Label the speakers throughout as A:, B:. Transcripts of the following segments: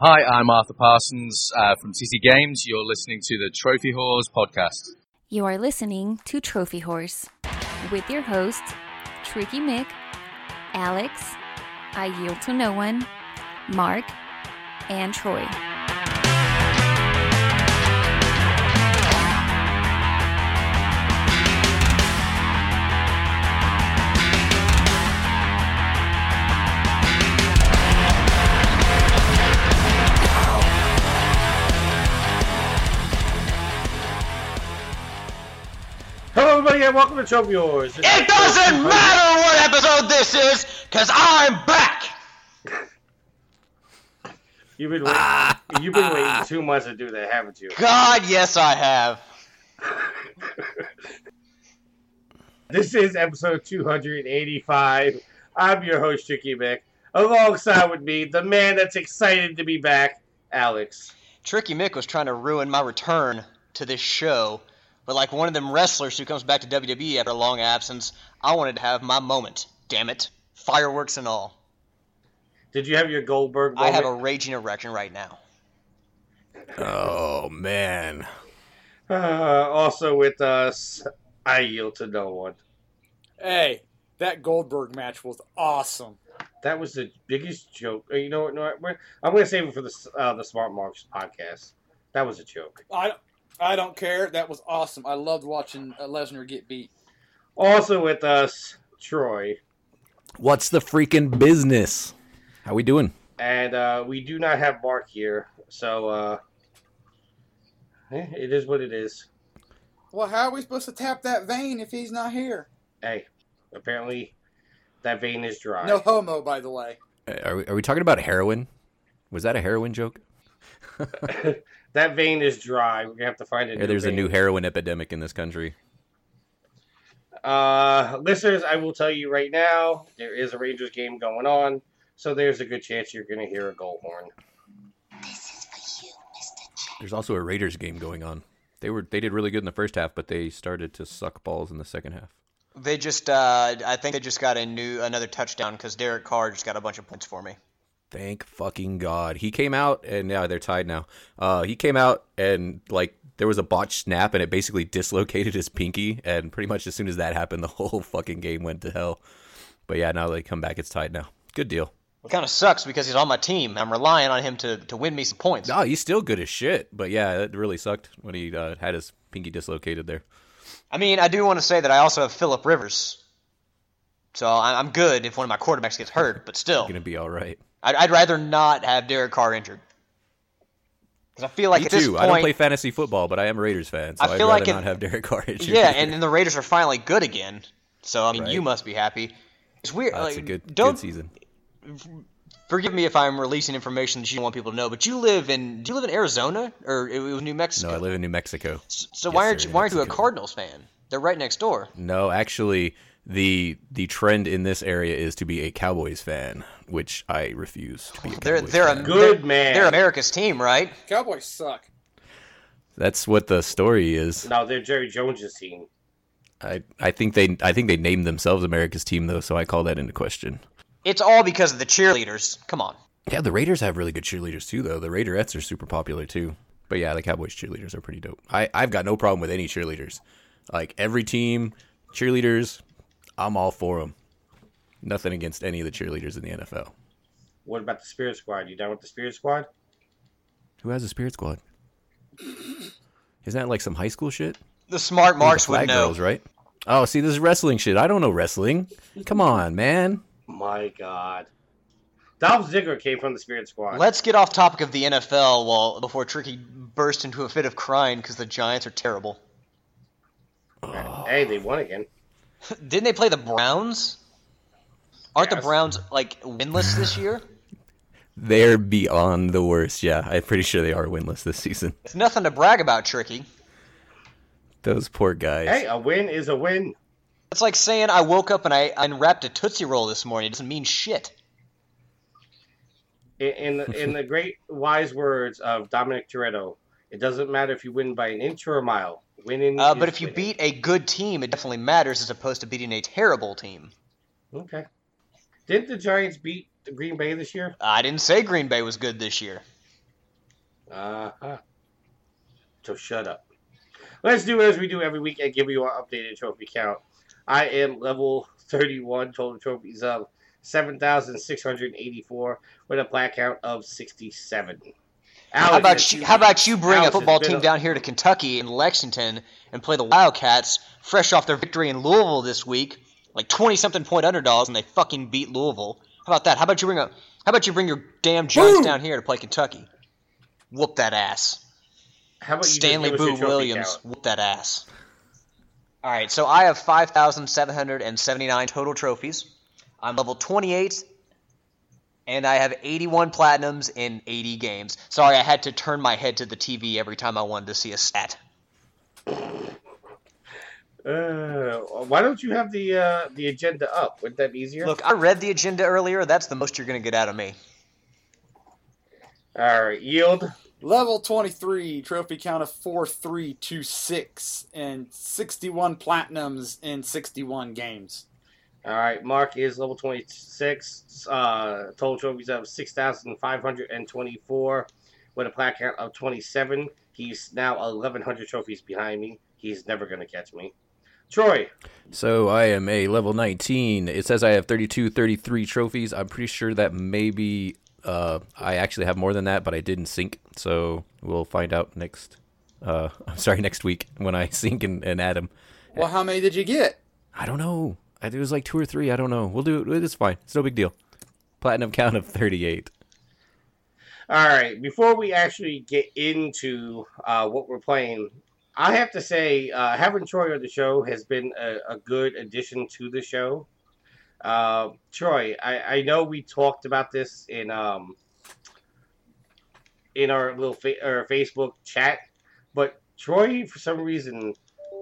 A: Hi, I'm Arthur Parsons uh, from CC Games. You're listening to the Trophy Horse podcast.
B: You are listening to Trophy Horse with your hosts, Tricky Mick, Alex, I Yield to No One, Mark, and Troy.
C: And welcome to Wars. This
D: It doesn't matter what episode this is, cause I'm back.
C: You've been waiting. you've been waiting two months to do that, haven't you?
D: God, yes, I have.
C: This is episode 285. I'm your host, Tricky Mick. Alongside with me, the man that's excited to be back, Alex.
D: Tricky Mick was trying to ruin my return to this show, but like one of them wrestlers who comes back to WWE after a long absence, I wanted to have my moment. Damn it, fireworks and all.
C: Did you have your Goldberg
D: I have a raging erection right now.
E: Oh man.
C: Uh, also with us, I yield to no one.
F: Hey, that Goldberg match was awesome.
C: That was the biggest joke. Uh, You know what? No, I'm going to save it for the uh, the Smart Marks podcast. That was a joke.
F: I, I don't care. That was awesome. I loved watching uh, Lesnar get beat.
C: Also with us, Troy.
E: What's the freaking business? How we doing?
C: and uh, we do not have Mark here, so uh, eh, it is what it is.
F: Well, how are we supposed to tap that vein if he's not here?
C: Hey, apparently that vein is dry.
F: No homo, by the way.
E: Uh, Are we, are we talking about heroin? Was that a heroin joke?
C: that vein is dry. We're gonna have to find a
E: Yeah,
C: new
E: there's a new heroin epidemic in this country.
C: Uh, listeners, I will tell you right now, there is a Rangers game going on, so there's a good chance you're gonna hear a goal horn.
E: You, There's also a Raiders game going on. They were they did really good in the first half, but they started to suck balls in the second half.
D: They just, uh, I think they just got a new another touchdown because Derek Carr just got a bunch of points for me.
E: Thank fucking god. He came out and yeah, they're tied now. Uh, he came out and like there was a botched snap and it basically dislocated his pinky and pretty much as soon as that happened, the whole fucking game went to hell. But yeah, now they come back. It's tied now. Good deal.
D: It kind of sucks because he's on my team. I'm relying on him to, to win me some points.
E: No, he's still good as shit. But yeah, it really sucked when he uh, had his pinky dislocated there.
D: I mean, I do want to say that I also have Philip Rivers, so I- I'm good if one of my quarterbacks gets hurt. But still,
E: Gonna be all right.
D: I'd, I'd rather not have Derek Carr injured because I feel like
E: Me
D: at this
E: too.
D: point,
E: I don't play fantasy football, but I am a Raiders fan, so
D: I
E: I'd
D: feel
E: rather
D: like
E: not have Derek Carr injured.
D: yeah, and then the Raiders are finally good again. So I mean,
E: Right.
D: you must be happy. It's weird.
E: that's
D: like,
E: a good
D: don't
E: good season.
D: forgive me if I'm releasing information that you don't want people to know, but you live in do you live in Arizona or it was New Mexico?
E: No, I live in New Mexico.
D: so
E: Yes,
D: why aren't you why aren't you a Cardinals fan? They're right next door.
E: No, actually, the the trend in this area is to be a Cowboys fan, which I refuse to be a
D: They're
E: Cowboys
D: they're a.
C: Good
D: they're,
C: man.
D: They're America's team, right?
F: Cowboys suck.
E: That's what the story is.
C: No, they're Jerry Jones's team.
E: I I think they I think they named themselves America's team though, so I call that into question.
D: It's all because of the cheerleaders. Come on.
E: Yeah, the Raiders have really good cheerleaders too, though. The Raiderettes are super popular too. But yeah, the Cowboys cheerleaders are pretty dope. I I've got no problem with any cheerleaders. Like every team, cheerleaders, I'm all for them. Nothing against any of the cheerleaders in the NFL.
C: What about the Spirit Squad? You done with the Spirit Squad?
E: Who has a Spirit Squad? Isn't that like some high school shit?
D: The smart
E: The
D: marks would know.
E: Girls, right? Oh, see, this is wrestling shit. I don't know wrestling. Come on, man.
C: My God. Dolph Ziggler came from the Spirit Squad.
D: Let's get off topic of the NFL while before Tricky burst into a fit of crying because the Giants are terrible.
C: Hey, they won again.
D: Didn't they play the Browns? Aren't
C: Yes.
D: the Browns like winless this year?
E: They're beyond the worst. Yeah, I'm pretty sure they are winless this season.
D: It's nothing to brag about, Tricky.
E: Those poor guys.
C: Hey, a win is a win.
D: It's like saying I woke up and I unwrapped a Tootsie Roll this morning. It doesn't mean shit.
C: In in the, in the great wise words of Dominic Toretto, it doesn't matter if you win by an inch or a mile. Winning.
D: Uh, but if you
C: winning.
D: beat a good team, it definitely matters as opposed to beating a terrible team.
C: okay. Didn't the Giants beat the Green Bay this year?
D: I didn't say Green Bay was good this year.
C: Uh huh. So shut up. Let's do as we do every week and give you our updated trophy count. I am level 31, total trophies of 7,684 with a plaque count of 67. Alex,
D: How about you, how about you bring a football team
C: a-
D: down here to Kentucky and Lexington and play the Wildcats, fresh off their victory in Louisville this week, like twenty something point underdogs, and they fucking beat Louisville. How about that? How about you bring a How about you bring your damn Giants down here to play Kentucky? Whoop that ass.
C: How about you
D: Stanley
C: give us your
D: Boo Williams,
C: count?
D: whoop that ass. All right, so I have 5,779 total trophies. I'm level 28, and I have 81 platinums in 80 games. Sorry, I had to turn my head to the TV every time I wanted to see a stat.
C: Uh, why don't you have the uh, the agenda up? Wouldn't that be easier?
D: Look, I read the agenda earlier. That's the most you're going to get out of me.
C: All right, yield.
F: Level 23, trophy count of 4326, and 61 platinums in 61 games.
C: All right, Mark is level 26. Uh, total trophies of 6,524 with a plaque count of 27. He's now 1,100 trophies behind me. He's never going to catch me. Troy,
E: So I am a level 19. It says I have 32, 33 trophies. I'm pretty sure that maybe uh, I actually have more than that, but I didn't sync. So we'll find out next. Uh, I'm sorry, next week when I sync and, and add them.
F: Well, how many did you get?
E: I don't know. I think it was like two or three. I don't know. We'll do it. It's fine. It's no big deal. Platinum count of 38.
C: All right, before we actually get into uh, what we're playing, I have to say, uh, having Troy on the show has been a, a good addition to the show. Uh, Troy, I, I know we talked about this in um, in our little fa- our Facebook chat, but Troy, for some reason,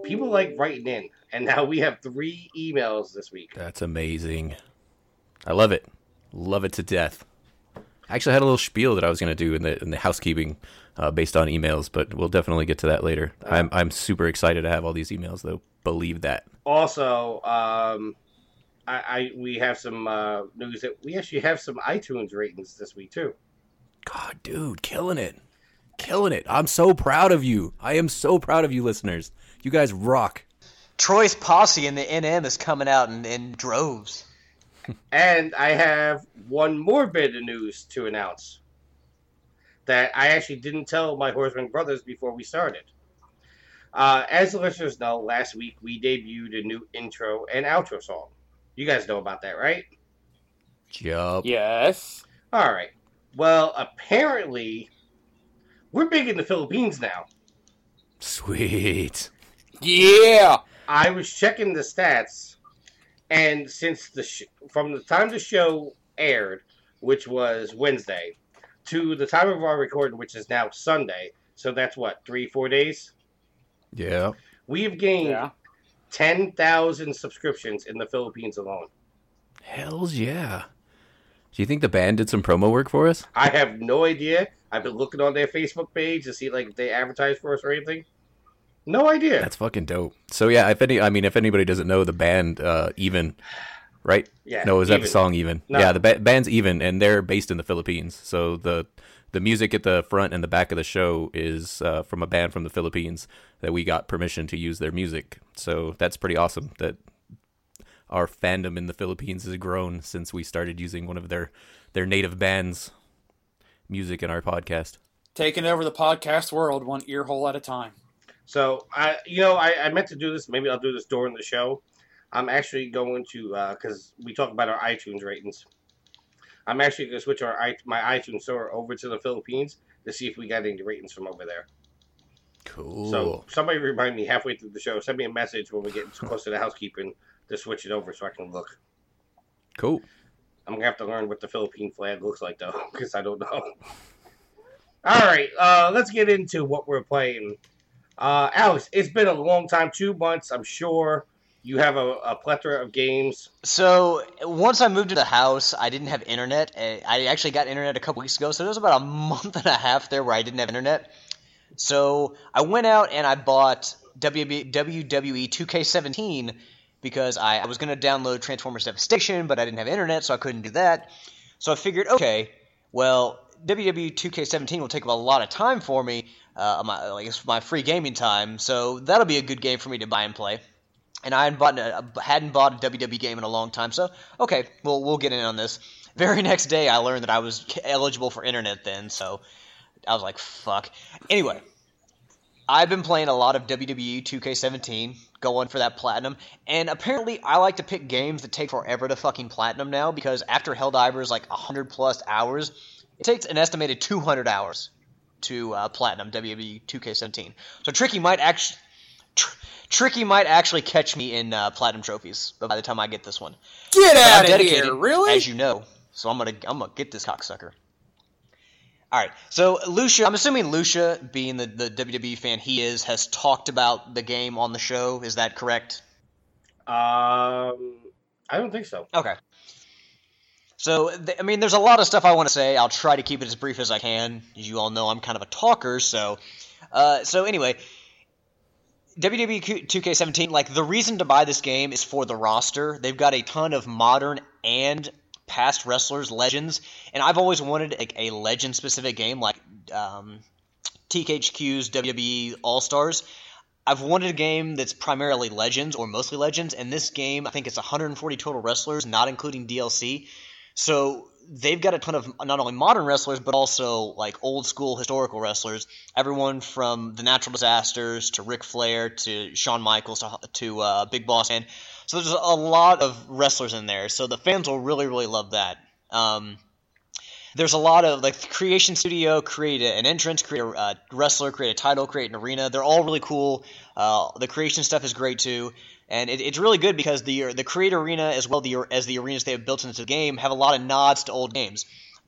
C: people like writing in, and now we have three emails this week.
E: That's amazing. I love it. Love it to death. I actually had a little spiel that I was going to do in the in the housekeeping uh, based on emails, but we'll definitely get to that later. I'm I'm super excited to have all these emails though. Believe that.
C: Also, um, I, I we have some uh, news that we actually have some iTunes ratings this week too.
E: God, dude, killing it. Killing it. I'm so proud of you. I am so proud of you listeners. You guys rock.
D: Troy's posse in the NM is coming out in, in droves.
C: And I have one more bit of news to announce that I actually didn't tell my Horseman brothers before we started. Uh, as the listeners know, last week we debuted a new intro and outro song. You guys know about that, right?
E: Yup.
F: Yes.
C: All right. Well, apparently, we're big in the Philippines now.
E: Sweet.
F: Yeah.
C: I was checking the stats, and since the sh- from the time the show aired, which was Wednesday, to the time of our recording, which is now Sunday, so that's what three four days.
E: Yeah.
C: We've gained
F: Yeah.
C: ten thousand subscriptions in the Philippines alone.
E: Hells yeah. Do you think the band did some promo work for us?
C: I have no idea. I've been looking on their Facebook page to see like if they advertise for us or anything. No idea.
E: That's fucking dope. So yeah, if any, I mean, if anybody doesn't know the band, uh, even, right?
C: yeah.
E: No, is that the song even?
C: No.
E: Yeah, the ba- band's even, and they're based in the Philippines. So the the music at the front and the back of the show is uh, from a band from the Philippines that we got permission to use their music. So that's pretty awesome. That our fandom in the Philippines has grown since we started using one of their their native bands' music in our podcast.
F: Taking over the podcast world one ear hole at a time.
C: So I, you know, I, I meant to do this. Maybe I'll do this during the show. I'm actually going to because we talk about our iTunes ratings. I'm actually going to switch our my iTunes store over to the Philippines to see if we got any ratings from over there.
E: Cool.
C: So somebody remind me halfway through the show. Send me a message when we get close to the housekeeping to switch it over so I can look.
E: cool.
C: I'm gonna have to learn what the Philippine flag looks like though, because I don't know. All right, uh, let's get into what we're playing. Uh, Alex, it's been a long time, two months. I'm sure you have a, a plethora of games.
D: So once I moved to the house, I didn't have internet. Uh, I actually got internet a couple weeks ago, so there was about a month and a half there where I didn't have internet. So I went out and I bought WWE 2K17 because I, I was going to download Transformers Devastation, but I didn't have internet, so I couldn't do that. So I figured, okay, well, WWE 2K17 will take up a lot of time for me, uh, my like it's my free gaming time. So that'll be a good game for me to buy and play. And I hadn't bought a, hadn't bought a WWE game in a long time, so okay, we'll we'll get in on this. Very next day, I learned that I was eligible for internet then, so I was like, fuck. Anyway, I've been playing a lot of WWE 2K17, going for that platinum, and apparently I like to pick games that take forever to fucking platinum now because after Helldivers like 100 plus hours, it takes an estimated 200 hours to uh, platinum WWE 2K17. So Tricky might actually. Tr- Tricky might actually catch me in uh, platinum trophies, but by the time I get this one,
F: Get
D: But I'm
F: out of
D: dedicated,
F: here! Really?
D: As you know, so I'm gonna I'm gonna get this cocksucker. All right, so Lucia, I'm assuming Lucia, being the, the WWE fan he is, has talked about the game on the show. Is that correct?
C: Um, I don't think so.
D: Okay. So, I mean, there's a lot of stuff I want to say. I'll try to keep it as brief as I can. As you all know, I'm kind of a talker, so. Uh, so, anyway, WWE 2K17, like, the reason to buy this game is for the roster. They've got a ton of modern and past wrestlers, legends, and I've always wanted a, a legend specific game like um, THQ's WWE All Stars. I've wanted a game that's primarily legends or mostly legends, and this game I think it's 140 total wrestlers, not including DLC. So they've got a ton of not only modern wrestlers but also like old school historical wrestlers. Everyone from the Natural Disasters to Ric Flair to Shawn Michaels to, to uh, Big Boss Man. So there's a lot of wrestlers in there. So the fans will really really love that. Um, there's a lot of like creation studio create an entrance create a uh, wrestler create a title create an arena they're all really cool uh, the creation stuff is great too and it, it's really good because the the create arena as well the, as the arenas they have built into the game have a lot of nods to old games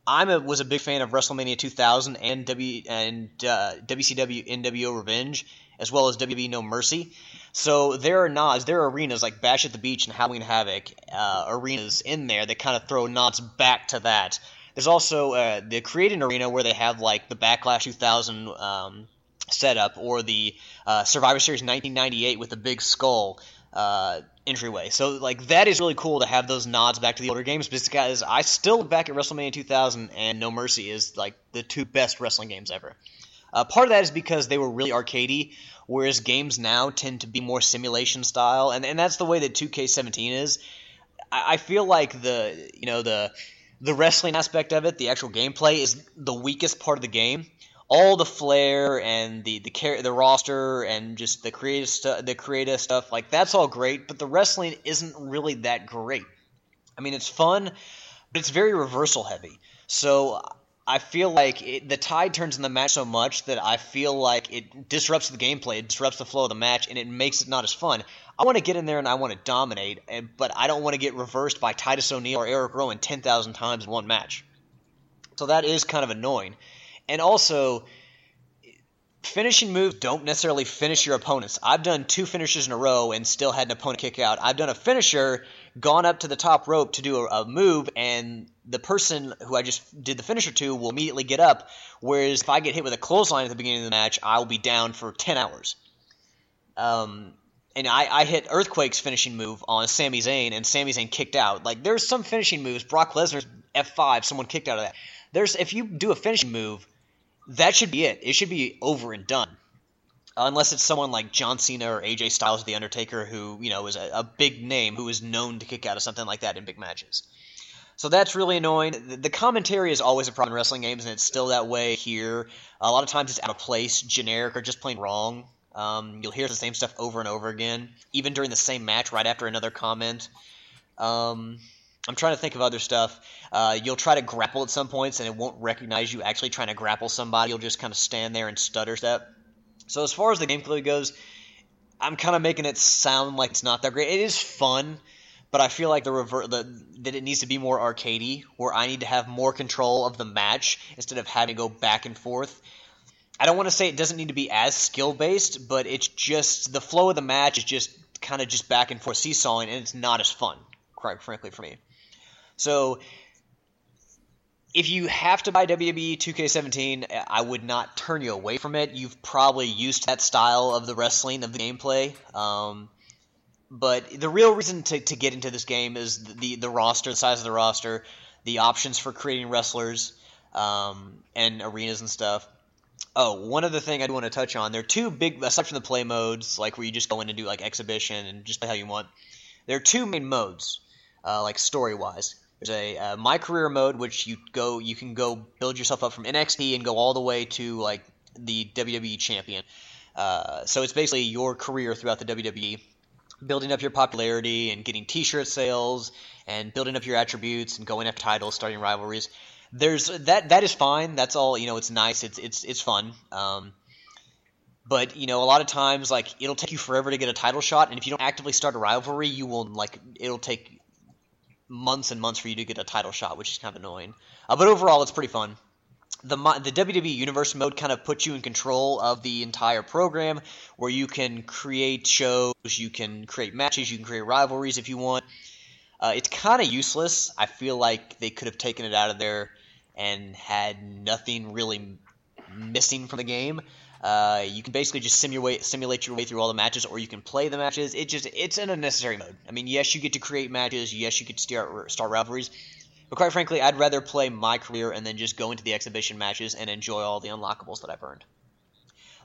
D: I'm was a big fan of WrestleMania 2000 and W and uh, WCW NWO Revenge as well as WWE No Mercy. So there are nods, there are arenas like Bash at the Beach and Halloween Havoc uh, arenas in there that kind of throw nods back to that. There's also uh, the Creating Arena where they have like the Backlash 2000 um, setup or the uh, Survivor Series 1998 with the big skull uh, entryway. So like that is really cool to have those nods back to the older games because I still look back at WrestleMania 2000 and No Mercy is like the two best wrestling games ever. Uh, part of that is because they were really arcadey, whereas games now tend to be more simulation style, and, and that's the way that 2K17 is. I, I feel like the you know the the wrestling aspect of it, the actual gameplay, is the weakest part of the game. All the flair and the the the roster and just the creative the creative stuff, like that's all great, but the wrestling isn't really that great. I mean, it's fun, but it's very reversal heavy. So I feel like it, the tide turns in the match so much that I feel like it disrupts the gameplay, it disrupts the flow of the match, and it makes it not as fun. I want to get in there and I want to dominate, but I don't want to get reversed by Titus O'Neil or Eric Rowan 10,000 times in one match. So that is kind of annoying. And also, finishing moves don't necessarily finish your opponents. I've done two finishers in a row and still had an opponent kick out. I've done a finisher, gone up to the top rope to do a, a, move, and the person who I just did the finisher to will immediately get up. Whereas if I get hit with a clothesline at the beginning of the match, I'll be down for 10 hours. Um, and I, I hit Earthquake's finishing move on Sami Zayn, and Sami Zayn kicked out. Like, there's some finishing moves. Brock Lesnar's F5, someone kicked out of that. There's If you do a finishing move, that should be it. It should be over and done. Unless it's someone like John Cena or AJ Styles, or The Undertaker, who you know is a, a, big name who is known to kick out of something like that in big matches. So that's really annoying. The, commentary is always a problem in wrestling games, and it's still that way here. A lot of times it's out of place, generic, or just plain wrong. Um, you'll hear the same stuff over and over again, even during the same match, right after another comment. Um, I'm trying to think of other stuff. Uh, you'll try to grapple at some points, and it won't recognize you actually trying to grapple somebody. You'll just kind of stand there and stutter step. So as far as the gameplay goes, I'm kind of making it sound like it's not that great. It is fun, but I feel like the revert that it needs to be more arcadey, where I need to have more control of the match instead of having to go back and forth. I don't want to say it doesn't need to be as skill based, but it's just the flow of the match is just kind of just back and forth seesawing, and it's not as fun, quite frankly, for me. So if you have to buy WWE 2K17, I would not turn you away from it. You've probably used that style of the wrestling, of the gameplay. Um, but the real reason to, to get into this game is the, the roster, the size of the roster, the options for creating wrestlers. um, and arenas and stuff. Oh, one other thing I do want to touch on. There are two big, aside from the play modes, like where you just go in and do like exhibition and just play how you want. There are two main modes, uh, like story wise. There's a uh, my career mode, which you go, you can go build yourself up from NXT and go all the way to like the WWE champion. Uh, so it's basically your career throughout the WWE, building up your popularity and getting T-shirt sales and building up your attributes and going after titles, starting rivalries. There's that that is fine. That's all you know. It's nice. It's it's it's fun. Um, but you know, a lot of times like it'll take you forever to get a title shot, and if you don't actively start a rivalry, you will like it'll take months and months for you to get a title shot, which is kind of annoying. Uh, but overall, it's pretty fun. The, the WWE Universe mode kind of puts you in control of the entire program, where you can create shows, you can create matches, you can create rivalries if you want. Uh, it's kind of useless. I feel like they could have taken it out of there and had nothing really missing from the game. Uh, you can basically just simulate simulate your way through all the matches, or you can play the matches. It just it's an unnecessary mode. I mean, yes, you get to create matches. Yes, you to start start rivalries. But quite frankly, I'd rather play my career and then just go into the exhibition matches and enjoy all the unlockables that I've earned.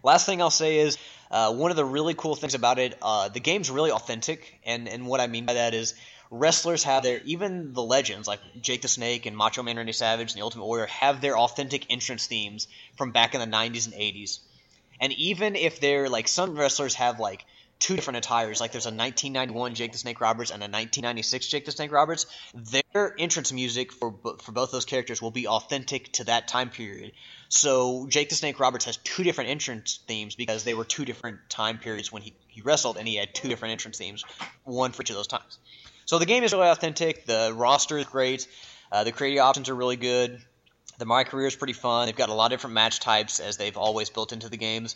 D: Last thing I'll say is uh, one of the really cool things about it. Uh, the game's really authentic, and and what I mean by that is wrestlers have their even the legends like Jake the Snake and Macho Man Randy Savage and the Ultimate Warrior have their authentic entrance themes from back in the 90s and 80s. And even if they're like some wrestlers have like two different attires, like there's a 1991 Jake the Snake Roberts and a 1996 Jake the Snake Roberts, their entrance music for for both those characters will be authentic to that time period. So Jake the Snake Roberts has two different entrance themes because they were two different time periods when he, he wrestled, and he had two different entrance themes, one for each of those times. So the game is really authentic. The roster is great. Uh, the creative options are really good. The My Career is pretty fun. They've got a lot of different match types as they've always built into the games.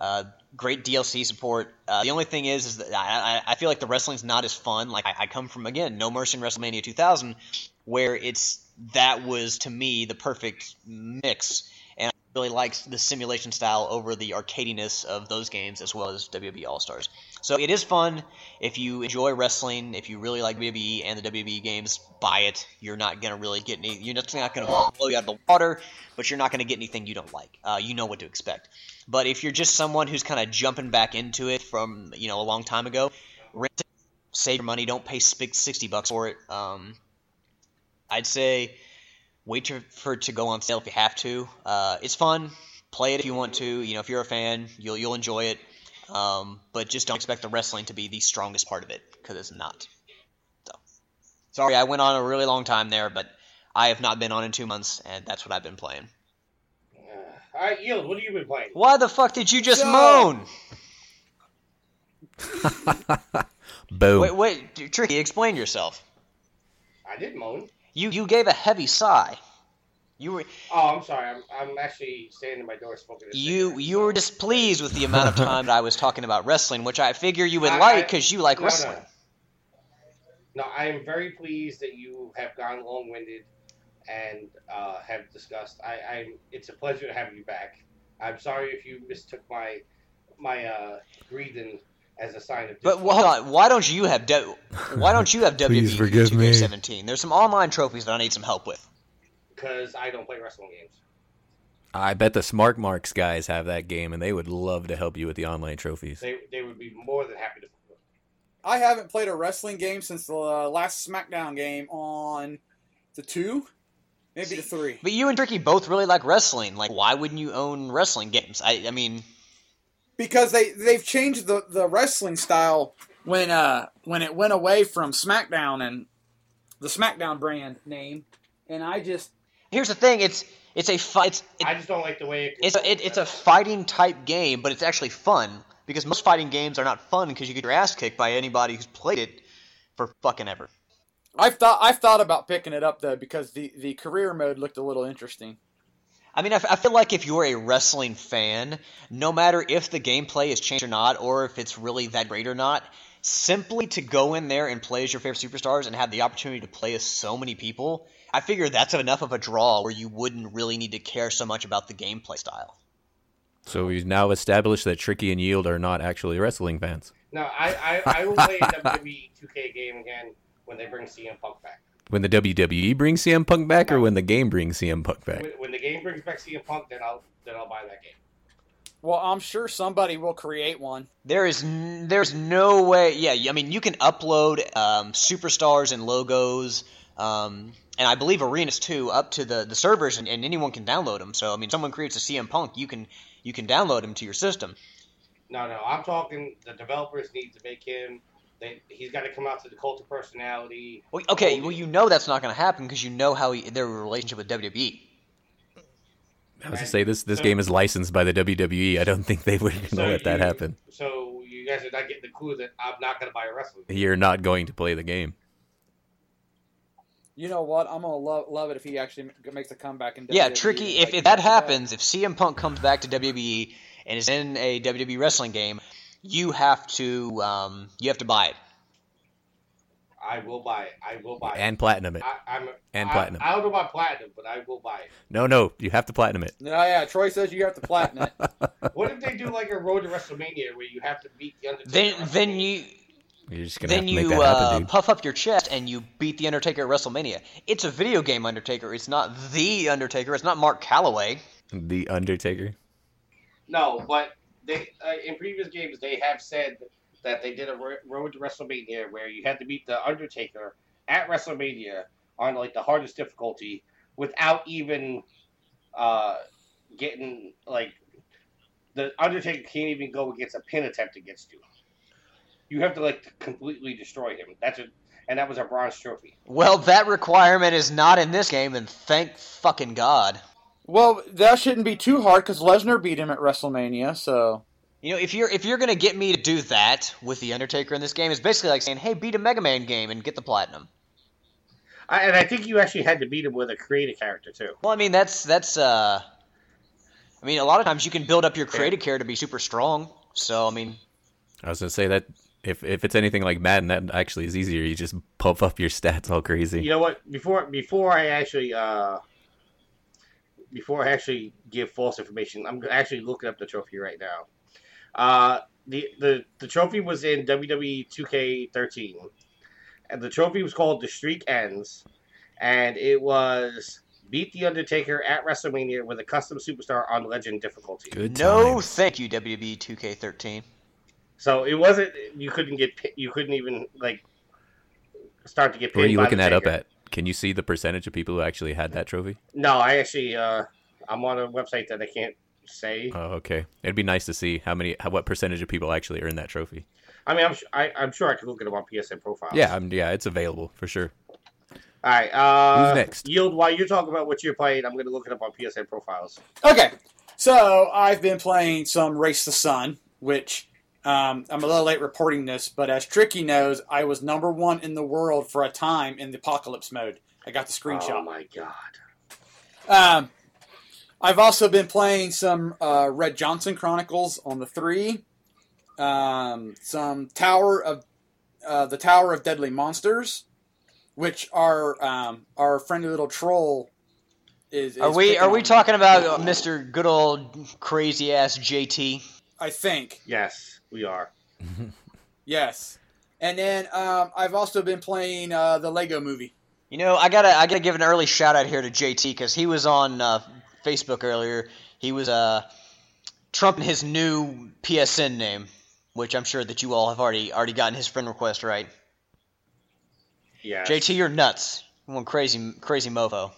D: Uh, great DLC support. Uh, the only thing is, is that I, I feel like the wrestling's not as fun. Like I, I come from again, No Mercy in WrestleMania 2000, where it's that was to me the perfect mix and I really likes the simulation style over the arcadiness of those games as well as WWE All Stars. So it is fun if you enjoy wrestling. If you really like WWE and the WWE games, buy it. You're not gonna really get any. You're not gonna blow you out of the water, but you're not gonna get anything you don't like. Uh, you know what to expect. But if you're just someone who's kind of jumping back into it from you know a long time ago, rent it, save your money. Don't pay sixty bucks for it. Um, I'd say wait for it to go on sale if you have to. Uh, it's fun. Play it if you want to. You know, if you're a fan, you'll you'll enjoy it. Um, but just don't expect the wrestling to be the strongest part of it because it's not. So, sorry, I went on a really long time there, but I have not been on in two months, and that's what I've been playing.
C: Uh, all right, Yield, what have you been playing?
D: Why the fuck did you just so... moan?
E: Boom.
D: Wait, wait, Tricky, explain yourself.
C: I did moan.
D: You you gave a heavy sigh. You were.
C: Oh, I'm sorry. I'm, I'm actually standing in my door smoking.
D: you you were displeased with the amount of time that I was talking about wrestling, which I figure you would I, like because you like
C: no,
D: wrestling.
C: No. no, I am very pleased that you have gone long-winded and uh, have discussed. I, I it's a pleasure to have you back. I'm sorry if you mistook my my uh, breathing as a sign of.
D: But well, hold on. Why don't you have de- Why don't you have WWE forgive 2K17? There's some online trophies that I need some help with.
C: Because I don't play wrestling games.
E: I bet the Smart Marks guys have that game, and they would love to help you with the online trophies.
C: They, they would be more than happy to.
F: I haven't played a wrestling game since the last SmackDown game on the two, maybe the three.
D: But you and Tricky both really like wrestling. Like, why wouldn't you own wrestling games? I, I mean,
F: because they they've changed the, the wrestling style when uh when it went away from SmackDown and the SmackDown brand name, and I just
D: here's the thing it's it's a fight.
C: It, I just don't like the way
D: it it's a, it, it's a fighting type game, but it's actually fun because most fighting games are not fun because you get your ass kicked by anybody who's played it for fucking ever.
F: I've thought I've thought about picking it up though because the the career mode looked a little interesting.
D: I mean, I, f- I feel like if you're a wrestling fan, no matter if the gameplay is changed or not, or if it's really that great or not, simply to go in there and play as your favorite superstars and have the opportunity to play as so many people, I figure that's enough of a draw where you wouldn't really need to care so much about the gameplay style.
E: So we've now established that Tricky and Yield are not actually wrestling fans.
C: No, I, I, I will play a WWE 2K game again when they bring CM Punk back.
E: When the WWE brings CM Punk back, or when the game brings CM Punk back?
C: When, when the game brings back CM Punk, then I'll then I'll buy that game.
F: Well, I'm sure somebody will create one.
D: There is n- there's no way. Yeah, I mean you can upload um, superstars and logos, um, and I believe arenas too, up to the, the servers, and, and anyone can download them. So I mean, someone creates a CM Punk, you can you can download him to your system.
C: No, no, I'm talking. The developers need to make him. They, he's got to come out to the cult of personality.
D: Well, okay, well you know that's not going to happen because you know how he, their relationship with. WWE.
E: I was to say this this game is licensed by the WWE. I don't think they would
C: So
E: let that
C: you-
E: happen.
C: So you guys are not getting the clue that I'm not going to buy a wrestling. game.
E: You're not going to play the game.
F: You know what? I'm gonna love love it if he actually makes a comeback in.
D: Yeah,
F: WWE,
D: tricky.
F: like,
D: If, if that
F: back to
D: happens, if CM Punk comes back to WWE and is in a WWE wrestling game, you have to um, you have to buy it.
C: I will buy it. I will buy it.
E: And platinum it.
C: I, I'm
E: and
C: I,
E: platinum.
C: I don't know about platinum, but I will buy it.
E: No, no, you have to platinum it.
F: No, yeah, Troy says you have to platinum it.
C: What if they do like a Road to WrestleMania where you have to beat the Undertaker?
D: Then then you
E: You're just gonna have
D: then
E: to make
D: you
E: that happen,
D: uh, puff up your chest and you beat the Undertaker at WrestleMania. It's a video game Undertaker. It's not the Undertaker. It's not Mark Calaway.
E: The Undertaker.
C: No, but they uh, in previous games they have said that they did a Road to WrestleMania where you had to beat the Undertaker at WrestleMania on like the hardest difficulty without even uh, getting like the Undertaker can't even go against a pin attempt against you. You have to like completely destroy him. That's a and that was a bronze trophy.
D: Well, that requirement is not in this game, and thank fucking God.
F: Well, that shouldn't be too hard because Lesnar beat him at WrestleMania. So
D: You know, if you're if you're gonna get me to do that with the Undertaker in this game, it's basically like saying, "Hey, beat a Mega Man game and get the platinum."
C: I, and I think you actually had to beat him with a creative character too.
D: Well, I mean, that's that's. uh I mean, a lot of times you can build up your creative character to be super strong. So, I mean,
E: I was gonna say that if if it's anything like Madden, that actually is easier. You just puff up your stats all crazy.
C: You know what? Before before I actually uh before I actually give false information, I'm actually looking up the trophy right now. Uh the the, the trophy was in WWE 2K13. And the trophy was called The Streak Ends and it was beat the Undertaker at WrestleMania with a custom superstar on legend difficulty.
E: Good
D: no, thank you, WWE 2K13.
C: So it wasn't you couldn't get you couldn't even like start to get pinned
E: Where are you
C: by
E: looking
C: the
E: that up at? Can you see the percentage of people who actually had that trophy?
C: No, I actually uh I'm on a website that I can't say.
E: Oh, okay. It'd be nice to see how many, how, what percentage of people actually earned that trophy.
C: I mean, I'm su- I, I'm sure I could look it up on PSN profiles.
E: Yeah, um, yeah, it's available for sure.
C: All right. Uh,
E: Who's next?
C: Yield. While you're talking about what you're playing, I'm going to look it up on PSN profiles.
F: okay, so I've been playing some Race the Sun, which um, I'm a little late reporting this, but as Tricky knows, I was number one in the world for a time in the Apocalypse mode. I got the screenshot.
C: Oh my god.
F: Um, I've also been playing some uh, Red Johnson Chronicles on the three, um, some Tower of uh, the Tower of Deadly Monsters, which our um, our friendly little troll is.
D: Are we are we talking about uh, Mr. Good old crazy ass JT?
F: I think
C: Yes, we are.
F: yes, and then um, I've also been playing uh, the Lego Movie.
D: You know, I gotta I gotta give an early shout out here to JT because he was on uh, Facebook earlier. He was uh, trumping his new PSN name, which I'm sure that you all have already already gotten his friend request right.
C: Yeah.
D: JT, you're nuts. You One crazy crazy mofo.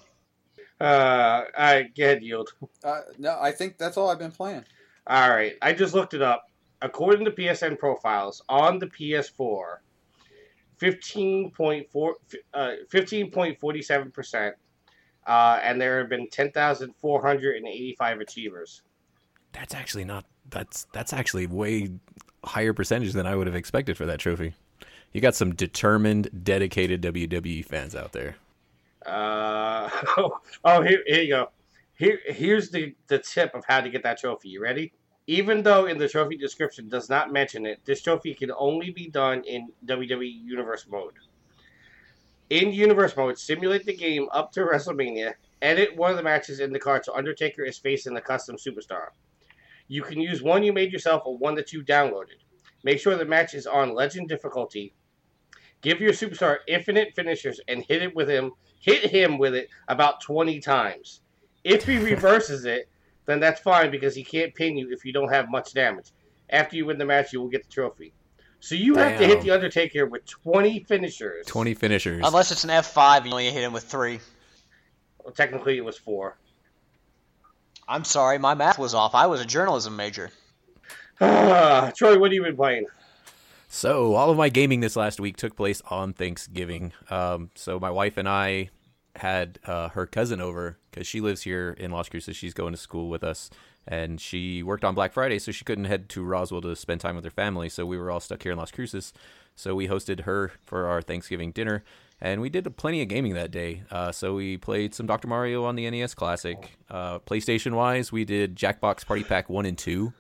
C: Uh, all right. Get Yield.
F: Uh, no, I think that's all I've been playing.
C: All right. I just looked it up. According to PSN profiles on the PS4, 15.4 uh, 15.47 percent, uh, and there have been 10,485 achievers.
E: That's actually not. That's that's actually way higher percentage than I would have expected for that trophy. You got some determined, dedicated WWE fans out there.
C: Uh, oh, here, here you go. Here, here's the, the tip of how to get that trophy. You ready? Even though in the trophy description does not mention it, this trophy can only be done in WWE Universe mode. In Universe mode, simulate the game up to WrestleMania. Edit one of the matches in the card so Undertaker is facing the custom superstar. You can use one you made yourself or one that you downloaded. Make sure the match is on Legend difficulty. Give your superstar infinite finishers and hit it with him. Hit him with it about twenty times. If he reverses it, then that's fine because he can't pin you if you don't have much damage. After you win the match, you will get the trophy. So you have to hit the Undertaker with twenty finishers.
E: 20 finishers.
D: Unless it's an F5, you only hit him with three.
C: Well, technically, it was four.
D: I'm sorry, my math was off. I was a journalism major.
C: Troy, what have you been playing?
E: So all of my gaming this last week took place on Thanksgiving. Um, so my wife and I had uh, her cousin over because she lives here in Las Cruces. She's going to school with us, and she worked on Black Friday, so she couldn't head to Roswell to spend time with her family. So we were all stuck here in Las Cruces. So we hosted her for our Thanksgiving dinner, and we did plenty of gaming that day. Uh, so we played some Dr. Mario on the NES Classic. Uh, PlayStation wise, we did Jackbox Party Pack one and two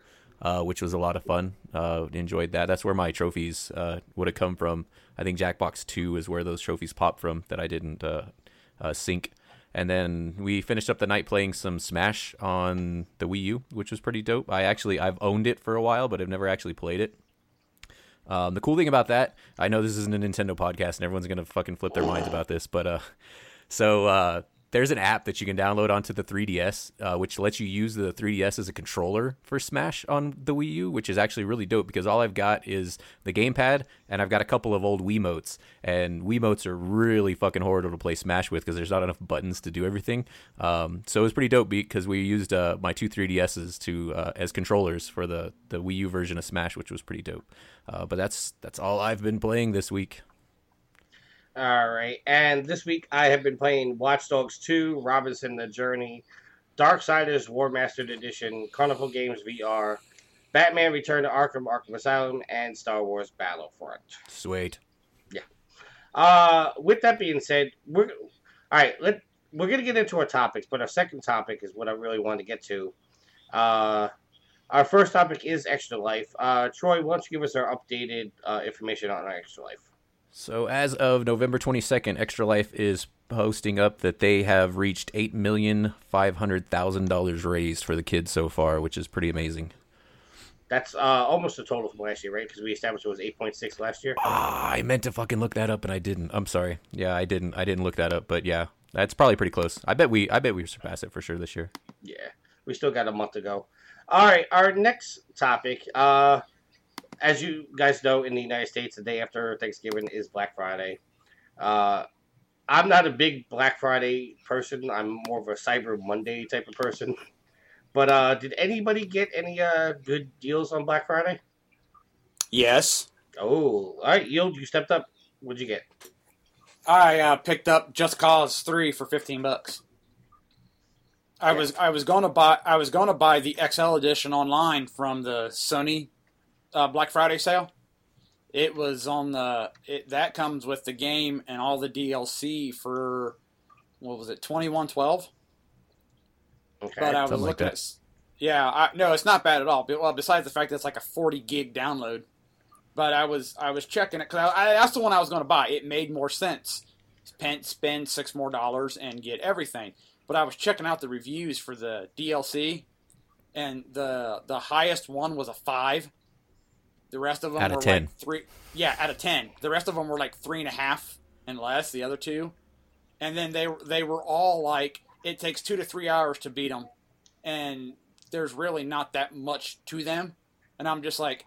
E: uh, which was a lot of fun. Uh, enjoyed that. That's where my trophies uh, would have come from. I think Jackbox 2 is where those trophies popped from that I didn't uh, sync. And then we finished up the night playing some Smash on the Wii U, which was pretty dope. I actually I've owned it for a while, but I've never actually played it. Um, the cool thing about that, I know this isn't a Nintendo podcast, and everyone's gonna fucking flip their minds about this, but uh, so uh, there's an app that you can download onto the 3DS, uh, which lets you use the 3DS as a controller for Smash on the Wii U, which is actually really dope because all I've got is the gamepad and I've got a couple of old Wiimotes, and Wiimotes are really fucking horrible to play Smash with because there's not enough buttons to do everything. Um, so it was pretty dope because we used uh, my two 3DSs to uh, as controllers for the the Wii U version of Smash, which was pretty dope. Uh, but that's that's all I've been playing this week.
C: All right, and this week I have been playing Watch Dogs 2, Robinson the Journey, Darksiders Warmastered Edition, Carnival Games VR, Batman Return to Arkham Arkham Asylum, and Star Wars Battlefront.
E: Sweet. Yeah.
C: Uh, with that being said, we're all right. Let we're gonna get into our topics, but our second topic is what I really wanted to get to. Uh, our first topic is Extra Life. Uh, Troy, why don't you give us our updated uh, information on our Extra Life?
E: So as of November 22nd, Extra Life is posting up that they have reached eight million five hundred thousand dollars raised for the kids so far, which is pretty amazing.
C: That's uh, almost a total from last year, right? Because we established it was eight point six last year.
E: Ah, I meant to fucking look that up and I didn't. I'm sorry. Yeah, I didn't. I didn't look that up, but yeah, that's probably pretty close. I bet we. I bet we surpass it for sure this year.
C: Yeah, we still got a month to go. All right, our next topic. Uh, as you guys know, in the United States, the day after Thanksgiving is Black Friday. Uh, I'm not a big Black Friday person. I'm more of a Cyber Monday type of person. But uh, did anybody get any uh, good deals on Black Friday?
F: Yes.
C: Oh, all right, Yield, you stepped up. What'd you get?
F: I uh, picked up Just Cause Three for fifteen bucks. I
C: Yeah.
F: was I was going to buy I was going to buy the XL edition online from the Sony uh, Black Friday sale. It was on the it, that comes with the game and all the DLC for what was it twenty one twelve.
C: Okay.
F: But I was
E: Something like
F: looking
E: that.
F: at s- yeah I, no it's not bad at all. But, well, besides the fact that it's like a forty gig download. But I was I was checking it because I, I, that's the one I was going to buy. It made more sense. Spend spend six more dollars and get everything. But I was checking out the reviews for the DLC, and the the highest one was a five. The rest of them
E: Out of
F: were
E: 10.
F: like three. Yeah, out of ten. The rest of them were like three and a half and less. The other two, and then they they were all like it takes two to three hours to beat them, and there's really not that much to them. And I'm just like,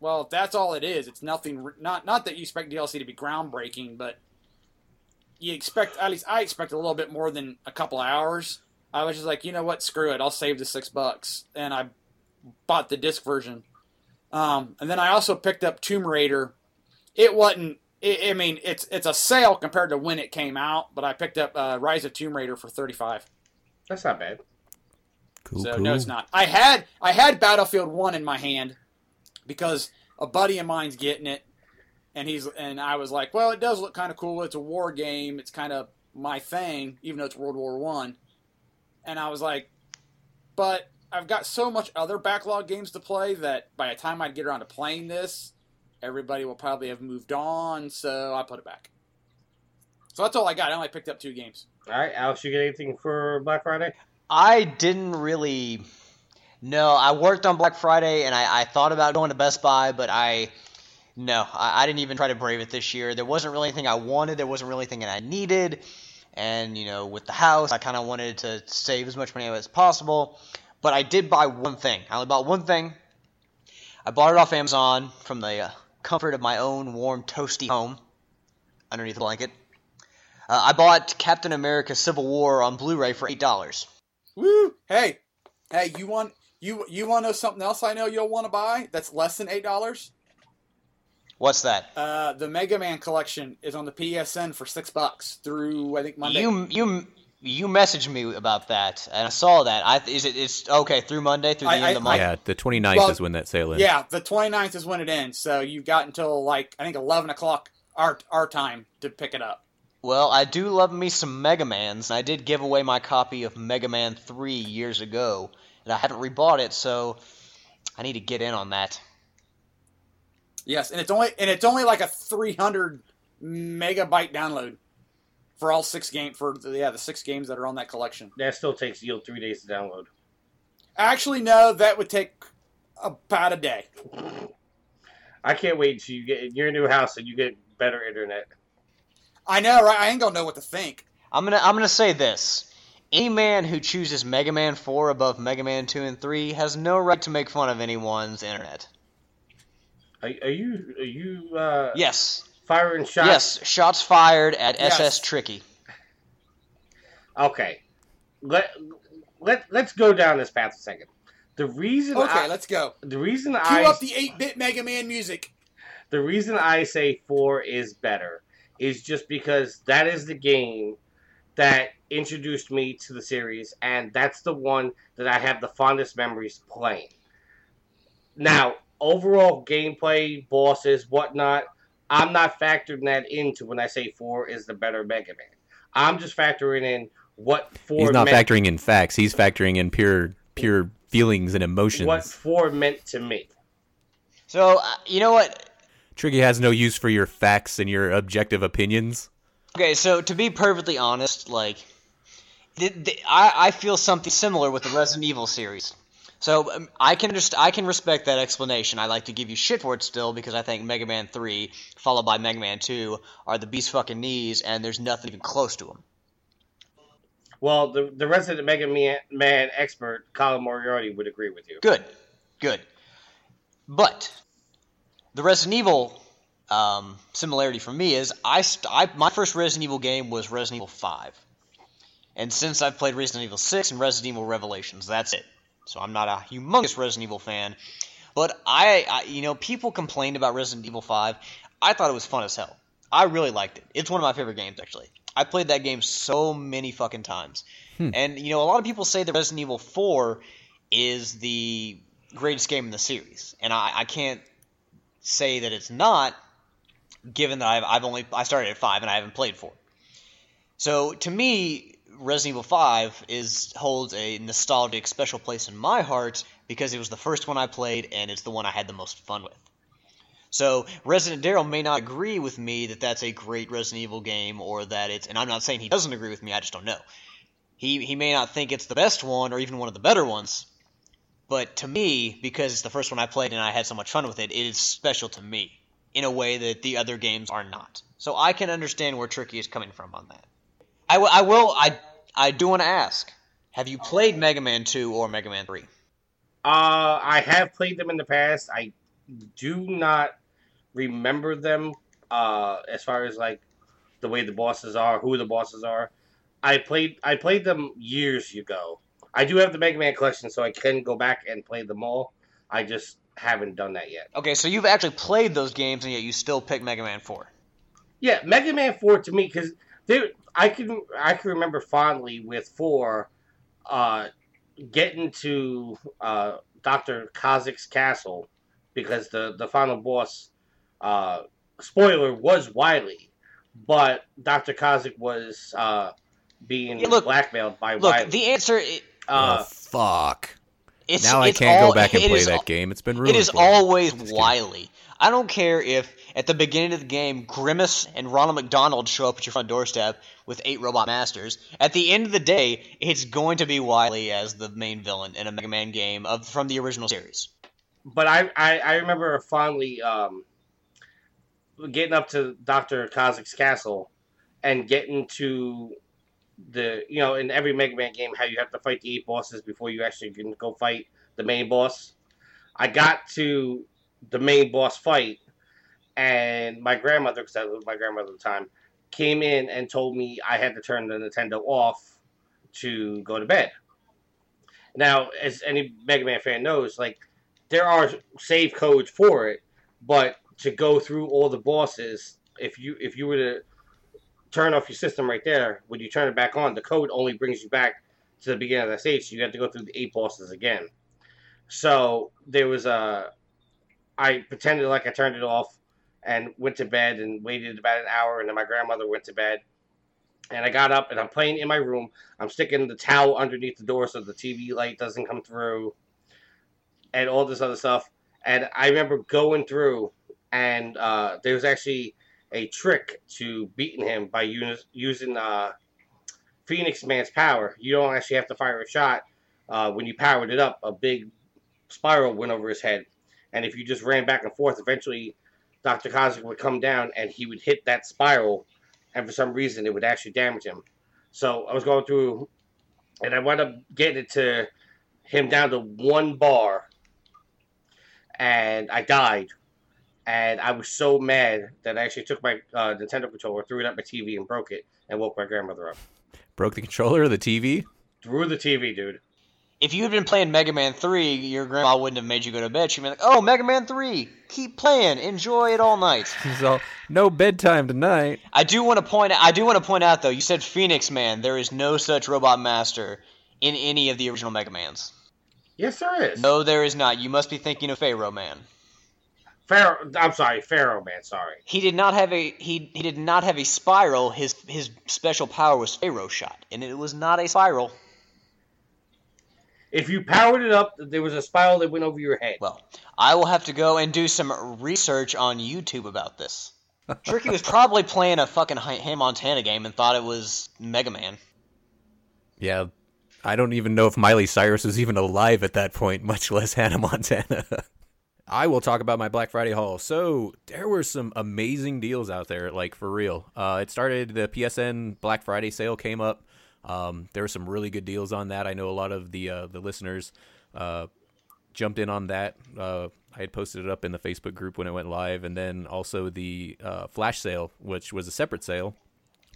F: well, if that's all it is, it's nothing. Not not that you expect DLC to be groundbreaking, but you expect at least I expect a little bit more than a couple hours. I was just like, you know what, screw it, I'll save the six bucks, and I bought the disc version. Um, and then I also picked up Tomb Raider. It wasn't. I I mean, it's it's a sale compared to when it came out, but I picked up uh, Rise of Tomb Raider for thirty five.
C: That's not bad.
E: Cool,
F: So
E: cool.
F: no, it's not. I had I had Battlefield One in my hand because a buddy of mine's getting it, and he's and I was like, well, it does look kind of cool. It's a war game. It's kind of my thing, even though it's World War One. And I was like, but I've got so much other backlog games to play that by the time I'd get around to playing this, everybody will probably have moved on. So I put it back. So that's all I got. I only picked up two games.
C: All right, Alex, you get anything for Black Friday?
D: I didn't really. No, I worked on Black Friday and I, I thought about going to Best Buy, but I No, I, I didn't even try to brave it this year. There wasn't really anything I wanted. There wasn't really anything that I needed. And, you know, with the house, I kind of wanted to save as much money as possible. But I did buy one thing. I only bought one thing. I bought it off Amazon from the uh, comfort of my own warm, toasty home underneath a blanket. Uh, I bought Captain America Civil War on Blu ray for $8.
F: Woo! Hey, hey, you want you you want to know something else? I know you'll want to buy that's less than eight dollars.
D: What's that?
F: Uh, the Mega Man collection is on the PSN for six bucks through I think Monday.
D: You you you messaged me about that, and I saw that. I is it it's okay through Monday through the
F: I-
D: end of the month.
E: Yeah, the 29th
F: Well,
E: is when that sale ends.
F: yeah, the 29th is when it ends, so you've got until like I think eleven o'clock our our time to pick it up.
D: Well, I do love me some Mega Mans. and I did give away my copy of Mega Man 3 years ago, and I haven't rebought it, so I need to get in on that.
F: Yes, and it's only and it's only like a 300 megabyte download for all six game for the, yeah the six games that are on that collection.
C: That still takes you three days to download.
F: Actually, no, that would take about a day.
C: I can't wait until you get in your new house and you get better internet.
F: I know, right? I ain't gonna know what to think.
D: I'm gonna I'm gonna say this: any man who chooses Mega Man 4 above Mega Man 2 and 3 has no right to make fun of anyone's internet.
C: Are, are you are you uh,
D: Yes,
C: firing shots?
D: yes, shots fired at
F: Yes.
D: SS Tricky.
C: Okay. Let let let's go down this path a second. The reason
F: Okay,
C: I,
F: let's go.
C: the reason I.
F: Cue
C: I
F: up the 8-bit Mega Man music.
C: the reason I say four is better is just because that is the game that introduced me to the series, and that's the one that I have the fondest memories playing. Now, overall gameplay, bosses, whatnot, I'm not factoring that into when I say four is the better Mega Man. I'm just factoring in what four
E: He's not
C: meant,
E: factoring in facts. He's factoring in pure pure feelings and emotions.
C: what four meant to me.
D: So uh, you know what?
E: Tricky has no use for your facts and your objective opinions.
D: Okay, so to be perfectly honest, like, the, the, I, I feel something similar with the Resident Evil series. So um, I can just I can respect that explanation. I like to give you shit for it still because I think Mega Man Three, followed by Mega Man Two, are the beast fucking knees, and there's nothing even close to them.
C: Well, the the resident Mega Man, Man expert, Colin Moriarty, would agree with you.
D: Good, good. But the Resident Evil um, similarity for me is I, st- I my first Resident Evil game was Resident Evil Five, and since I've played Resident Evil Six and Resident Evil Revelations, that's it. So I'm not a humongous Resident Evil fan, but I, I you know people complained about Resident Evil Five. I thought it was fun as hell. I really liked it. It's one of my favorite games actually. I played that game so many fucking times. Hmm. And you know, a lot of people say that Resident Evil 4 is the greatest game in the series, and I, I can't say that it's not, given that I've, I've only I started at five and I haven't played four. So to me, Resident Evil 5 is holds a nostalgic special place in my heart because it was the first one I played and it's the one I had the most fun with. So Resident Daryl may not agree with me that that's a great Resident Evil game or that it's and I'm not saying he doesn't agree with me, I just don't know. He he may not think it's the best one or even one of the better ones, but to me, because it's the first one I played and I had so much fun with it, it is special to me in a way that the other games are not. So I can understand where Tricky is coming from on that. I, w- I will I I do want to ask: Have you played Mega Man Two or Mega Man Three?
C: Uh, I have played them in the past. I do not remember them uh, as far as like the way the bosses are, who the bosses are. I played I played them years ago. I do have the Mega Man collection, so I can go back and play them all. I just haven't done that yet.
D: Okay, so you've actually played those games and yet you still pick Mega Man Four.
C: Yeah, Mega Man Four to me because I can I can remember fondly with four, uh, getting to uh, Doctor Cossack's castle because the the final boss, uh, spoiler was Wily, but Doctor Cossack was uh, being
D: Yeah, look-
C: blackmailed by
D: Look,
C: Wily.
D: the answer it,
C: uh,
E: oh fuck!
D: it's
E: now I can't
D: all-
E: go back and play
D: is
E: that
D: al-
E: game. It's been ruined.
D: It is always
E: Just kidding.
D: Wily. I don't care if at the beginning of the game Grimace and Ronald McDonald show up at your front doorstep with eight robot masters. At the end of the day, it's going to be Wily as the main villain in a Mega Man game of from the original series.
C: but I, I, I remember fondly um, getting up to Doctor Cossack's castle and getting to the you know in every Mega Man game how you have to fight the eight bosses before you actually can go fight the main boss. I got to the main boss fight, and my grandmother, because lived with my grandmother at the time, came in and told me I had to turn the Nintendo off to go to bed. Now, as any Mega Man fan knows, like there are save codes for it, but to go through all the bosses, if you if you were to turn off your system right there, when you turn it back on, the code only brings you back to the beginning of the stage. So you have to go through the eight bosses again. So there was a, I pretended like I turned it off and went to bed and waited about an hour, and then my grandmother went to bed. And I got up and I'm playing in my room. I'm sticking the towel underneath the door so the TV light doesn't come through, and all this other stuff. And I remember going through, and uh, there was actually a trick to beating him by us- using uh, Phoenix Man's power. You don't actually have to fire a shot. Uh, when you powered it up, a big spiral went over his head. And if you just ran back and forth, eventually Dr. Cossack would come down and he would hit that spiral. And for some reason, it would actually damage him. So I was going through, and I wound up getting it to him down to one bar. And I died and I was so mad that I actually took my uh, Nintendo controller, threw it at my TV, and broke it, and woke my grandmother up.
E: Broke the controller the TV.
C: Through the TV, dude.
D: If you had been playing Mega Man 3, your grandma wouldn't have made you go to bed. She'd be like, oh, Mega Man 3, keep playing, enjoy it all night.
E: So no bedtime tonight.
D: I do want to point I do want to point out though, you said Phoenix Man. There is no such robot master in any of the original Mega Mans.
C: Yes, there is.
D: No, there is not. You must be thinking of Pharaoh Man.
C: Pharaoh. I'm sorry, Pharaoh man. Sorry.
D: He did not have a he he did not have a spiral. His his special power was Pharaoh shot, and it was not a spiral.
C: If you powered it up, there was a spiral that went over your head.
D: Well, I will have to go and do some research on YouTube about this. Tricky was probably playing a fucking Hannah Montana game and thought it was Mega Man.
E: Yeah, I don't even know if Miley Cyrus was even alive at that point, much less Hannah Montana. I will talk about my Black Friday haul. So there were some amazing deals out there, like for real. Uh, it started the PSN Black Friday sale came up. Um, there were some really good deals on that. I know a lot of the uh, the listeners uh, jumped in on that. Uh, I had posted it up in the Facebook group when it went live, and then also the uh, flash sale, which was a separate sale,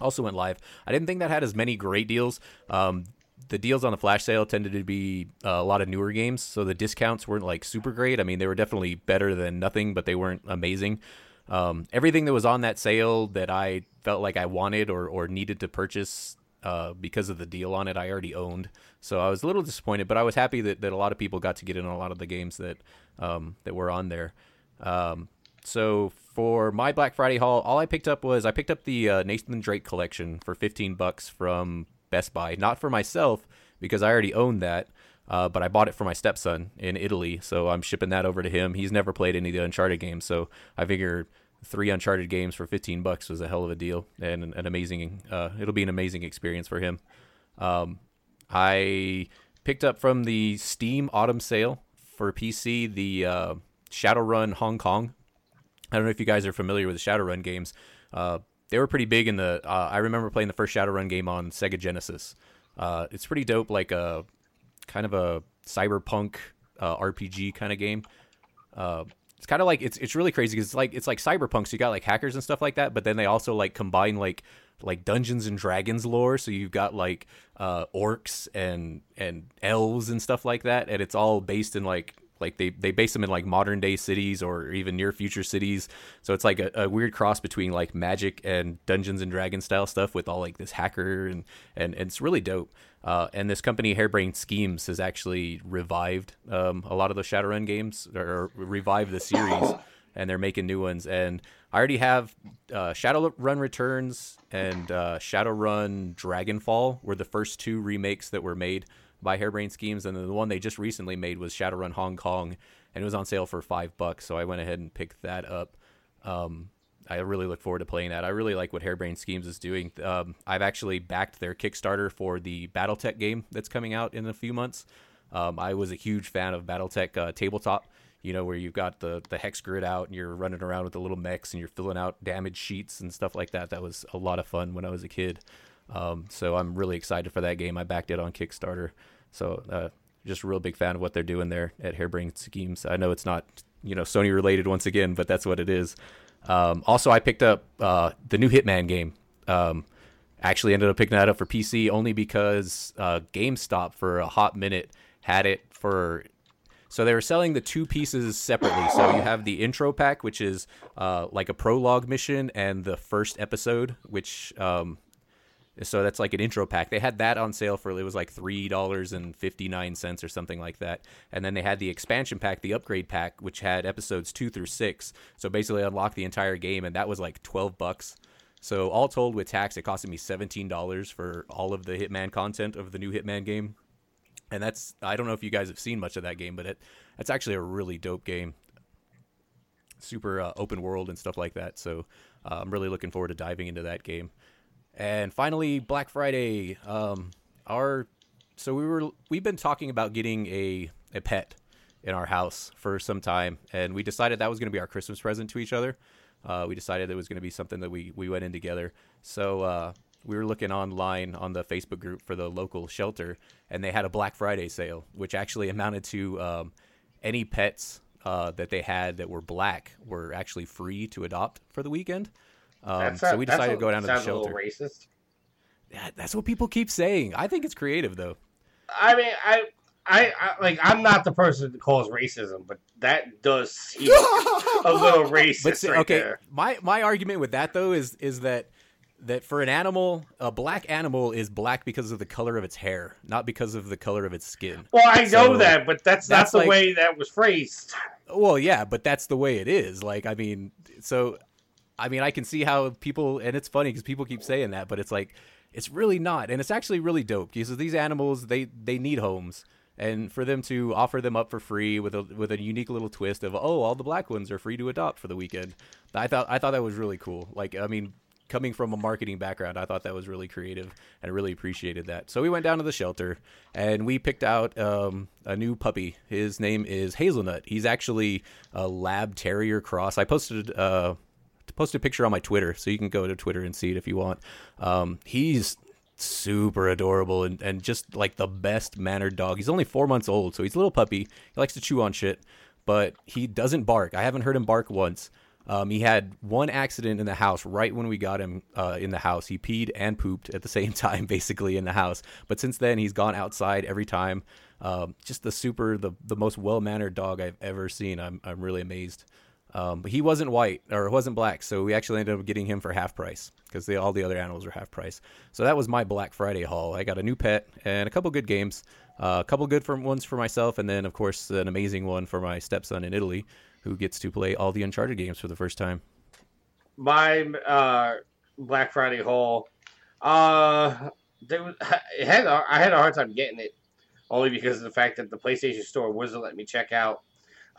E: also went live. I didn't think that had as many great deals. Um, the deals on the flash sale tended to be uh, a lot of newer games, so the discounts weren't like super great. I mean, they were definitely better than nothing, but they weren't amazing. Um, everything that was on that sale that I felt like I wanted or, or needed to purchase uh, because of the deal on it, I already owned. So I was a little disappointed, but I was happy that, that a lot of people got to get in on a lot of the games that um, that were on there. Um, so for my Black Friday haul, all I picked up was I picked up the uh, Nathan Drake collection for 15 bucks from Best Buy. Not for myself because I already owned that, uh, but I bought it for my stepson in Italy, so I'm shipping that over to him. He's never played any of the Uncharted games, so I figure three Uncharted games for 15 bucks was a hell of a deal and an, an amazing. Uh, it'll be an amazing experience for him. Um, I picked up from the Steam Autumn Sale for PC the uh, Shadowrun Hong Kong. I don't know if you guys are familiar with the Shadowrun games. Uh, they were pretty big in the. Uh, I remember playing the first Shadowrun game on Sega Genesis. Uh, it's pretty dope, like a kind of a cyberpunk uh, RPG kind of game. It's kind of like it's it's really crazy because it's like it's like cyberpunk. So you got like hackers and stuff like that, but then they also like combine like like Dungeons and Dragons lore. So you've got like uh, orcs and and elves and stuff like that, and it's all based in like like they, they base them in like modern day cities or even near future cities. So it's like a, a weird cross between like magic and Dungeons and Dragons style stuff with all like this hacker and and, and it's really dope. Uh, and this company Harebrained Schemes has actually revived um, a lot of the Shadowrun games or revived the series, and they're making new ones. And I already have uh, Shadowrun Returns and uh, Shadowrun Dragonfall were the first two remakes that were made by Harebrained Schemes, and then the one they just recently made was Shadowrun Hong Kong, and it was on sale for five bucks. So I went ahead and picked that up. Um, I really look forward to playing that. I really like what Harebrained Schemes is doing. Um, I've actually backed their Kickstarter for the BattleTech game that's coming out in a few months. Um, I was a huge fan of BattleTech uh, tabletop you know, where you've got the the hex grid out and you're running around with the little mechs and you're filling out damage sheets and stuff like that. That was a lot of fun when I was a kid. Um, so I'm really excited for that game. I backed it on Kickstarter. So uh, just a real big fan of what they're doing there at Harebrained Schemes. I know it's not you know Sony related once again, but that's what it is. Um, also, I picked up uh, the new Hitman game. Um, actually, ended up picking that up for PC only because uh, GameStop for a hot minute had it for. So they were selling the two pieces separately. So you have the intro pack, which is uh, like a prologue mission, and the first episode, which um, so that's like an intro pack. They had that on sale for it was like three dollars and fifty nine cents or something like that. And then they had the expansion pack, the upgrade pack, which had episodes two through six. So basically unlock the entire game, and that was like twelve bucks. So all told with tax, it costed me seventeen dollars for all of the Hitman content of the new Hitman game. And that's I don't know if you guys have seen much of that game, but it that's actually a really dope game. Super uh, open world and stuff like that. So uh, I'm really looking forward to diving into that game. And finally, Black Friday. Um, our so we were we've been talking about getting a a pet in our house for some time, and we decided that was going to be our Christmas present to each other. Uh, we decided it was going to be something that we we went in together. So uh, we were looking online on the Facebook group for the local shelter, and they had a Black Friday sale, which actually amounted to um, any pets uh, that they had that were black were actually free to adopt for the weekend. Um, so we decided
C: a-
E: to go down to the
C: sounds a little
E: shelter.
C: racist.
E: Yeah, that's what people keep saying. I think it's creative though.
C: I mean, I, I, I, like, I'm not the person that calls racism, but that does seem a little racist.
E: But see,
C: right
E: okay,
C: there.
E: my my argument with that though is is that that for an animal, a black animal is black because of the color of its hair, not because of the color of its skin.
C: Well, I know
E: So,
C: that, but that's,
E: that's
C: not the
E: like-
C: way that was phrased.
E: Well, yeah, but that's the way it is. Like, I mean, so, I mean, I can see how people, and it's funny because people keep saying that, but it's like, it's really not, and it's actually really dope because these animals, they they need homes, and for them to offer them up for free with a with a unique little twist of, oh, all the black ones are free to adopt for the weekend. I thought I thought that was really cool. Like, I mean. Coming from a marketing background, I thought that was really creative and really appreciated that. So we went down to the shelter and we picked out um, a new puppy. His name is Hazelnut. He's actually a lab terrier cross. I posted uh, posted a picture on my Twitter, so you can go to Twitter and see it if you want. Um, he's super adorable and, and just like the best mannered dog. He's only four months old, so he's a little puppy. He likes to chew on shit, but he doesn't bark. I haven't heard him bark once. Um, he had one accident in the house right when we got him uh, in the house. He peed and pooped at the same time, basically in the house. But since then, he's gone outside every time. Um, just the super, the the most well mannered dog I've ever seen. I'm I'm really amazed. Um, but he wasn't white or wasn't black, so we actually ended up getting him for half price because all the other animals were half price. So that was my Black Friday haul. I got a new pet and a couple good games, uh, a couple good for, ones for myself, and then of course an amazing one for my stepson in Italy, who gets to play all the Uncharted games for the first time.
C: My uh, Black Friday haul, uh, had had a hard time getting it, only because of the fact that the PlayStation Store wasn't letting me check out.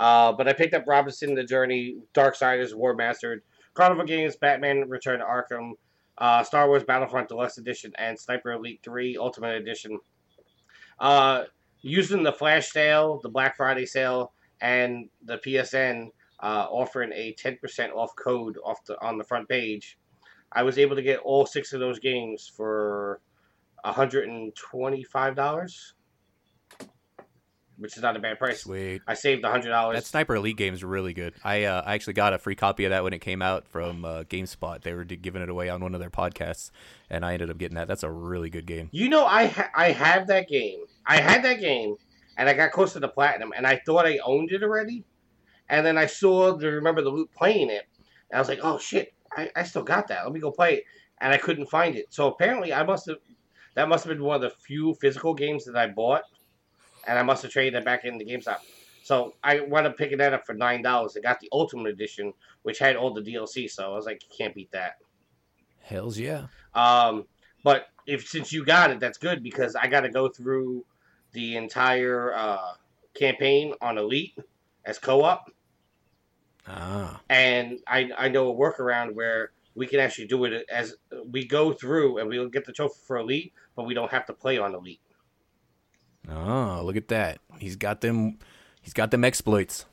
C: Uh, but I picked up Robinson the Journey, Darksiders, Warmastered, Carnival Games, Batman Return to Arkham, uh, Star Wars Battlefront Deluxe Edition, and Sniper Elite 3 Ultimate Edition. Uh, using the flash sale, the Black Friday sale, and the PSN uh, offering a 10% off code off the on the front page, I was able to get all six of those games for $125, which is not a bad price.
E: Sweet.
C: I saved $100.
E: That Sniper Elite game is really good. I uh, I actually got a free copy of that when it came out from uh, GameSpot. They were giving it away on one of their podcasts, and I ended up getting that. That's a really good game.
C: You know, I ha- I have that game. I had that game, and I got close to the platinum, and I thought I owned it already. And then I saw the remember the loot playing it, and I was like, "Oh shit, I, I still got that. Let me go play it." And I couldn't find it. So apparently, I must have that must have been one of the few physical games that I bought, and I must have traded it back in the GameStop. So I wound up picking that up for nine dollars. I got the Ultimate Edition, which had all the DLC. So I was like, "You can't beat that."
E: Hell's yeah.
C: Um, but if since you got it, that's good because I got to go through the entire uh, campaign on Elite as co-op,
E: Ah,
C: and I I know a workaround where we can actually do it as we go through, and we'll get the trophy for Elite, but we don't have to play on Elite.
E: Oh, look at that. He's got them. He's got them exploits.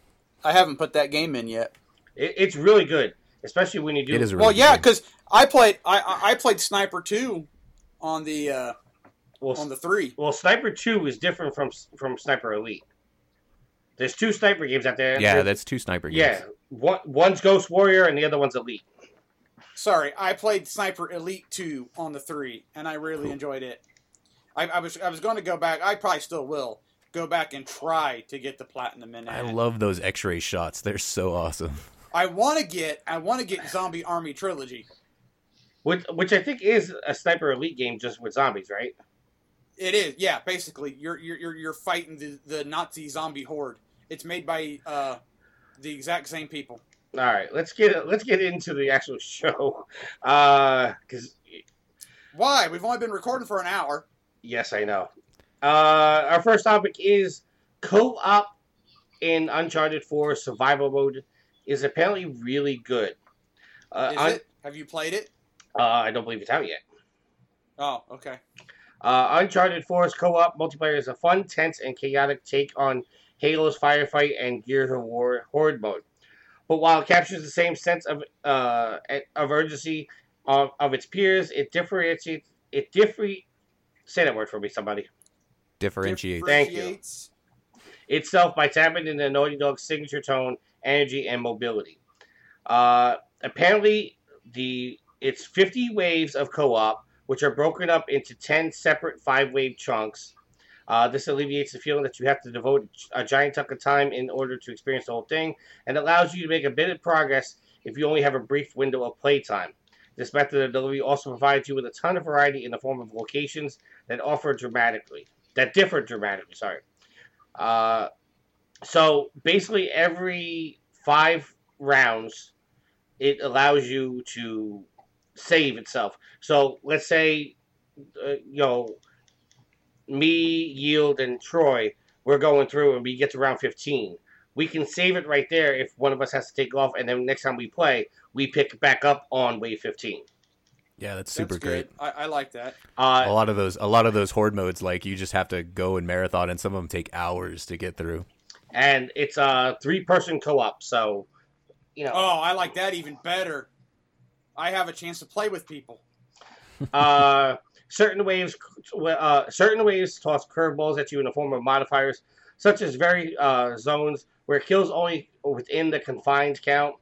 F: I haven't put that game in yet.
C: It, it's really good, especially when you do.
E: It is a really
F: Well, yeah, because I played I I I played Sniper Two on the uh,
C: well,
F: on the three.
C: well, Sniper Two is different from from Sniper Elite. There's two sniper games out there.
E: yeah,
C: There's-
E: that's two sniper games.
C: yeah. One one's Ghost Warrior and the other one's Elite.
F: Sorry, I played Sniper Elite Two on the three, and I really enjoyed it. I, I was I was going to go back. I probably still will go back and try to get the platinum in
E: I love those X-ray shots. They're so awesome.
F: I want to get I want to get Zombie Army Trilogy.
C: Which, which I think is a Sniper Elite game just with zombies, right?
F: It is, yeah. Basically, you're you're you're, you're fighting the, the Nazi zombie horde. It's made by uh, the exact same people.
C: All right, let's get let's get into the actual show. Because
F: Why? We've only been recording for an hour.
C: Yes, I know. Uh, our first topic is co-op in Uncharted 4 survival mode is apparently really good. Uh,
F: Is
C: Un-
F: it? Have you played it?
C: uh, I don't believe it's out yet.
F: Oh, okay.
C: Uh, Uncharted 4's co-op multiplayer is a fun, tense, and chaotic take on Halo's firefight and Gears of War horde mode. But while it captures the same sense of uh, of urgency of, of its peers, it differentiates. It differ. Say that word for me, somebody.
E: Differentiate.
C: Thank you. Itself by tapping into Naughty Dog's signature tone, energy, and mobility. Uh, apparently, the it's 50 waves of co-op, which are broken up into 10 separate five-wave chunks. Uh, this alleviates the feeling that you have to devote a giant chunk of time in order to experience the whole thing, and allows you to make a bit of progress if you only have a brief window of playtime. This method of delivery also provides you with a ton of variety in the form of locations that offer dramatically, that differ dramatically. Sorry. Uh, so basically, every five rounds, it allows you to save itself. So let's say, uh, you know, me, Yield, and Troy, we're going through and we get to round 15. We can save it right there if one of us has to take off, and then next time we play, we pick back up on wave 15.
E: Yeah, that's
F: That's
E: super great.
F: I, I like that.
E: A
C: Uh,
E: lot of those, a lot of those horde modes, like you just have to go and marathon, and some of them take hours to get through.
C: and it's a three person co op, so, you know.
F: Oh, I like that even better. I have a chance to play with people.
C: uh, certain waves, uh, certain waves toss curveballs at you in the form of modifiers, such as very uh, zones where kills only within the confined count.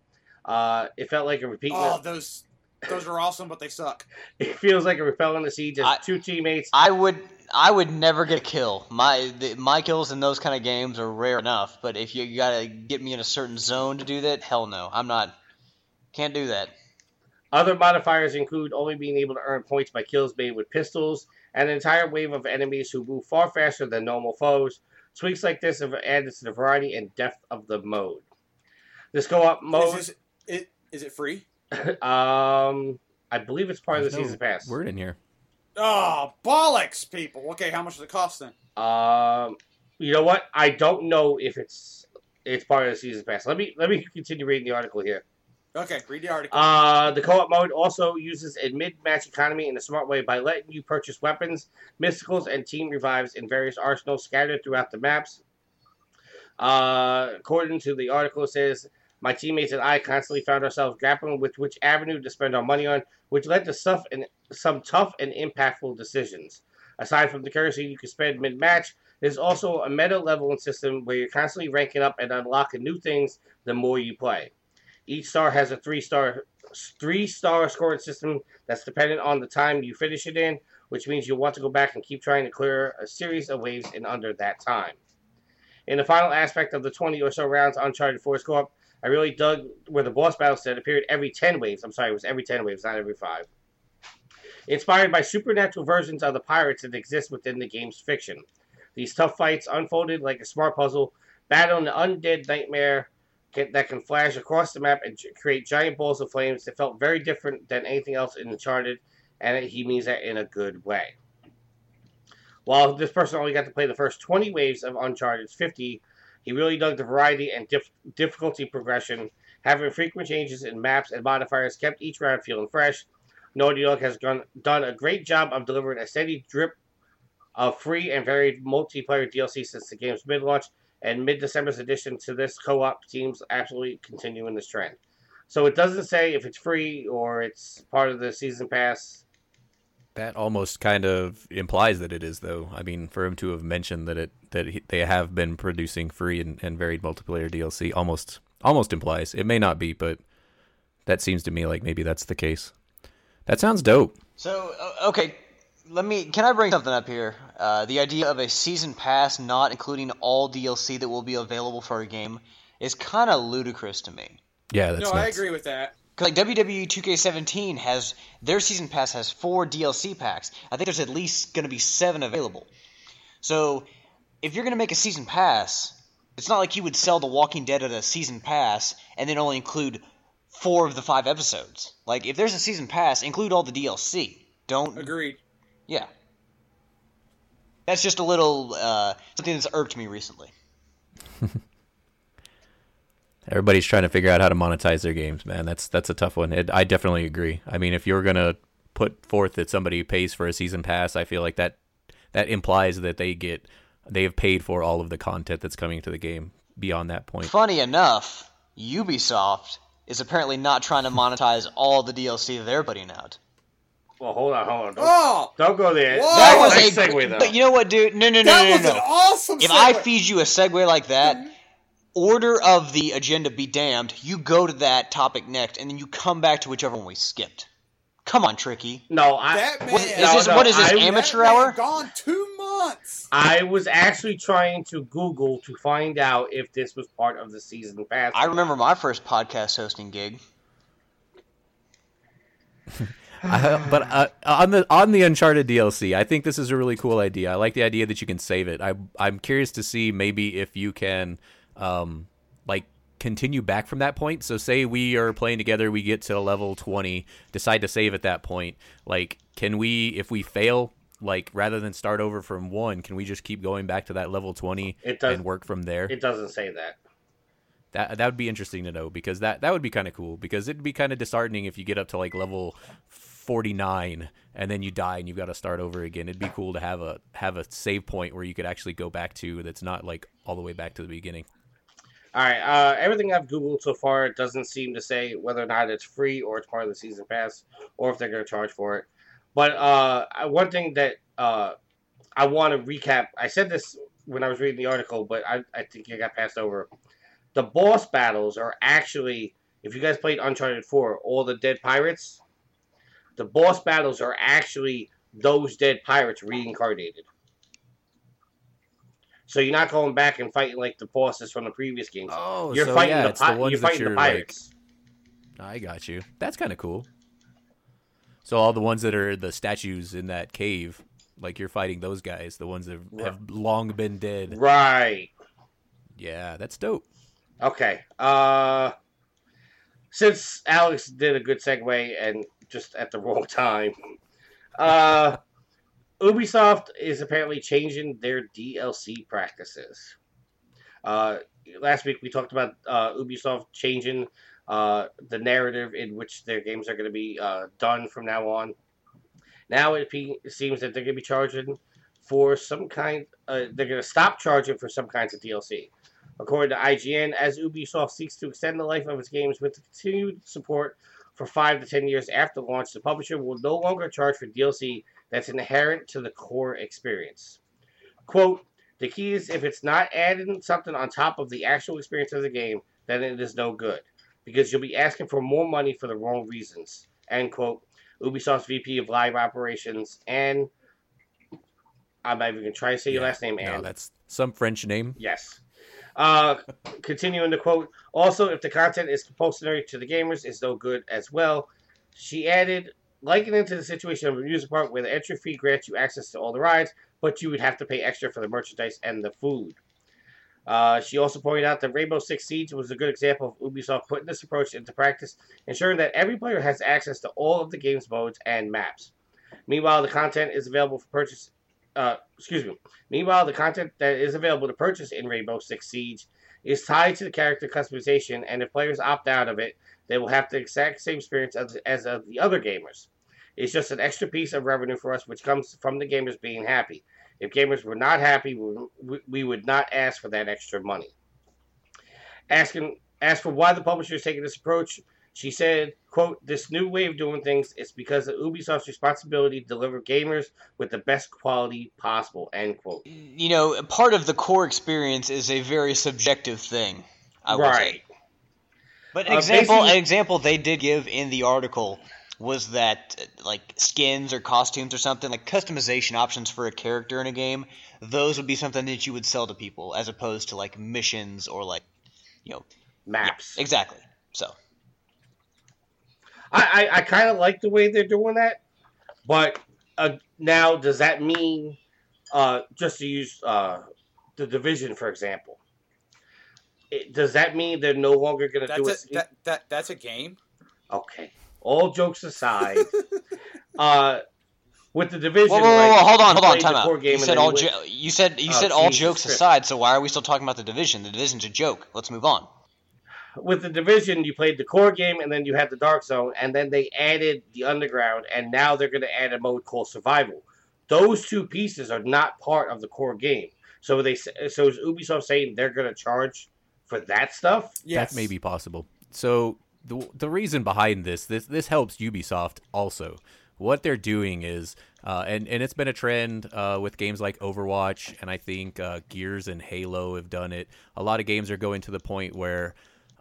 C: Uh, it felt like a repeat.
F: Oh, those those are awesome, but they suck.
C: It feels like a repel in the siege as
D: I-
C: two teammates.
D: I would I would never get a kill. My the, my kills in those kind of games are rare enough. But if you gotta get me in a certain zone to do that, hell no, I'm not. Can't do that.
C: Other modifiers include only being able to earn points by kills made with pistols, and an entire wave of enemies who move far faster than normal foes. Tweaks like this have added to the variety and depth of the mode. This co-op mode,
F: Is, this, it, is it free?
C: um, I believe it's part of the
E: no
C: season pass.
E: Word in here.
F: Oh, bollocks, people. Okay, how much does it cost then?
C: Um, you know what? I don't know if it's it's part of the season pass. Let me let me continue reading the article here.
F: Okay, read the article.
C: Uh, the co-op mode also uses a mid-match economy in a smart way by letting you purchase weapons, mysticals, and team revives in various arsenals scattered throughout the maps. Uh, according to the article, it says my teammates and I constantly found ourselves grappling with which avenue to spend our money on, which led to and some tough and impactful decisions. Aside from the currency you can spend mid-match, there's also a meta leveling system where you're constantly ranking up and unlocking new things the more you play. Each star has a three star three star scoring system that's dependent on the time you finish it in, which means you'll want to go back and keep trying to clear a series of waves in under that time. In the final aspect of the 20 or so rounds Uncharted 4's co-op, I really dug where the boss battle set appeared every 10 waves. I'm sorry, it was every 10 waves, not every 5. Inspired by supernatural versions of the pirates that exist within the game's fiction. These tough fights unfolded like a smart puzzle, battling an undead nightmare that can flash across the map and create giant balls of flames that felt very different than anything else in Uncharted, and he means that in a good way. While this person only got to play the first 20 waves of Uncharted's 50, he really dug the variety and dif- difficulty progression. Having frequent changes in maps and modifiers kept each round feeling fresh. Naughty Dog has gone, done a great job of delivering a steady drip of free and varied multiplayer DLC since the game's mid-launch, and mid December's addition to this co op seems absolutely continuing this trend. So it doesn't say if it's free or it's part of the season pass.
E: That almost kind of implies that it is, though. I mean, for him to have mentioned that it that he, they have been producing free and, and varied multiplayer DLC, almost almost implies it may not be, but that seems to me like maybe that's the case. That sounds dope.
D: So okay, let me. Can I bring something up here? Uh, the idea of a season pass not including all DLC that will be available for a game is kind of ludicrous to me.
E: Yeah, that's
F: no,
E: nuts.
F: I agree with that.
D: Cause like WWE 2K17 has their season pass has four DLC packs. I think there's at least going to be seven available. So if you're going to make a season pass, it's not like you would sell The Walking Dead at a season pass and then only include four of the five episodes. Like if there's a season pass, include all the DLC. Don't
F: Agreed.
D: yeah. That's just a little uh, something that's irked me recently.
E: Everybody's trying to figure out how to monetize their games, man. That's that's a tough one. It, I definitely agree. I mean, if you're gonna put forth that somebody pays for a season pass, I feel like that that implies that they get they have paid for all of the content that's coming to the game beyond that point.
D: Funny enough, Ubisoft is apparently not trying to monetize all the DLC they're putting out.
C: Well, hold on, hold on. Don't,
F: Oh,
C: don't go there.
F: Whoa!
D: That was
C: Nice
D: a
C: segue, though.
D: but you know what, dude? No, no, no,
F: that
D: no,
F: was
D: no,
F: an awesome.
D: If I feed you a segue like that, order of the agenda be damned. You go to that topic next, and then you come back to whichever one we skipped. Come on, Tricky.
C: no, I,
F: that man,
D: What is
C: No,
D: this?
C: no,
D: what is this?
C: I-
D: amateur
F: that
D: hour?
F: Gone two months.
C: I was actually trying to Google to find out if this was part of the season pass.
D: I remember my first podcast hosting gig.
E: I, but uh, on the on the Uncharted DLC, I think this is a really cool idea. I like the idea that you can save it. I I'm curious to see maybe if you can, um, like continue back from that point. So say we are playing together, we get to level twenty, decide to save at that point. Like, can we if we fail? Like rather than start over from one, can we just keep going back to that level twenty
C: It does-
E: and work from there?
C: It doesn't say that.
E: That that would be interesting to know because that that would be kind of cool because it'd be kind of disheartening if you get up to like level 49 and then you die and you've got to start over again. It'd be cool to have a have a save point where you could actually go back to that's not like all the way back to the beginning.
C: All right. Uh, everything I've googled so far doesn't seem to say whether or not it's free or it's part of the season pass or if they're going to charge for it. But uh, one thing that uh, I want to recap. I said this when I was reading the article, but I, I think it got passed over. The boss battles are actually, if you guys played Uncharted 4, all the dead pirates, the boss battles are actually those dead pirates reincarnated. So you're not going back and fighting like the bosses from the previous games.
E: Oh,
C: you're
E: so
C: fighting
E: yeah,
C: the, pi-
E: the ones
C: you're
E: that
C: fighting
E: you're
C: the
E: like
C: pirates.
E: I got you. That's kind of cool. So all the ones that are the statues in that cave, like you're fighting those guys, the ones that have long been dead.
C: Right.
E: Yeah, that's dope.
C: Okay. Uh, since Alex did a good segue and just at the wrong time, uh, Ubisoft is apparently changing their DLC practices. Uh, last week we talked about uh, Ubisoft changing uh, the narrative in which their games are going to be uh, done from now on. Now it, pe- seems that they're going to be charging for some kind. Uh, they're going to stop charging for some kinds of DLC. According to IGN, as Ubisoft seeks to extend the life of its games with continued support for 5 to 10 years after launch, the publisher will no longer charge for DLC that's inherent to the core experience. Quote, the key is if it's not adding something on top of the actual experience of the game, then it is no good, because you'll be asking for more money for the wrong reasons. End quote. Ubisoft's VP of Live Operations, and I'm not even going to try to say your
E: Yeah,
C: last name,
E: No, that's some French name.
C: Yes. Uh, continuing to quote, also, if the content is compulsory to the gamers, it's no good as well. She added, likening it to the situation of a amusement park where the entry fee grants you access to all the rides, but you would have to pay extra for the merchandise and the food. Uh, she also pointed out that Rainbow Six Siege was a good example of Ubisoft putting this approach into practice, ensuring that every player has access to all of the game's modes and maps. Meanwhile, the content is available for purchase. Uh, excuse me. Meanwhile, the content that is available to purchase in Rainbow Six Siege is tied to the character customization, and if players opt out of it, they will have the exact same experience as, as of the other gamers. It's just an extra piece of revenue for us, which comes from the gamers being happy. If gamers were not happy, we, we would not ask for that extra money. Asking asked for why the publisher is taking this approach, she said, quote, this new way of doing things is because of Ubisoft's responsibility to deliver gamers with the best quality possible, end quote.
D: You know, part of the core experience is a very subjective thing. I
C: right.
D: Say. But
C: Uh,
D: an example, an example they did give in the article was that uh, like skins or costumes or something like customization options for a character in a game. Those would be something that you would sell to people as opposed to like missions or like you know
C: Maps.
D: exactly. So
C: I, I, I kind of like the way they're doing that, but uh, now does that mean, uh, just to use uh, the division for example, it, does that mean they're no longer going to do
F: That's
C: it?
F: a, that, that that's a game.
C: Okay. All jokes aside, uh, with the division,
D: whoa, whoa, whoa,
C: like,
D: whoa, hold on, hold on,
C: played
D: time out. You said all jo- you said you
C: Oh,
D: said all jokes
C: Christ.
D: aside. So why are we still talking about the division? The division's a joke. Let's move on.
C: with the division, you played the core game, and then you had the dark zone, and then they added the underground, and now they're going to add a mode called survival. Those two pieces are not part of the core game. So they s- so is Ubisoft saying they're going to charge for that stuff?
F: Yes,
E: That may be possible. So the the reason behind this this this helps Ubisoft also. What they're doing is, uh, and and it's been a trend uh, with games like Overwatch, and I think uh, Gears and Halo have done it. A lot of games are going to the point where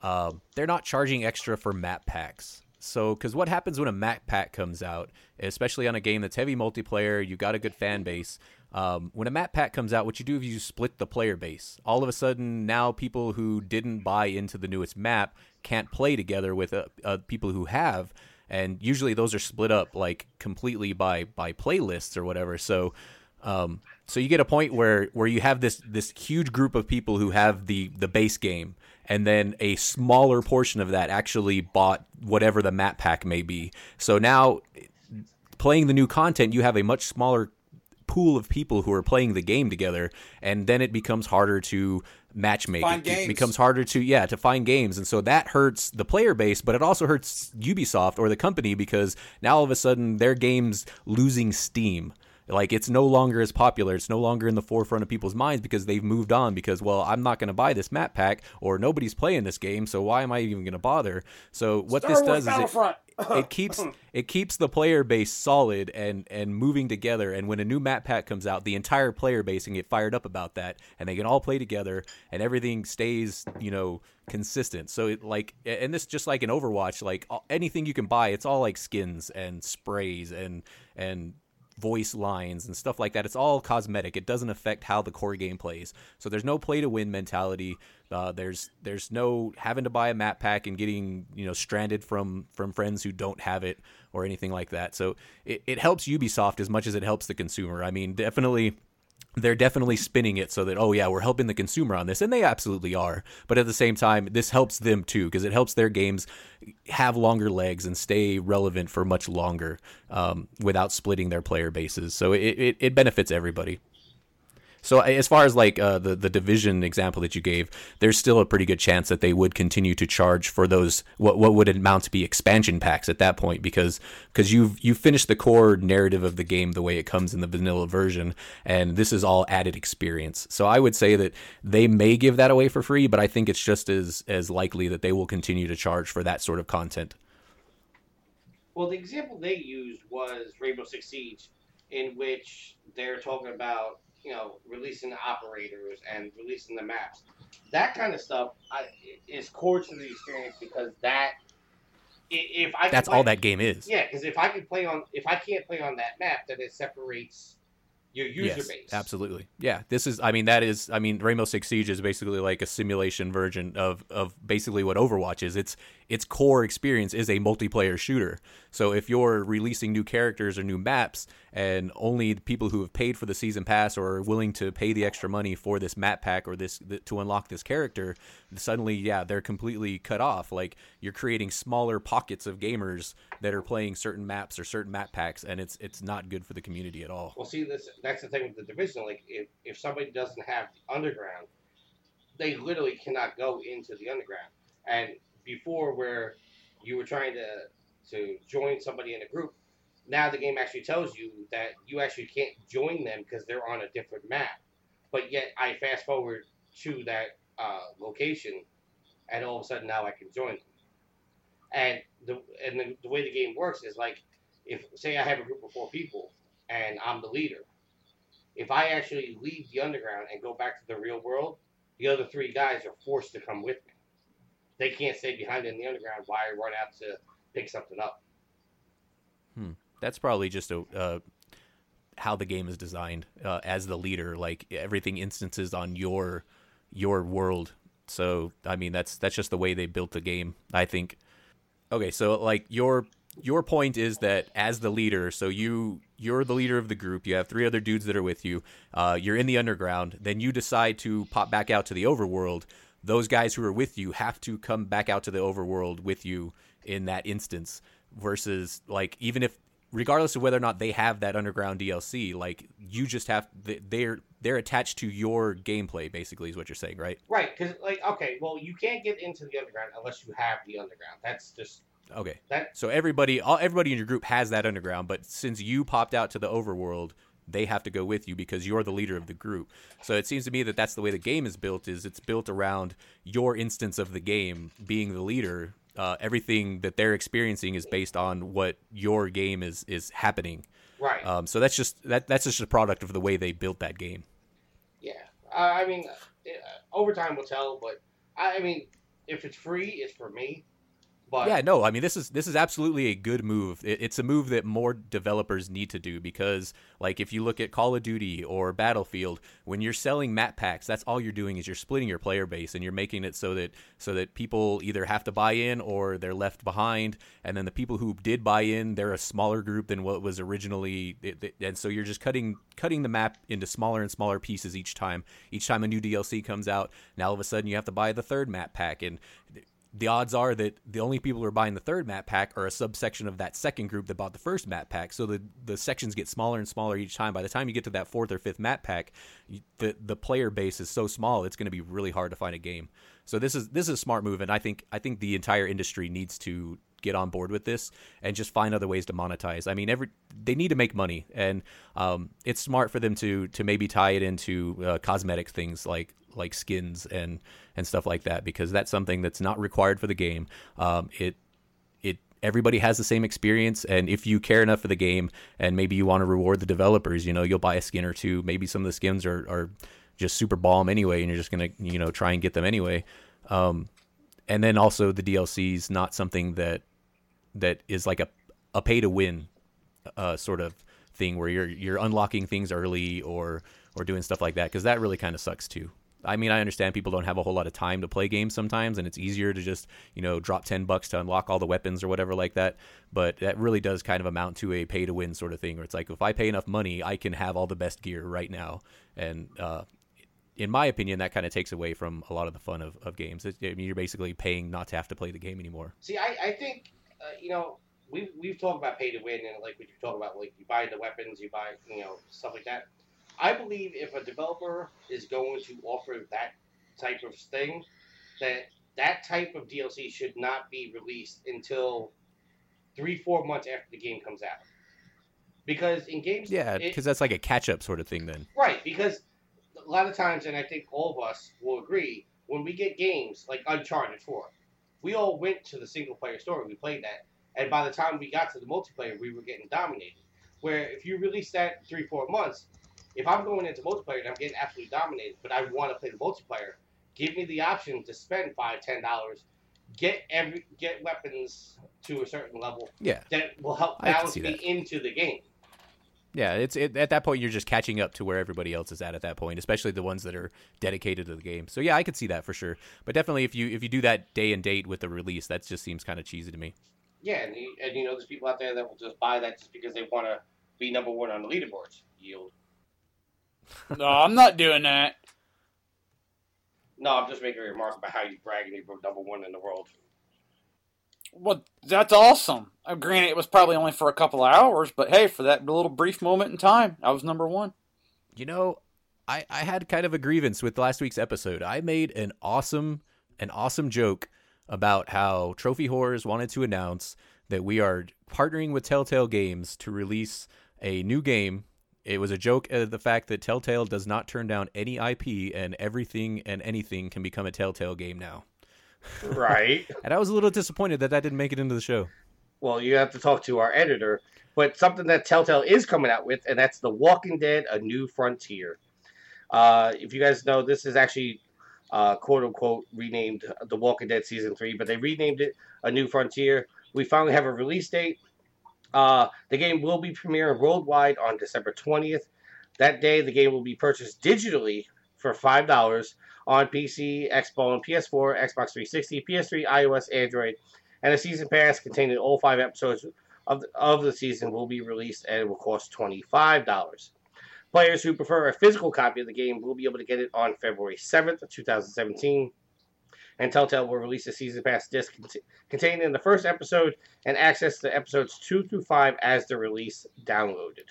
E: uh, they're not charging extra for map packs. So, because what happens when a map pack comes out, especially on a game that's heavy multiplayer, you got a good fan base. Um, when a map pack comes out, what you do is you split the player base. All of a sudden, now people who didn't buy into the newest map can't play together with uh, uh, people who have, and usually those are split up like completely by by playlists or whatever. So, um, so you get a point where where you have this this huge group of people who have the the base game, and then a smaller portion of that actually bought whatever the map pack may be. So now, playing the new content, you have a much smaller pool of people who are playing the game together, and then it becomes harder to matchmake. It, it becomes harder to yeah to find games, and so that hurts the player base, but it also hurts Ubisoft or the company because now all of a sudden their game's losing steam. Like it's no longer as popular. It's no longer in the forefront of people's minds because they've moved on. Because well, I'm not going to buy this map pack, or nobody's playing this game, so why am I even going to bother? So what
F: Star
E: this
F: Wars
E: does is it, it keeps it keeps the player base solid and and moving together and when a new map pack comes out the entire player base can get fired up about that and they can all play together and everything stays you know consistent so it like and this just like in overwatch like anything you can buy it's all like skins and sprays and and voice lines and stuff like that. It's all cosmetic. It doesn't affect how the core game plays. So there's no play to win mentality. Uh, there's there's no having to buy a map pack and getting you know stranded from from friends who don't have it or anything like that. So it, it helps Ubisoft as much as it helps the consumer. I mean, definitely they're definitely spinning it so that oh yeah we're helping the consumer on this and they absolutely are. But at the same time this helps them too because it helps their games have longer legs and stay relevant for much longer um, without splitting their player bases. So it, it, it benefits everybody so as far as like uh, the the division example that you gave, there's still a pretty good chance that they would continue to charge for those what what would amount to be expansion packs at that point because because you've you finished the core narrative of the game the way it comes in the vanilla version, and this is all added experience. So I would say that they may give that away for free, but I think it's just as as likely that they will continue to charge for that sort of content.
C: Well, the example they used was Rainbow Six Siege, in which they're talking about you know releasing the operators and releasing the maps. That kind of stuff I, is core to the experience because that if I
E: that's
C: play-
E: all that game is.
C: Yeah, because if I can play on if I can't play on that map, then it separates your user
E: yes,
C: base.
E: Absolutely. Yeah. This is I mean that is I mean Rainbow Six Siege is basically like a simulation version of of basically what Overwatch is. It's its core experience is a multiplayer shooter. So if you're releasing new characters or new maps and only people who have paid for the season pass or are willing to pay the extra money for this map pack or this th- to unlock this character, suddenly yeah, they're completely cut off. Like you're creating smaller pockets of gamers that are playing certain maps or certain map packs and it's it's not good for the community at all.
C: Well, see, this that's the thing with the division. Like, if, if somebody doesn't have the underground, they literally cannot go into the underground. And before, where you were trying to to join somebody in a group, now the game actually tells you that you actually can't join them because they're on a different map. But yet I fast forward to that uh, location, and all of a sudden now I can join them. And the and the, the way the game works is like, if say I have a group of four people and I'm the leader, if I actually leave the underground and go back to the real world, the other three guys are forced to come with me. They can't stay behind in the underground I run out to pick something up.
E: That's probably just a uh, how the game is designed uh, as the leader. Like everything instances on your your world. So I mean, that's that's just the way they built the game. I think. Okay, so like your your point is that as the leader, so you you're the leader of the group. You have three other dudes that are with you. Uh, you're in the underground. Then you decide to pop back out to the overworld. Those guys who are with you have to come back out to the overworld with you in that instance. Versus like even if regardless of whether or not they have that underground DLC, like you just have they're they're attached to your gameplay. Basically, is what you're saying, right?
C: Right, because like okay, well you can't get into the underground unless you have the underground. That's just
E: Okay.
C: that.
E: So everybody, all everybody in your group has that underground, but since you popped out to the overworld, they have to go with you because you're the leader of the group. So it seems to me that that's the way the game is built. Is it's built around your instance of the game being the leader. Uh, everything that they're experiencing is based on what your game is is happening.
C: Right.
E: Um, so that's just that that's just a product of the way they built that game.
C: Yeah, uh, I mean, uh, overtime will tell, but I, I mean, if it's free, it's for me. But
E: Yeah, no, I mean this is this is absolutely a good move. It, it's a move that more developers need to do because, like, if you look at Call of Duty or Battlefield, when you're selling map packs, that's all you're doing is you're splitting your player base and you're making it so that so that people either have to buy in or they're left behind, and then the people who did buy in, they're a smaller group than what was originally, it, it- and so you're just cutting cutting the map into smaller and smaller pieces each time. Each time a new DLC comes out, now all of a sudden you have to buy the third map pack and the odds are that the only people who are buying the third map pack are a subsection of that second group that bought the first map pack. So the the sections get smaller and smaller each time. By the time you get to that fourth or fifth map pack, the the player base is so small it's going to be really hard to find a game. So this is this is a smart move, and I think I think the entire industry needs to get on board with this and just find other ways to monetize. I mean, every they need to make money, and um, it's smart for them to to maybe tie it into uh, cosmetic things like like skins and and stuff like that because that's something that's not required for the game. Um, it it everybody has the same experience and if you care enough for the game and maybe you want to reward the developers you know you'll buy a skin or two maybe some of the skins are, are just super bomb anyway and you're just gonna you know try and get them anyway um, and then also the dlc is not something that that is like a, a pay to win uh, sort of thing where you're you're unlocking things early or or doing stuff like that because that really kind of sucks too. I mean, I understand people don't have a whole lot of time to play games sometimes, and it's easier to just you know drop ten bucks to unlock all the weapons or whatever like that. But that really does kind of amount to a pay to win sort of thing, where it's like if I pay enough money, I can have all the best gear right now, and uh, in my opinion, that kind of takes away from a lot of the fun of, of games. It, I mean, you're basically paying not to have to play the game anymore.
C: See, I, I think uh, you know we've we've talked about pay to win and like we talk about like you buy the weapons, you buy you know stuff like that. I believe if a developer is going to offer that type of thing, that that type of DLC should not be released until three four months after the game comes out. Because in games,
E: Yeah, because that's like a catch up sort of thing then.
C: Right, because a lot of times, and I think all of us will agree, when we get games like Uncharted 4, we all went to the single player story, we played that, and by the time we got to the multiplayer, we were getting dominated. Where if you release that three, four months, if I'm going into multiplayer and I'm getting absolutely dominated, but I want to play the multiplayer, give me the option to spend five, ten dollars, get every get weapons to a certain level
E: Yeah.
C: that will help balance me into the game.
E: Yeah, it's it, at that point you're just catching up to where everybody else is at at that point, especially the ones that are dedicated to the game. So yeah, I could see that for sure. But definitely, if you if you do that day and date with the release, that just seems kind of cheesy to me.
C: Yeah, and, you- and you know, there's people out there that will just buy that just because they want to be number one on the leaderboards. Yield.
F: No, I'm not doing that.
C: No, I'm just making a remark about how you bragging you're number one in the world.
F: Well, that's awesome. Uh, granted, it was probably only for a couple of hours, but hey, for that little brief moment in time, I was number one.
E: You know, I I had kind of a grievance with last week's episode. I made an awesome an awesome joke about how Trophy Horrors wanted to announce that we are partnering with Telltale Games to release a new game. It was a joke at the fact that Telltale does not turn down any IP and everything and anything can become a Telltale game now.
C: Right.
E: And I was a little disappointed that that didn't make it into the show.
C: well, you have to talk to our editor. But something that Telltale is coming out with, and that's The Walking Dead: A New Frontier. Uh, if you guys know, this is actually uh, quote unquote renamed The Walking Dead Season 3, but they renamed it A New Frontier. We finally have a release date. Uh, the game will be premiering worldwide on December 20th. That day, the game will be purchased digitally for $5 on PC, Xbox, PS4, Xbox 360, PS3, iOS, Android, and a season pass containing all five episodes of the, of the season will be released and it will cost $25. Players who prefer a physical copy of the game will be able to get it on February 7th, 2017. And Telltale will release a season pass disc cont- containing the first episode and access to episodes 2 through 5 as the release downloaded.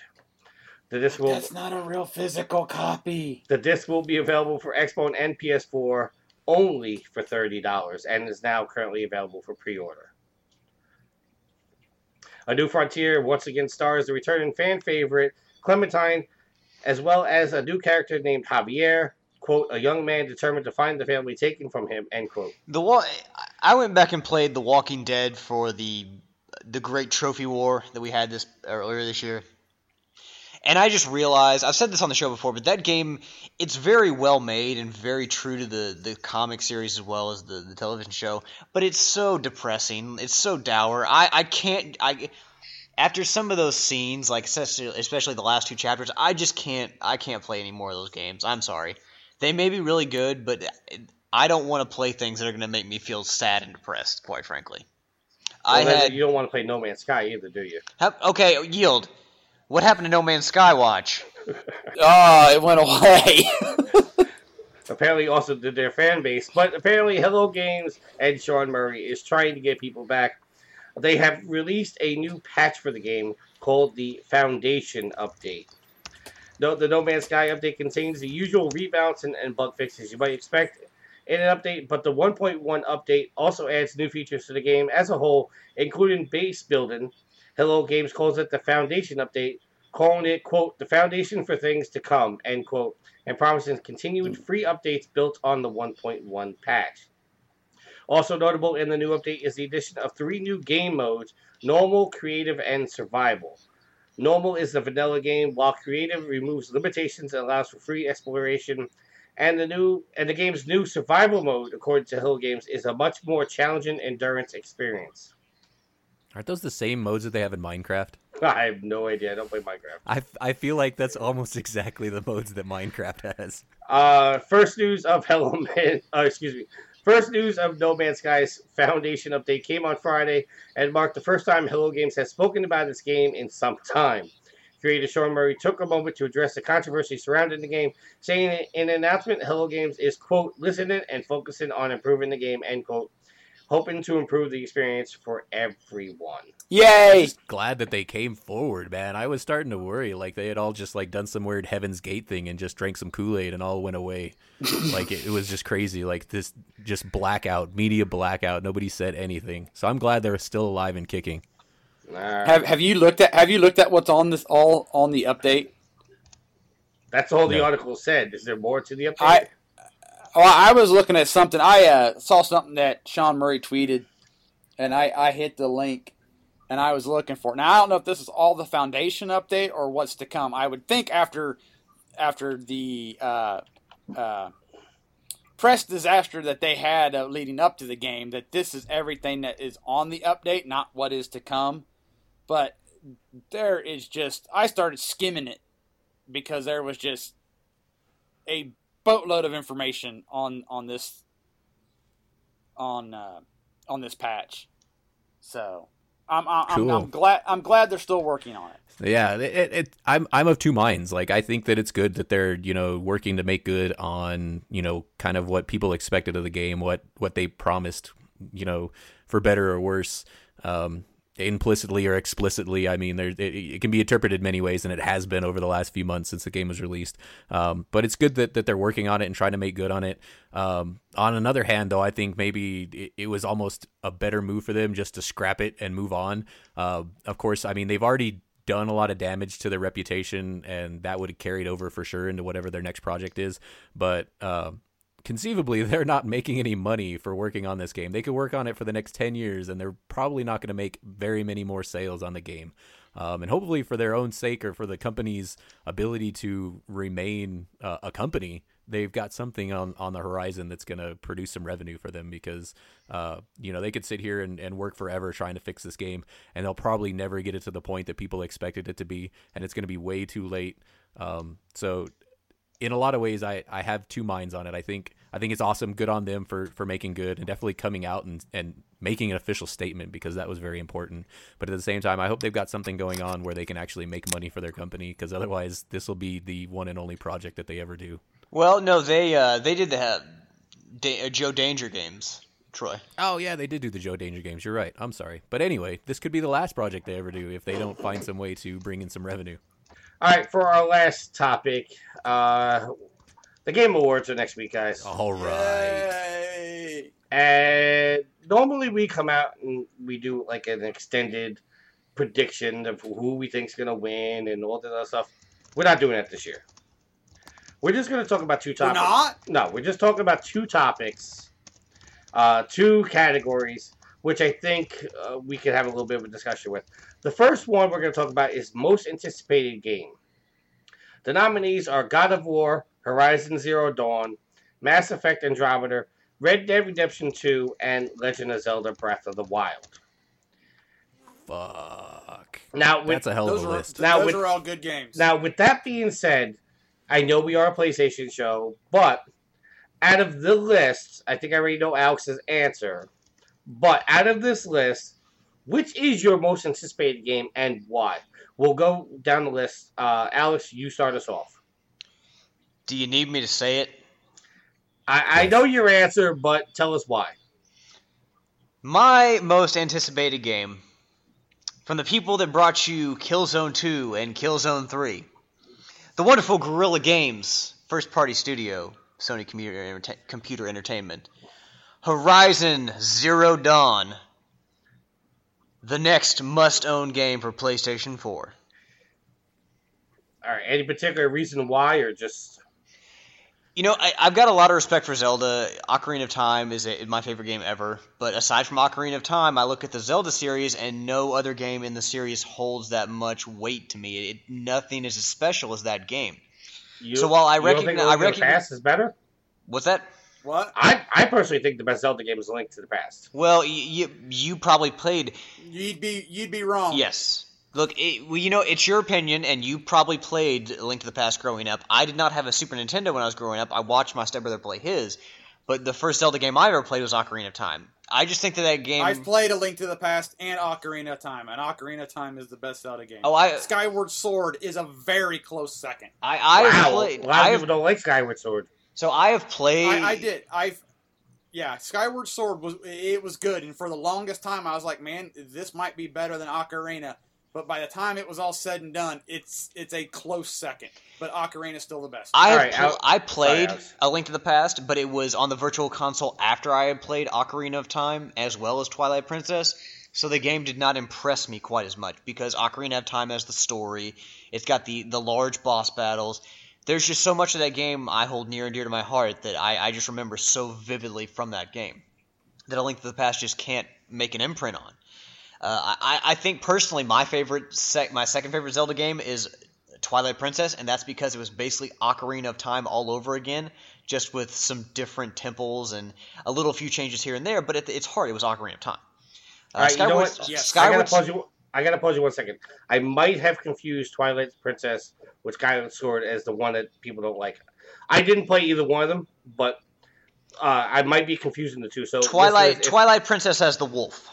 C: The disc will
F: That's not a real physical copy.
C: the disc will be available for Xbox and PS4 only for $30 and is now currently available for pre-order. A New Frontier once again stars the returning fan favorite Clementine, as well as a new character named Javier, quote, a young man determined to find the family taken from him, end quote.
D: The wa- I went back and played The Walking Dead for the the great trophy war that we had this earlier this year. And I just realized I've said this on the show before, but that game it's very well made and very true to the, the comic series as well as the, the television show. But it's so depressing. It's so dour. I, I can't I after some of those scenes, like especially, especially the last two chapters, I just can't I can't play any more of those games. I'm sorry. They may be really good, but I don't want to play things that are going to make me feel sad and depressed. Quite frankly, I
C: Well, then
D: had
C: you don't want to play No Man's Sky either, do you?
D: Ha- okay, yield. What happened to No Man's Sky Watch?
F: Oh, it went away.
C: apparently also to their fan base. But apparently, Hello Games and Sean Murray is trying to get people back. They have released a new patch for the game called the Foundation Update. No, the No Man's Sky update contains the usual rebounds and, and bug fixes you might expect in an update, but the 1.1 update also adds new features to the game as a whole, including base building. Hello Games calls it the Foundation Update, calling it, quote, the foundation for things to come, end quote, and promises continued free updates built on the 1.1 patch. Also notable in the new update is the addition of three new game modes normal, creative, and survival. Normal is the vanilla game, while creative removes limitations and allows for free exploration. And the new and the game's new survival mode, according to Hello Games, is a much more challenging endurance experience.
E: Aren't those the same modes that they have in Minecraft?
C: I have no idea. I don't play Minecraft.
E: I, I feel like that's almost exactly the modes that Minecraft has.
C: Uh, first news of Hello Man. Uh, excuse me. First news of No Man's Sky's Foundation update came on Friday and marked the first time Hello Games has spoken about this game in some time. Creator Sean Murray took a moment to address the controversy surrounding the game, saying in an announcement, Hello Games is, quote, listening and focusing on improving the game, end quote, hoping to improve the experience for everyone.
F: Yay!
E: Glad that they came forward, man. I was starting to worry like they had all just like done some weird Heaven's Gate thing and just drank some Kool Aid and all went away. like it, it was just crazy. Like this, just blackout, media blackout. Nobody said anything. So I'm glad they're still alive and kicking.
C: Alright.
F: Have Have you looked at Have you looked at what's on this all on the update?
C: That's all the
E: No.
C: article said. Is there more to the update?
F: I well, I was looking at something. I uh, saw something that Sean Murray tweeted, and I, I hit the link, and I was looking for it. Now I don't know if this is all the foundation update or what's to come. I would think after after the uh, uh, press disaster that they had uh, leading up to the game, that this is everything that is on the update, not what is to come. But there is just I started skimming it because there was just a boatload of information on on this on uh, on this patch. So I'm I'm, I'm, I'm glad I'm glad they're still working on it.
E: Yeah, it, it, it, I'm I'm of two minds. Like I think that it's good that they're you know working to make good on you know kind of what people expected of the game, what what they promised, you know, for better or worse. Um, implicitly or explicitly. I mean, there it, it, can be interpreted many ways, and it has been over the last few months since the game was released. Um, but it's good that, that they're working on it and trying to make good on it. Um, on another hand, though, I think maybe it, it, was almost a better move for them just to scrap it and move on. Uh, of course, I mean they've already done a lot of damage to their reputation, and that would have carried over for sure into whatever their next project is. But uh, conceivably they're not making any money for working on this game. They could work on it for the next 10 years and they're probably not going to make very many more sales on the game. Um, and hopefully for their own sake or for the company's ability to remain uh, a company, they've got something on, on the horizon that's going to produce some revenue for them because, uh, you know, they could sit here and, and work forever trying to fix this game and they'll probably never get it to the point that people expected it to be. And it's going to be way too late. Um, so in a lot of ways, I, I have two minds on it. I think I think it's awesome. Good on them for, for making good and definitely coming out and, and making an official statement because that was very important. But at the same time, I hope they've got something going on where they can actually make money for their company because otherwise, this will be the one and only project that they ever do.
D: Well, no, they uh, they did the uh, da- Joe Danger games. Troy.
E: Oh yeah, they did do the Joe Danger games. You're right. I'm sorry, but anyway, this could be the last project they ever do if they don't find some way to bring in some revenue.
C: All right, for our last topic, uh, the Game Awards are next week, guys.
E: All right.
F: Yay.
C: And normally we come out and we do like an extended prediction of who we think's gonna win and all that other stuff. We're not doing that this year. We're just gonna talk about two
F: We're
C: topics.
F: not?
C: No, we're just talking about two topics, uh, two categories, which I think uh, we could have a little bit of a discussion with. The first one we're going to talk about is most anticipated game. The nominees are God of War, Horizon Zero Dawn, Mass Effect Andromeda, Red Dead Redemption 2, and Legend of Zelda Breath of the Wild.
E: Fuck.
C: Now, with,
E: That's a hell of
F: Those,
E: a
F: are,
E: list.
C: Now
F: those
C: with-
F: are all good games.
C: Now, with that being said, I know we are a PlayStation show, but out of the list, I think I already know Alex's answer. But out of this list, which is your most anticipated game and why? We'll go down the list. Uh, Alex, you start us off.
D: Do you need me to say it?
C: I, I know your answer, but tell us why.
D: My most anticipated game from the people that brought you Killzone 2 and Killzone 3. The wonderful Guerrilla Games first party studio, Sony Computer, Computer Entertainment. Horizon Zero Dawn. The next must own game for PlayStation 4.
C: All right. Any particular reason why, or just
D: You know, I, I've got a lot of respect for Zelda. Ocarina of Time is a, my favorite game ever. But aside from Ocarina of Time, I look at the Zelda series, and no other game in the series holds that much weight to me. It, nothing is as special as that game.
C: you?
D: So while I
C: you
D: recognize- I
C: Link the
D: recognize-
C: Past is better.
D: What's that?
F: what?
C: I, I personally think the best Zelda game is Link to the Past.
D: Well, y- you you probably played.
F: You'd be you'd be wrong.
D: Yes. Look, it, well, you know, it's your opinion, and you probably played Link to the Past growing up. I did not have a Super Nintendo when I was growing up. I watched my stepbrother play his, but the first Zelda game I ever played was Ocarina of Time. I just think that that game.
F: I've played A Link to the Past and Ocarina of Time, and Ocarina of Time is the best Zelda game.
D: Oh, I
F: Skyward Sword is a very close second.
D: I I have
C: wow,
D: played.
C: a lot of
D: I have,
C: people don't like Skyward Sword.
D: so I have played.
F: I, I did. I've yeah, Skyward Sword was it was good, and for the longest time I was like, man, this might be better than Ocarina. But by the time it was all said and done, it's it's a close second. But Ocarina is still the best.
D: I have
C: Alright,
D: pl- I played
C: Alex.
D: A Link to the Past, but it was on the Virtual Console after I had played Ocarina of Time as well as Twilight Princess. So the game did not impress me quite as much because Ocarina of Time has the story. It's got the the large boss battles. There's just so much of that game I hold near and dear to my heart that I, I just remember so vividly from that game that A Link to the Past just can't make an imprint on. Uh, I, I think personally, my favorite, sec- my second favorite Zelda game is Twilight Princess, and that's because it was basically Ocarina of Time all over again, just with some different temples and a little few changes here and there. But at its heart, it was Ocarina of Time. Uh,
C: All right, you know
D: Skyward,
C: what?
F: Yes.
C: I
D: Skyward,
C: gotta pause you. I gotta pause you one second. I might have confused Twilight Princess with Skyward Sword as the one that people don't like. I didn't play either one of them, but uh, I might be confusing the two. So
D: Twilight,
C: if-
D: Twilight Princess has the wolf.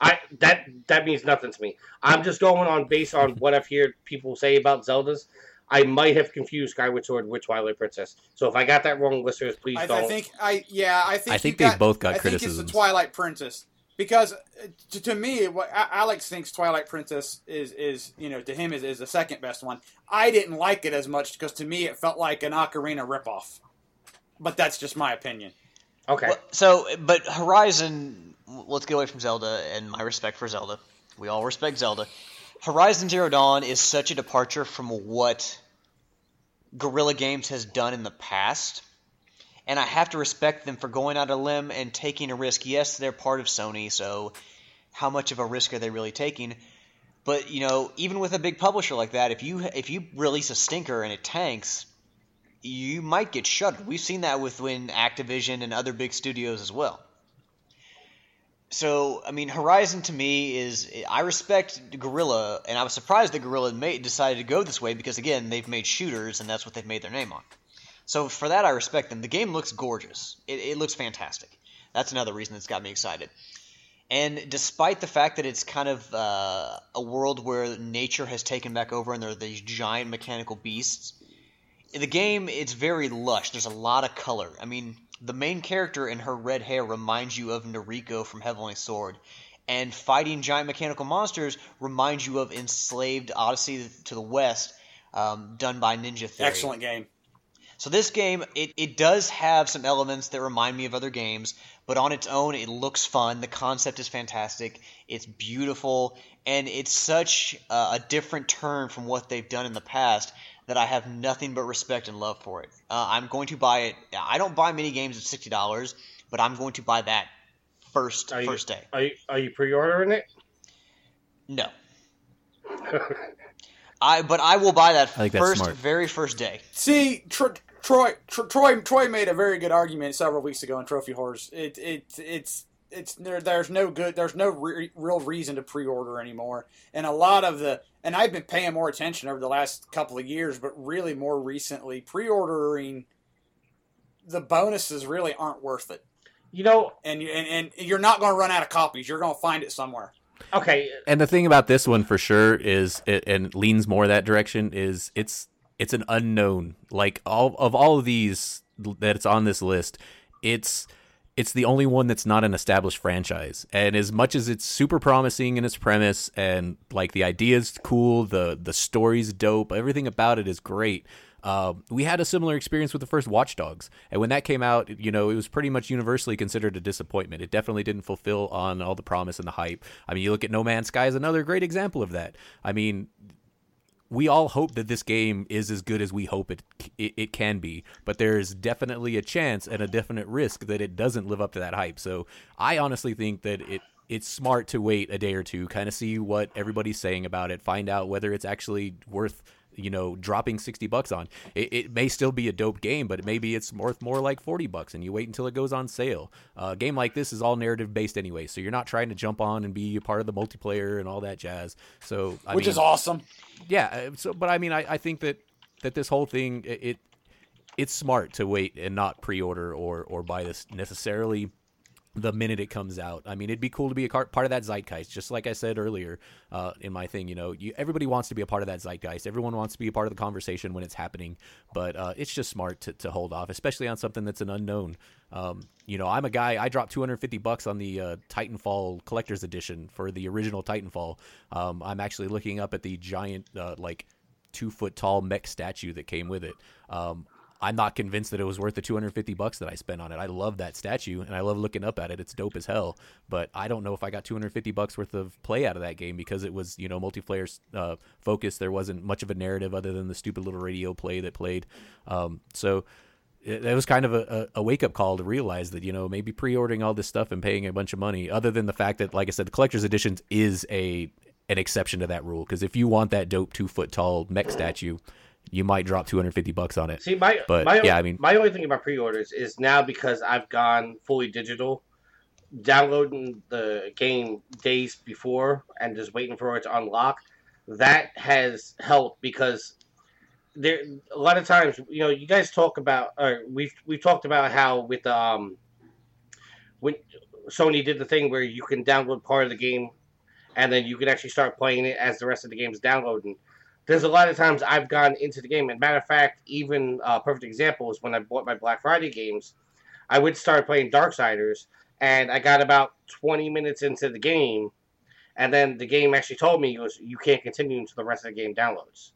C: I that that means nothing to me. I'm just going on based on what I've heard people say about Zeldas. I might have confused Skyward Sword with Twilight Princess. So if I got that wrong, listeners, please
F: I,
C: don't.
F: I think I yeah I think
E: I think they've both got
F: I think it's the Twilight Princess because uh, to, to me, what Alex thinks Twilight Princess is is you know to him is, is the second best one. I didn't like it as much because to me it felt like an Ocarina ripoff. But that's just my opinion.
C: Okay.
D: Well, so, but Horizon, let's get away from Zelda and my respect for Zelda. We all respect Zelda. Horizon Zero Dawn is such a departure from what Guerrilla Games has done in the past. And I have to respect them for going out a limb and taking a risk. Yes, they're part of Sony, so how much of a risk are they really taking? But you know, even with a big publisher like that, if you if you release a stinker and it tanks, you might get shuttered. We've seen that with when Activision and other big studios as well. So, I mean, Horizon to me is I respect Guerrilla, and I was surprised that Guerrilla made, decided to go this way because again, they've made shooters, and that's what they've made their name on. So for that, I respect them. The game looks gorgeous. It, it looks fantastic. That's another reason that's got me excited. And despite the fact that it's kind of uh, a world where nature has taken back over and there are these giant mechanical beasts, the game it's very lush. There's a lot of color. I mean, the main character and her red hair reminds you of Nariko from Heavenly Sword, and fighting giant mechanical monsters reminds you of Enslaved Odyssey to the West, um, done by Ninja Theory.
F: Excellent game.
D: So this game, it, it does have some elements that remind me of other games, but on its own, it looks fun. The concept is fantastic. It's beautiful, and it's such uh, a different turn from what they've done in the past that I have nothing but respect and love for it. Uh, I'm going to buy it. I don't buy many games at sixty dollars, but I'm going to buy that first
C: Are you-
D: first day.
C: Are you, are you pre-ordering it?
D: No, I but I will buy that
E: I think that's
D: first very first day.
F: See, Tr- Troy, Tr- Troy, Troy made a very good argument several weeks ago on Trophy Horse. It, it, it's, it's there. There's no good. There's no re- real reason to pre-order anymore. And a lot of the, and I've been paying more attention over the last couple of years, but really more recently, pre-ordering the bonuses really aren't worth it.
C: You know,
F: And you, and, and you're not going to run out of copies. You're going to find it somewhere.
C: okay,
E: And the thing about this one for sure is, it, and it leans more that direction, is it's it's an unknown. Like all of all of these that's on this list, it's it's the only one that's not an established franchise. And as much as it's super promising in its premise and like the idea's cool, the the story's dope, everything about it is great. Uh, we had a similar experience with the first Watch Dogs, and when that came out, you know, it was pretty much universally considered a disappointment. It definitely didn't fulfill on all the promise and the hype. I mean, you look at No Man's Sky is another great example of that. I mean, we all hope that this game is as good as we hope it, it it can be, but there's definitely a chance and a definite risk that it doesn't live up to that hype. So I honestly think that it it's smart to wait a day or two, kind of see what everybody's saying about it, find out whether it's actually worth you know dropping 60 bucks on. It, it may still be a dope game but maybe it's worth more like 40 bucks and you wait until it goes on sale. Uh, a game like this is all narrative based anyway so you're not trying to jump on and be a part of the multiplayer and all that jazz. So I
F: which
E: mean,
F: is awesome.
E: yeah uh, so but i mean i, I think that that this whole thing it, it it's smart to wait and not pre-order or or buy this necessarily the minute it comes out. I mean, it'd be cool to be a part of that zeitgeist. Just like I said earlier uh, in my thing, you know, you, everybody wants to be a part of that zeitgeist. Everyone wants to be a part of the conversation when it's happening. But uh, it's just smart to, to hold off, especially on something that's an unknown. Um, you know, I'm a guy. I dropped 250 bucks on the uh, Titanfall collector's edition for the original Titanfall. Um, I'm actually looking up at the giant, uh, like two foot tall mech statue that came with it. Um, I'm not convinced that it was worth the 250 bucks that I spent on it. I love that statue and I love looking up at it. It's dope as hell. But I don't know if I got 250 bucks worth of play out of that game because it was, you know, multiplayer uh, focused. There wasn't much of a narrative other than the stupid little radio play that played. Um, so it, it was kind of a, a, wake up call to realize that, you know, maybe pre ordering all this stuff and paying a bunch of money, other than the fact that, like I said, the collector's editions is a an exception to that rule. Because if you want that dope two foot tall mech statue, you might drop 250 bucks on it.
C: see, my
E: But,
C: my
E: yeah, I mean-
C: my only thing about pre-orders is now because I've gone fully digital, downloading the game days before and just waiting for it to unlock. That has helped because there a lot of times you know you guys talk about or we've we've talked about how with um when Sony did the thing where you can download part of the game and then you can actually start playing it as the rest of the game is downloading. There's a lot of times I've gone into the game, and matter of fact, even a uh, perfect example is when I bought my Black Friday games, I would start playing Darksiders, and I got about 20 minutes into the game, and then the game actually told me, goes, you can't continue until the rest of the game downloads.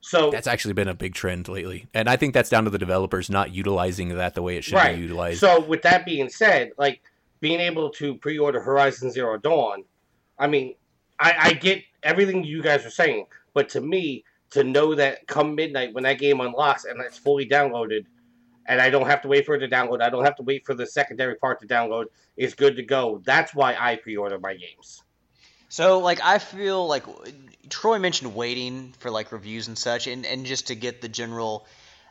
C: So
E: That's actually been a big trend lately, and I think that's down to the developers not utilizing that the way it should
C: Right.
E: be utilized.
C: So with that being said, like being able to pre-order Horizon Zero Dawn, I mean, I, I get everything you guys are saying, but to me, to know that come midnight when that game unlocks and it's fully downloaded, and I don't have to wait for it to download, I don't have to wait for the secondary part to download, is good to go. That's why I pre-order my games.
D: So like I feel like Troy mentioned waiting for like reviews and such, and and just to get the general,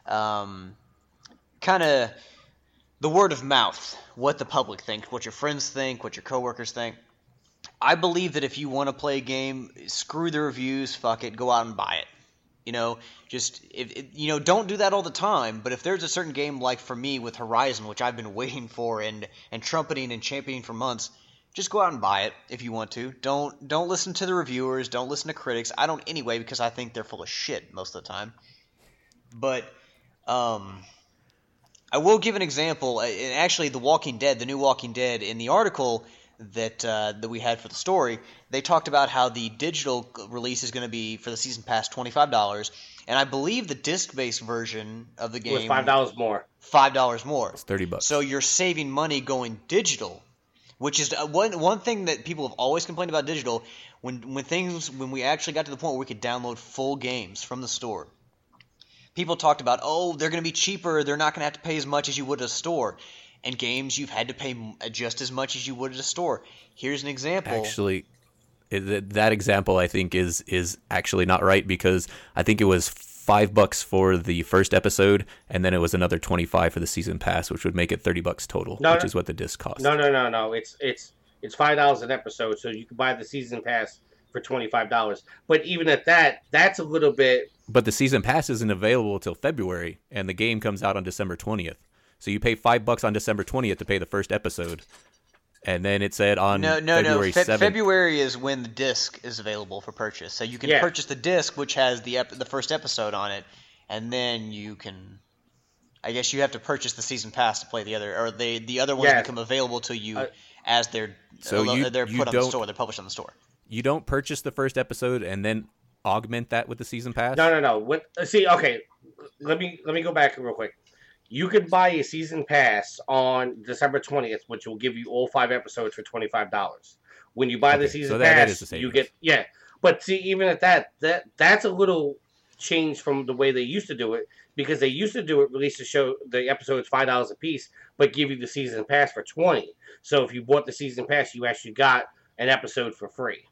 D: um, kind of the word of mouth, what the public thinks, what your friends think, what your coworkers think. I believe that if you want to play a game, screw the reviews, fuck it, go out and buy it. You know, just if you know, don't do that all the time. But if there's a certain game like for me with Horizon, which I've been waiting for and and trumpeting and championing for months, just go out and buy it if you want to. Don't don't listen to the reviewers. Don't listen to critics. I don't anyway because I think they're full of shit most of the time. But um, I will give an example. And actually, The Walking Dead, the new Walking Dead, in the article that uh, that we had for the story, they talked about how the digital release is going to be for the season pass twenty five dollars, and I believe the disc based version of the
C: game was five dollars more.
D: five dollars more.
E: it's thirty bucks.
D: So you're saving money going digital, which is uh, one one thing that people have always complained about digital. When when things when we actually got to the point where we could download full games from the store, people talked about oh they're going to be cheaper. They're not going to have to pay as much as you would at a store. And games you've had to pay uh, just as much as you would at a store. Here's an example.
E: actually that that example I think is is actually not right because I think it was five bucks for the first episode and then it was another twenty five for the season pass, which would make it thirty bucks total,
C: No,
E: which
C: no.
E: is what the disc costs.
C: No, no, no, no. It's it's it's five dollars an episode, so you can buy the season pass for twenty five dollars. But even at that, that's a little bit.
E: But the season pass isn't available until February, and the game comes out on December twentieth. So you pay five bucks on December twentieth to pay the first episode, and then it said on
D: No, no,
E: February
D: no. Fe-
E: seventh.
D: February is when the disc is available for purchase. So you can
C: Yeah.
D: purchase the disc, which has the ep- the first episode on it, and then you can. I guess you have to purchase the season pass to play the other, or they the other ones
C: Yes.
D: become available to you
C: Uh,
D: as they're
E: So
D: uh,
E: you-
D: they're
E: you
D: put on the store. They're published on the store.
E: You don't purchase the first episode and then augment that with the season pass.
C: No, no, no. What? uh, See, okay. Let me let me go back real quick. You can buy a season pass on December twentieth, which will give you all five episodes for twenty five dollars. When you buy the season
E: so that- that
C: pass,
E: is the
C: you get yeah. But see, even at that, that that's a little change from the way they used to do it because they used to do it release the show the episodes five dollars a piece, but give you the season pass for twenty. So if you bought the season pass, you actually got an episode for free.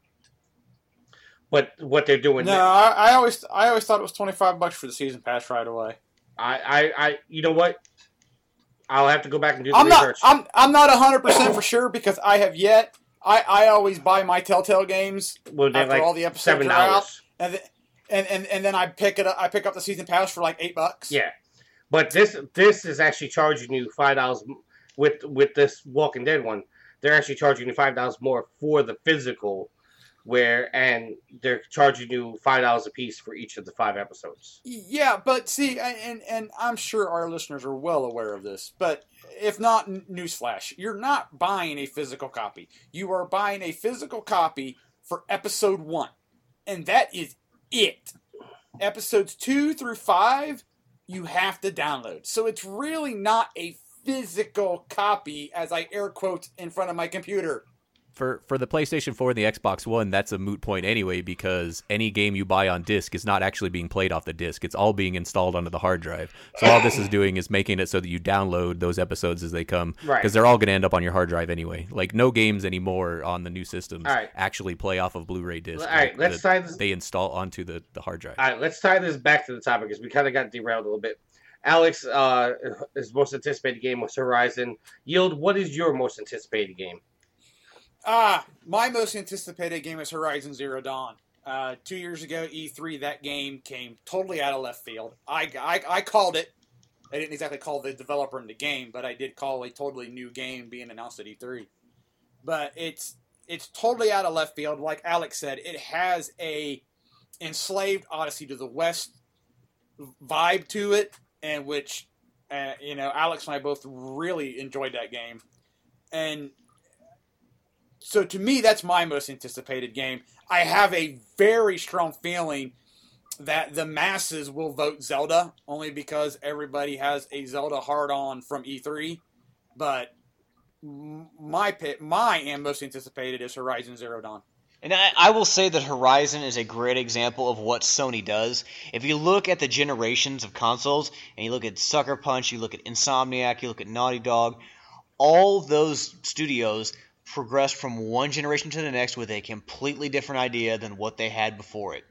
C: But what they're doing
F: No,
C: now,
F: I, I always I always thought it was twenty five bucks for the season pass right away.
C: I, I, I, you know what? I'll have to go back and do the
F: I'm not
C: research.
F: I'm I'm not hundred percent for sure because I have yet. I, I always buy my Telltale games
C: well,
F: after
C: like
F: all the episodes
C: seven
F: are out,
C: dollars.
F: and th- and, and and then I pick it up. I pick up the season pass for like eight bucks.
C: Yeah, but this this is actually charging you five dollars with with this Walking Dead one. They're actually charging you five dollars more for the physical, where and they're charging you five dollars a piece for each of the five episodes.
F: Yeah, but see, and and I'm sure our listeners are well aware of this, but if not, newsflash: you're not buying a physical copy. You are buying a physical copy for episode one, and that is it. Episodes two through five, you have to download. So it's really not a physical copy, as I air quote in front of my computer.
E: For for the PlayStation 4 and the Xbox One, that's a moot point anyway because any game you buy on disc is not actually being played off the disc. It's all being installed onto the hard drive. So all this is doing is making it so that you download those episodes as they come
C: Right.
E: because they're all going to end up on your hard drive anyway. Like no games anymore on the new systems
C: right.
E: actually play off of Blu-ray disc.
C: All right,
E: Like,
C: let's
E: the-
C: tie this.
E: they install onto the, the hard drive.
C: All right, let's tie this back to the topic because we kind of got derailed a little bit. Alex, uh, his most anticipated game was Horizon. Yield, what is your most anticipated game?
F: Ah, my most anticipated game is Horizon Zero Dawn. Uh, two years ago, E3, that game came totally out of left field. I, I, I called it. I didn't exactly call the developer in the game, but I did call a totally new game being announced at E3. But it's it's totally out of left field. Like Alex said, it has a enslaved Odyssey to the West vibe to it, and which uh, you know Alex and I both really enjoyed that game. and so to me, that's my most anticipated game. I have a very strong feeling that the masses will vote Zelda only because everybody has a Zelda hard on from E3. But my my and most anticipated is Horizon Zero Dawn.
D: And I, I, will say that Horizon is a great example of what Sony does. If you look at the generations of consoles, and you look at Sucker Punch, you look at Insomniac, you look at Naughty Dog, all those studios progressed from one generation to the next with a completely different idea than what they had before it.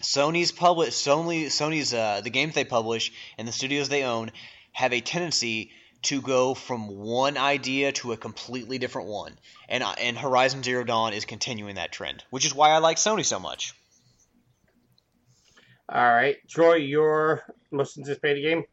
D: Sony's publish Sony Sony's uh, the games they publish and the studios they own have a tendency to go from one idea to a completely different one. And uh, and Horizon Zero Dawn is continuing that trend, which is why I like Sony so much.
C: All right, Troy, your most anticipated game.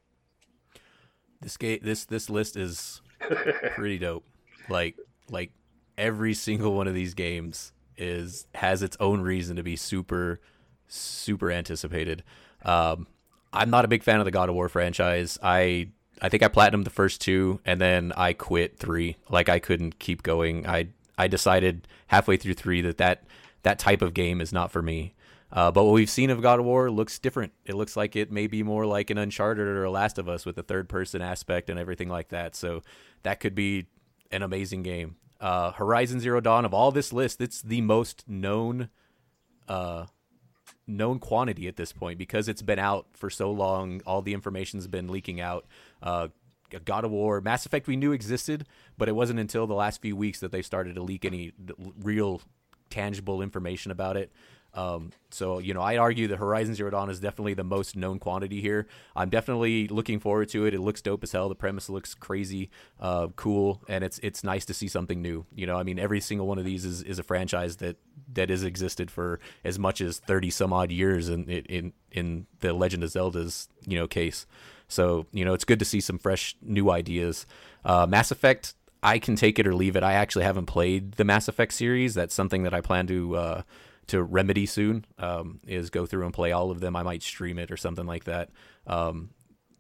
E: This game, this this list is pretty dope. Like like every single one of these games is has its own reason to be super super anticipated. Um, I'm not a big fan of the God of War franchise. I I think I platinumed the first two and then I quit three. Like I couldn't keep going. I I decided halfway through three that that, that type of game is not for me. Uh, but what we've seen of God of War looks different. It looks like it may be more like an Uncharted or a Last of Us with the third person aspect and everything like that. So that could be an amazing game. Uh, Horizon Zero Dawn of all this list, it's the most known uh, known quantity at this point because it's been out for so long. All the information's been leaking out. Uh, God of War, Mass Effect, we knew existed, but it wasn't until the last few weeks that they started to leak any real tangible information about it. Um, so you know, I argue that Horizon Zero Dawn is definitely the most known quantity here. I'm definitely looking forward to it. It looks dope as hell. The premise looks crazy, uh, cool, and it's it's nice to see something new. You know, I mean, every single one of these is, is a franchise that that has existed for as much as thirty some odd years in in in the Legend of Zelda's you know case. So you know, it's good to see some fresh new ideas. Uh, Mass Effect. I can take it or leave it. I actually haven't played the Mass Effect series. That's something that I plan to uh, to remedy soon um, is go through and play all of them. I might stream it or something like that. Um,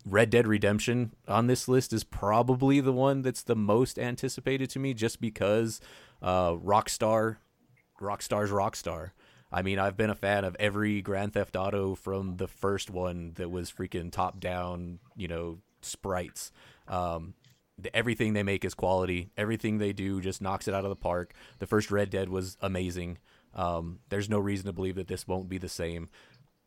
E: Red Dead Redemption on this list is probably the one that's the most anticipated to me, just because uh, Rockstar, Rockstar's Rockstar. I mean, I've been a fan of every Grand Theft Auto from the first one that was freaking top down, you know, sprites. Um, everything they make is quality. Everything they do just knocks it out of the park. The first Red Dead was amazing. Um, there's no reason to believe that this won't be the same.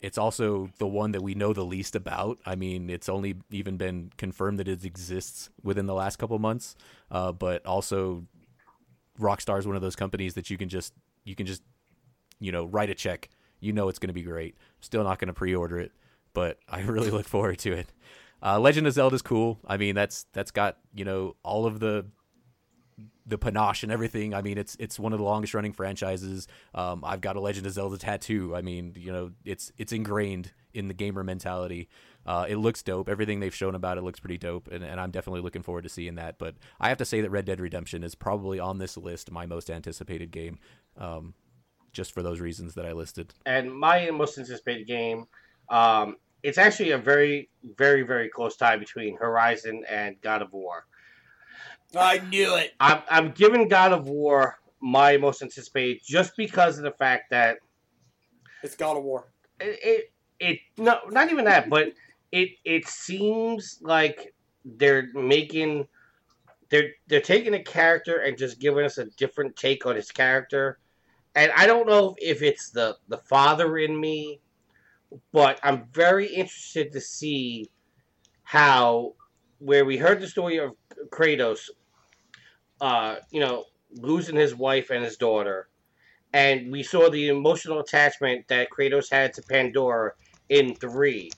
E: It's also the one that we know the least about. I mean, it's only even been confirmed that it exists within the last couple months. Uh, but also, Rockstar is one of those companies that you can just you can just you know write a check. You know it's going to be great. Still not going to pre-order it, but I really look forward to it. Uh, Legend of Zelda is cool. I mean, that's that's got you know all of the the panache and everything. I mean, it's it's one of the longest running franchises. Um, I've got a Legend of Zelda tattoo. I mean, you know, it's it's ingrained in the gamer mentality. Uh, it looks dope. Everything they've shown about it looks pretty dope, and, and I'm definitely looking forward to seeing that. But I have to say that Red Dead Redemption is probably on this list my most anticipated game, um, just for those reasons that I listed.
C: And my most anticipated game, um, it's actually a very, very, very close tie between Horizon and God of War.
F: Oh, I knew it.
C: I'm, I'm giving God of War my most anticipated just because of the fact that
F: it's God of War.
C: It, it, it no, not even that, but it it seems like they're making they're they're taking a character and just giving us a different take on his character. And I don't know if it's the the father in me, but I'm very interested to see how where we heard the story of Kratos uh, you know, losing his wife and his daughter. And we saw the emotional attachment that Kratos had to Pandora in 3.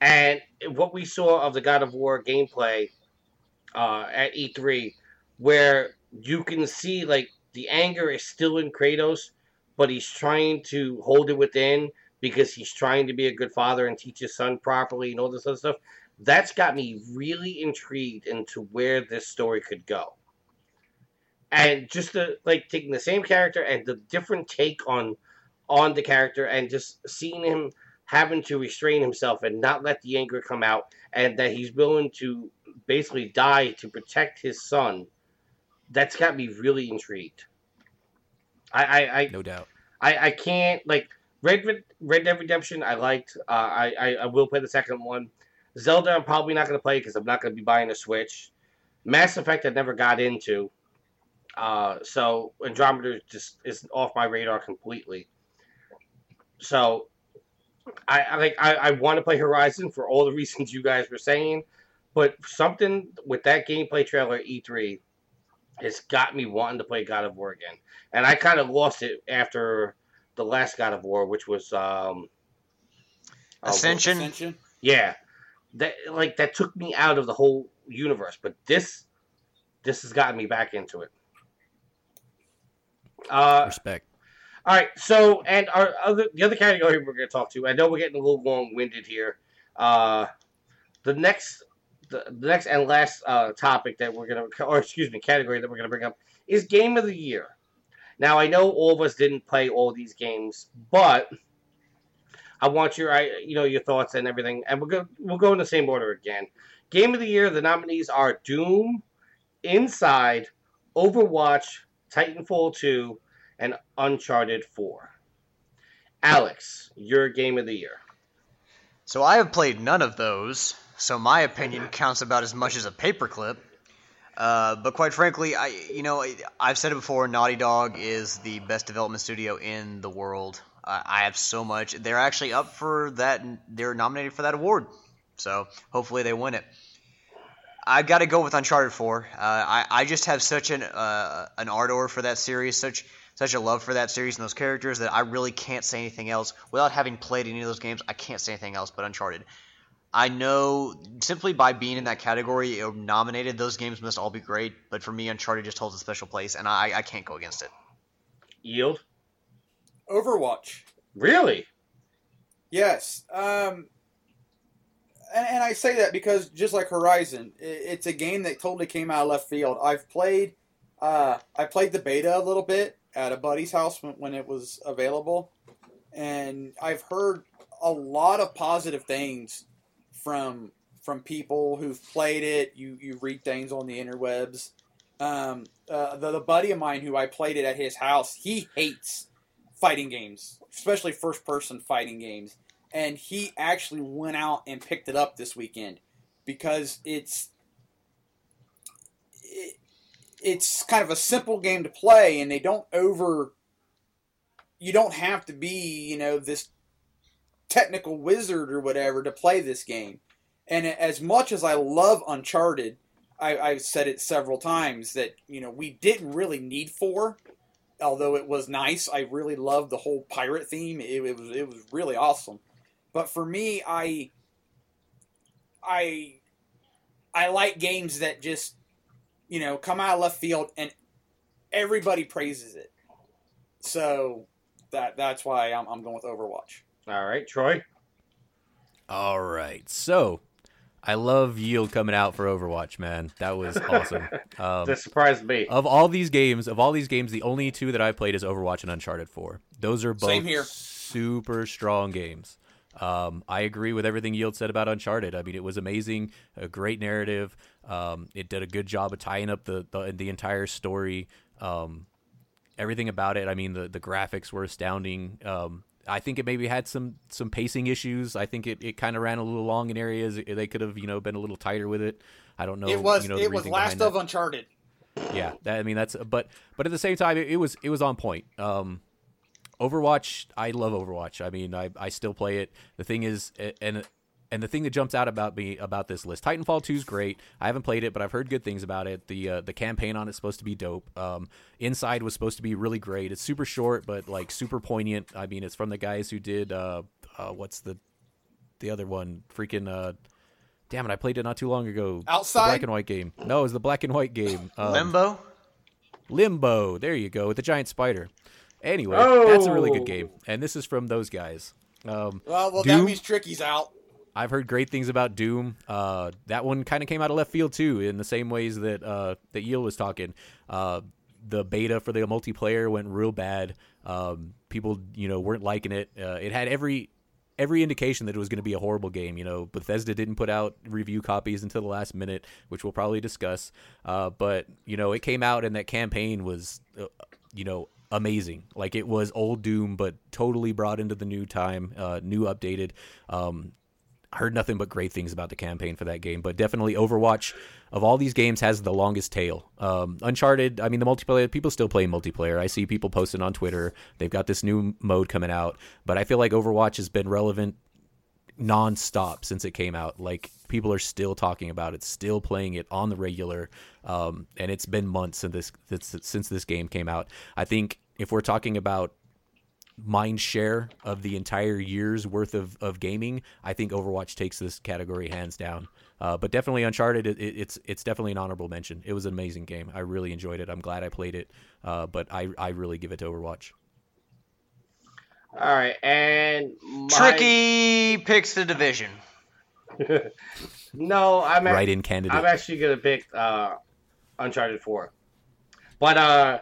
C: And what we saw of the God of War gameplay uh, at E3, where you can see, like, the anger is still in Kratos, but he's trying to hold it within because he's trying to be a good father and teach his son properly and all this other stuff that's got me really intrigued into where this story could go. And just the like taking the same character and the different take on on the character and just seeing him having to restrain himself and not let the anger come out and that he's willing to basically die to protect his son that's got me really intrigued. I I, I
E: No doubt.
C: I, I can't like Red Red Dead Redemption. I liked. Uh, I, I I will play the second one. Zelda, I'm probably not going to play because I'm not going to be buying a Switch. Mass Effect, I never got into. Uh, so Andromeda just is off my radar completely. So I, I like I, I want to play Horizon for all the reasons you guys were saying, but something with that gameplay trailer E3 has got me wanting to play God of War again. And I kind of lost it after the last God of War, which was um, uh,
D: Ascension.
F: Ascension.
C: yeah, that like that took me out of the whole universe. But this, this has gotten me back into it. Uh,
E: Respect.
C: all right. So, and our other the other category we're going to talk to. I know we're getting a little long winded here. Uh, the next, the, the next and last uh, topic that we're going to, or excuse me, category that we're going to bring up is game of the year. Now, I know all of us didn't play all these games, but I want your, I, you know, your thoughts and everything, and we'll go, we'll go in the same order again. Game of the year. The nominees are Doom, Inside, Overwatch, Titanfall 2, and Uncharted 4. Alex, your game of the year.
D: So I have played none of those, so my opinion counts about as much as a paperclip. Uh, but quite frankly, I you know I've said it before. Naughty Dog is the best development studio in the world. I, have so much. They're actually up for that. They're nominated for that award. So hopefully they win it. I've got to go with Uncharted 4. Uh, I I just have such an uh, an ardor for that series, such such a love for that series and those characters that I really can't say anything else without having played any of those games. I can't say anything else but Uncharted. I know simply by being in that category or nominated, those games must all be great. But for me, Uncharted just holds a special place, and I, I can't go against it.
C: Yield?
F: Overwatch.
C: Really?
F: Yes. Um, and, and I say that because just like Horizon, it's a game that totally came out of left field. I've played, uh, I played the beta a little bit at a buddy's house when, when it was available, and I've heard a lot of positive things from from people who've played it. You you read things on the interwebs. Um, uh, the, the buddy of mine who I played it at his house, he hates fighting games, especially first person fighting games. And he actually went out and picked it up this weekend because it's it, it's kind of a simple game to play, and they don't over. You don't have to be, you know, this technical wizard or whatever to play this game. And as much as I love Uncharted, I, I've said it several times that you know we didn't really need four, although it was nice. I really loved the whole pirate theme. It, it was it was really awesome. But for me, I I I like games that just you know come out of left field and everybody praises it. So that that's why I'm, I'm going with Overwatch.
C: All right, Troy?
E: All right. So, I love Yield coming out for Overwatch, man. That was awesome. Um,
C: That surprised me.
E: of all these games, of all these games, the only two that I played is Overwatch and Uncharted 4. Those are both
F: here.
E: super strong games. Um, I agree with everything Yield said about Uncharted. I mean, it was amazing, a great narrative. Um, it did a good job of tying up the the, the entire story. Um, everything about it. I mean, the the graphics were astounding. I think it maybe had some some pacing issues. I think it, it kind of ran a little long in areas. They could have you know been a little tighter with it. I don't know.
F: it was
E: you know,
F: it was last of
E: that
F: Uncharted.
E: yeah that, i mean that's but but at the same time it, it was it was on point um overwatch i love overwatch i mean i i still play it the thing is and and the thing that jumps out about me about this list titanfall 2 is great i haven't played it but i've heard good things about it the uh, the campaign on it's supposed to be dope um inside was supposed to be really great it's super short but like super poignant i mean it's from the guys who did uh, uh what's the the other one freaking uh damn it i played it not too long ago The
F: Outside?
E: black and white game no it was the black and white game um,
D: Limbo.
E: Limbo. There you go with the giant spider. Anyway, that's a really
C: Oh.
E: good game, and this is from those guys. Um,
F: Well, well,
E: Doom?
F: that means Tricky's out.
E: I've heard great things about Doom. Uh, that one kind of came out of left field too, in the same ways that uh, that Yield was talking. Uh, the beta for the multiplayer went real bad. Um, people, you know, weren't liking it. Uh, it had every every indication that it was going to be a horrible game. You know, Bethesda didn't put out review copies until the last minute, which we'll probably discuss. Uh, but you know, it came out and that campaign was, uh, you know, amazing. Like it was old Doom, but totally brought into the new time, uh, new updated. Um, heard nothing but great things about the campaign for that game, but definitely Overwatch of all these games has the longest tail. Um, Uncharted, I mean, the multiplayer, people still play multiplayer. I see people posting on Twitter. They've got this new mode coming out, but I feel like Overwatch has been relevant nonstop since it came out. Like people are still talking about it, still playing it on the regular, um, and it's been months since this, this since this game came out. I think if we're talking about mind share of the entire year's worth of, of gaming, I think Overwatch takes this category hands down. Uh, but definitely Uncharted, it, it, it's it's definitely an honorable mention. It was an amazing game. I really enjoyed it. I'm glad I played it. Uh, but I, I really give it to Overwatch.
C: All write, and my...
D: Tricky picks the division.
C: no, I'm
E: right in candidate.
C: I'm actually gonna pick uh, Uncharted Four, but uh,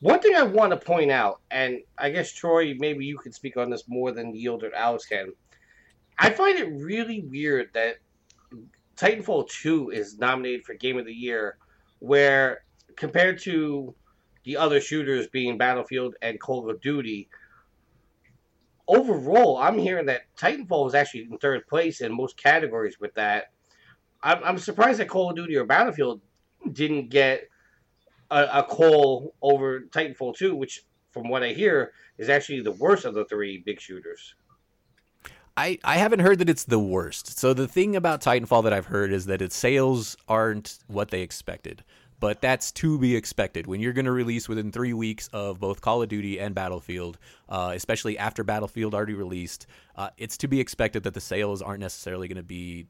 C: one thing I want to point out, and I guess Troy, maybe you can speak on this more than Yield or Alex can. I find it really weird that Titanfall 2 is nominated for Game of the Year, where compared to the other shooters being Battlefield and Call of Duty, overall, I'm hearing that Titanfall is actually in third place in most categories with that. I'm, I'm surprised that Call of Duty or Battlefield didn't get a, a call over Titanfall 2, which, from what I hear, is actually the worst of the three big shooters.
E: I, I haven't heard that it's the worst. So the thing about Titanfall that I've heard is that its sales aren't what they expected. But that's to be expected when you're going to release within three weeks of both Call of Duty and Battlefield, uh, especially after Battlefield already released. Uh, it's to be expected that the sales aren't necessarily going to be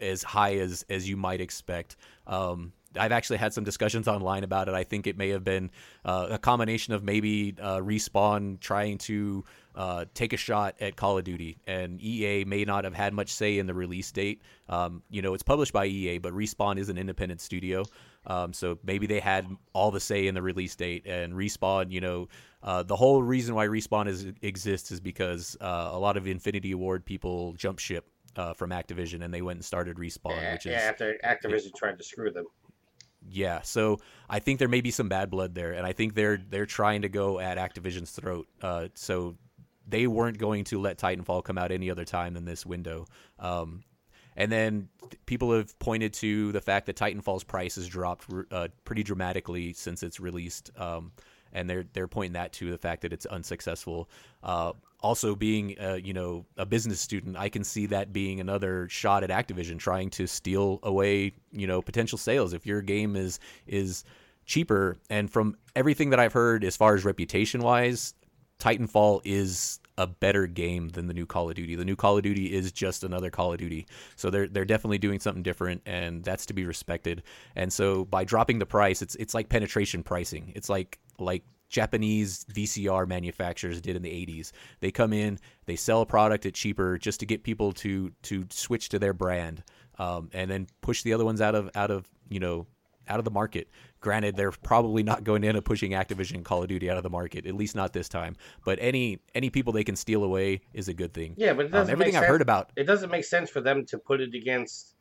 E: as high as as you might expect. Um, I've actually had some discussions online about it. I think it may have been uh, a combination of maybe uh, respawn trying to uh, take a shot at Call of Duty, and EA may not have had much say in the release date. Um, you know, it's published by EA, but Respawn is an independent studio, um, so maybe they had all the say in the release date. And Respawn, you know, uh, the whole reason why Respawn is, exists is because uh, a lot of Infinity Ward people jump ship uh, from Activision, and they went and started Respawn,
C: yeah,
E: which is
C: yeah, after Activision it, tried to screw them
E: yeah, so I think there may be some bad blood there, and I think they're they're trying to go at Activision's throat. Uh, so they weren't going to let Titanfall come out any other time than this window. Um, and then people have pointed to the fact that Titanfall's price has dropped uh, pretty dramatically since it's released, um, and they're they're pointing that to the fact that it's unsuccessful. Uh, also being you know a business student i can see that being another shot at activision trying to steal away you know potential sales if your game is is cheaper. And from everything that i've heard as far as reputation wise titanfall is a better game than the new call of duty. The new call of duty is just another call of duty. So they're they're definitely doing something different and that's to be respected. And so by dropping the price it's it's like penetration pricing. It's like like Japanese VCR manufacturers did in the 80s. They come in, they sell a product at cheaper just to get people to to switch to their brand, um, and then push the other ones out of out of you know out of the market. Granted, they're probably not going to end up pushing Activision Call of Duty out of the market, at least not this time. But any any people they can steal away is a good thing.
C: Yeah, but um,
E: everything I've heard about
C: it doesn't make sense for them to put it against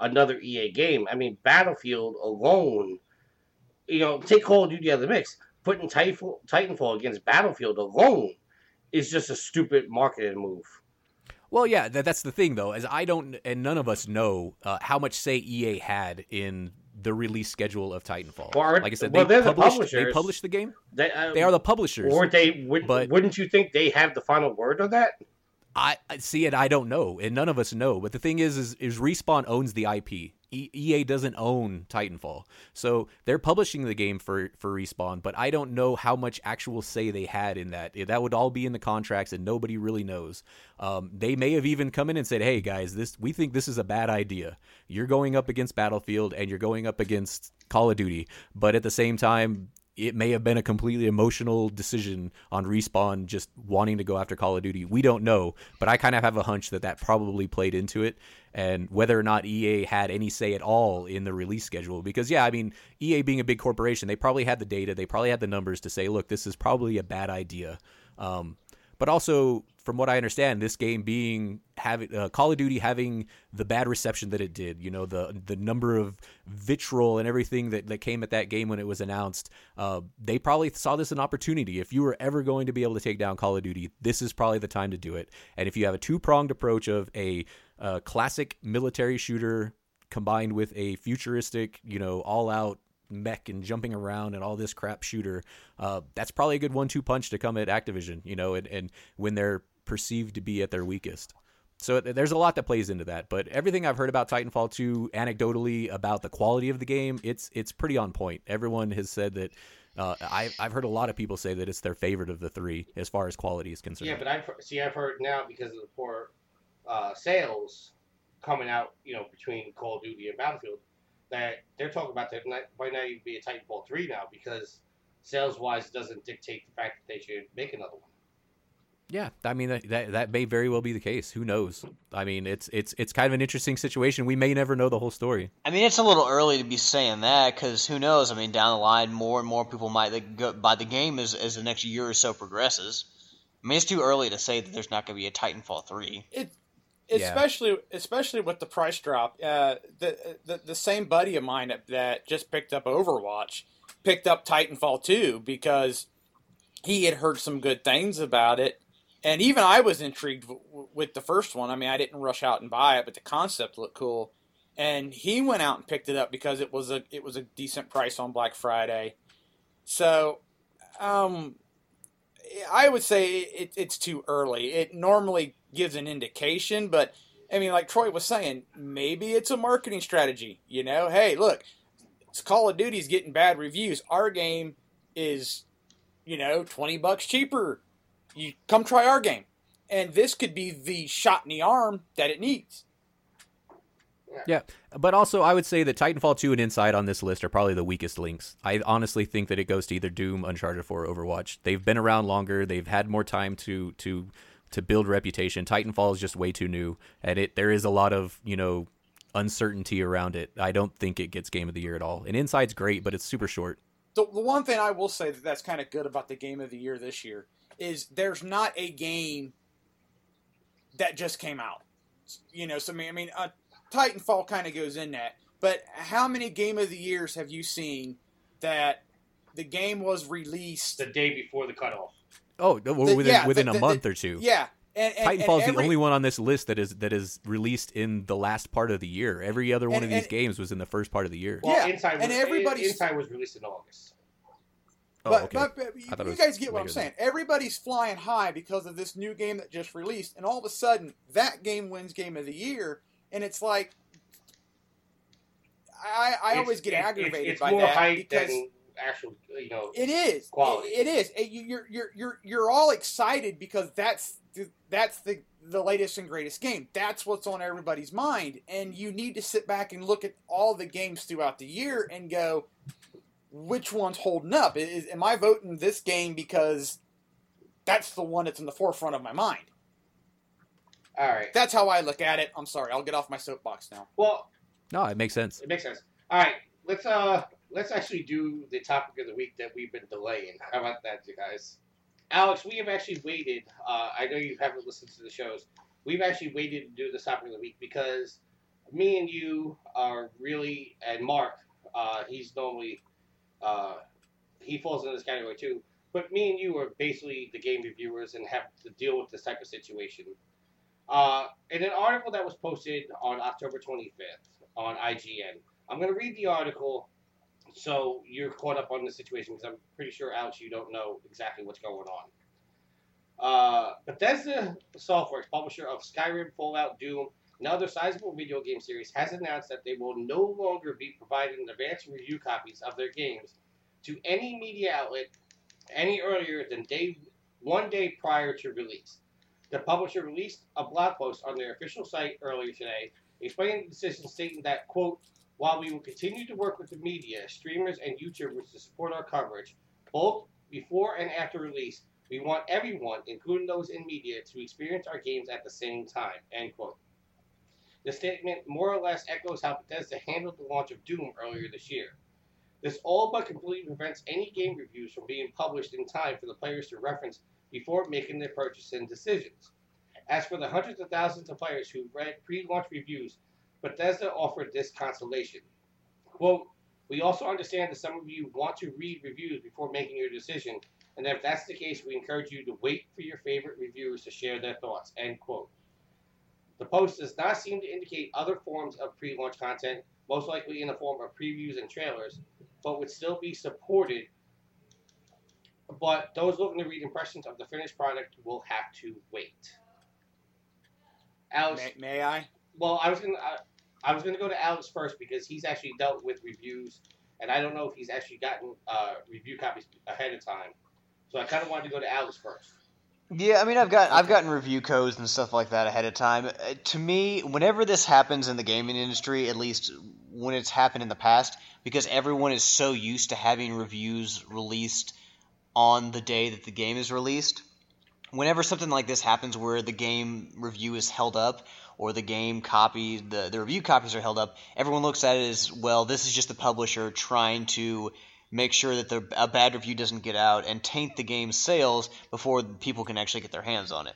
C: another EA game. I mean, Battlefield alone, you know, take Call of Duty out of the mix putting Titanfall, Titanfall against Battlefield alone is just a stupid marketing move.
E: Well, yeah, that, that's the thing though, as I don't, and none of us know uh, how much say EA had in the release schedule of Titanfall. Well, like I said, well, they, published, the they published the game. They, uh, they are the publishers.
C: Or they would, but, wouldn't you think they have the final word on that?
E: I, I see it. I don't know, and none of us know. But the thing is, is, is Respawn owns the IP. EA doesn't own Titanfall, so they're publishing the game for for Respawn. But I don't know how much actual say they had in that. That would all be in the contracts, and nobody really knows. Um, they may have even come in and said, "Hey guys, this we think this is a bad idea. You're going up against Battlefield, and you're going up against Call of Duty, but at the same time, it may have been a completely emotional decision on respawn just wanting to go after call of duty. We don't know but i kind of have a hunch that that probably played into it and whether or not ea had any say at all in the release schedule. Because yeah i mean ea being a big corporation they probably had the data they probably had the numbers to say look this is probably a bad idea. Um, but also from what I understand, this game being having uh, Call of Duty having the bad reception that it did, you know, the the number of vitriol and everything that, that came at that game when it was announced, uh, they probably saw this an opportunity. If you were ever going to be able to take down Call of Duty, this is probably the time to do it. And if you have a two pronged approach of a uh, classic military shooter combined with a futuristic, you know, all out mech and jumping around and all this crap shooter, uh, that's probably a good one two punch to come at Activision, you know, and, and when they're perceived to be at their weakest. So there's a lot that plays into that, but everything I've heard about Titanfall 2 anecdotally about the quality of the game, it's it's pretty on point. Everyone has said that uh, I, I've heard a lot of people say that it's their favorite of the three as far as quality is concerned.
C: Yeah, but I've see I've heard now because of the poor uh, sales coming out, you know, between Call of Duty and Battlefield, that they're talking about that might not even be a Titanfall three now because sales wise doesn't dictate the fact that they should make another one.
E: Yeah, I mean that that may very well be the case. Who knows? I mean, it's it's it's kind of an interesting situation. We may never know the whole story.
D: I mean, it's a little early to be saying that because who knows? I mean, down the line, more and more people might go buy the game as as the next year or so progresses. I mean, it's too early to say that there's not going to be a Titanfall three.
F: It, especially yeah. especially with the price drop. Uh, the, the the same buddy of mine that just picked up Overwatch picked up Titanfall two because he had heard some good things about it and even I was intrigued w- with the first one. I mean, I didn't rush out and buy it, but the concept looked cool. And he went out and picked it up because it was a it was a decent price on Black Friday. So, um, I would say it, it's too early. It normally gives an indication, but I mean, like Troy was saying, maybe it's a marketing strategy. You know, hey, look, Call of Duty's getting bad reviews. Our game is, you know, twenty bucks cheaper you come try our game. And this could be the shot in the arm that it needs.
E: Yeah, but also I would say that Titanfall 2 and Inside on this list are probably the weakest links. I honestly think that it goes to either Doom, Uncharted 4, Overwatch. They've been around longer. They've had more time to to to build reputation. Titanfall is just way too new, and it there is a lot of you know uncertainty around it. I don't think it gets Game of the Year at all. And Inside's great, but it's super short.
F: The, the one thing I will say that that's kind of good about the Game of the Year this year is there's not a game that just came out. You know, so I mean, I mean, uh, Titanfall kind of goes in that. But how many game of the years have you seen that the game was released
C: the day before the cutoff?
E: Oh, the, within, yeah, within the, the, a month or two.
F: Yeah. And,
E: and, Titanfall is the only one on this list that is that is released in the last part of the year. Every other one and, of these games was in the first part of the year.
C: Well, yeah, Inside was, and everybody Inside was released in August.
F: Oh, but, okay. but, but you guys get what I'm saying. Than. Everybody's flying high because of this new game that just released, and all of a sudden that game wins Game of the Year, and it's like I, I
C: it's,
F: always get
C: it's,
F: aggravated
C: it's,
F: by that
C: because actual, you know,
F: it is
C: quality.
F: It, it is. You're you're you're you're all excited because that's the, that's the the latest and greatest game. That's what's on everybody's mind, and you need to sit back and look at all the games throughout the year and go which one's holding up. Is, am I voting this game because that's the one that's in the forefront of my mind?
C: All right.
F: That's how I look at it. I'm sorry. I'll get off my soapbox now.
C: Well,
E: no, it makes sense.
C: It makes sense. All right. Let's uh let's actually do the topic of the week that we've been delaying. How about that, you guys? Alex, we have actually waited. Uh, I know you haven't listened to the shows. We've actually waited to do the topic of the week because me and you are really, and Mark, uh, he's normally uh, he falls in this category too. But me and you are basically the game reviewers and have to deal with this type of situation. Uh, in an article that was posted on October 25th on IGN, I'm going to read the article so you're caught up on the situation because I'm pretty sure, Alex, you don't know exactly what's going on. Uh, Bethesda Softworks, publisher of Skyrim, Fallout, Doom, and other sizable video game series, has announced that they will no longer be providing advanced review copies of their games to any media outlet any earlier than day one day prior to release. The publisher released a blog post on their official site earlier today, explaining the decision, stating that, quote, while we will continue to work with the media, streamers, and YouTubers to support our coverage, both before and after release, we want everyone, including those in media, to experience our games at the same time, end quote. The statement more or less echoes how Bethesda handled the launch of Doom earlier this year. This all but completely prevents any game reviews from being published in time for the players to reference before making their purchasing decisions. As for the hundreds of thousands of players who read pre-launch reviews, Bethesda offered this consolation. Quote, we also understand that some of you want to read reviews before making your decision, and if that's the case, we encourage you to wait for your favorite reviewers to share their thoughts. End quote. The post does not seem to indicate other forms of pre-launch content, most likely in the form of previews and trailers, but would still be supported. But those looking to read impressions of the finished product will have to wait. Alex,
F: May, may I?
C: Well, I was gonna, I, I was gonna go to Alex first because he's actually dealt with reviews, and I don't know if he's actually gotten uh, review copies ahead of time. So I kind of wanted to go to Alex first.
D: Yeah, I mean, I've got I've gotten review codes and stuff like that ahead of time. Uh, to me, whenever this happens in the gaming industry, at least when it's happened in the past, because everyone is so used to having reviews released on the day that the game is released. Whenever something like this happens, where the game review is held up or the game copy, the the review copies are held up, everyone looks at it as well. This is just the publisher trying to make sure that the, a bad review doesn't get out and taint the game's sales before people can actually get their hands on it.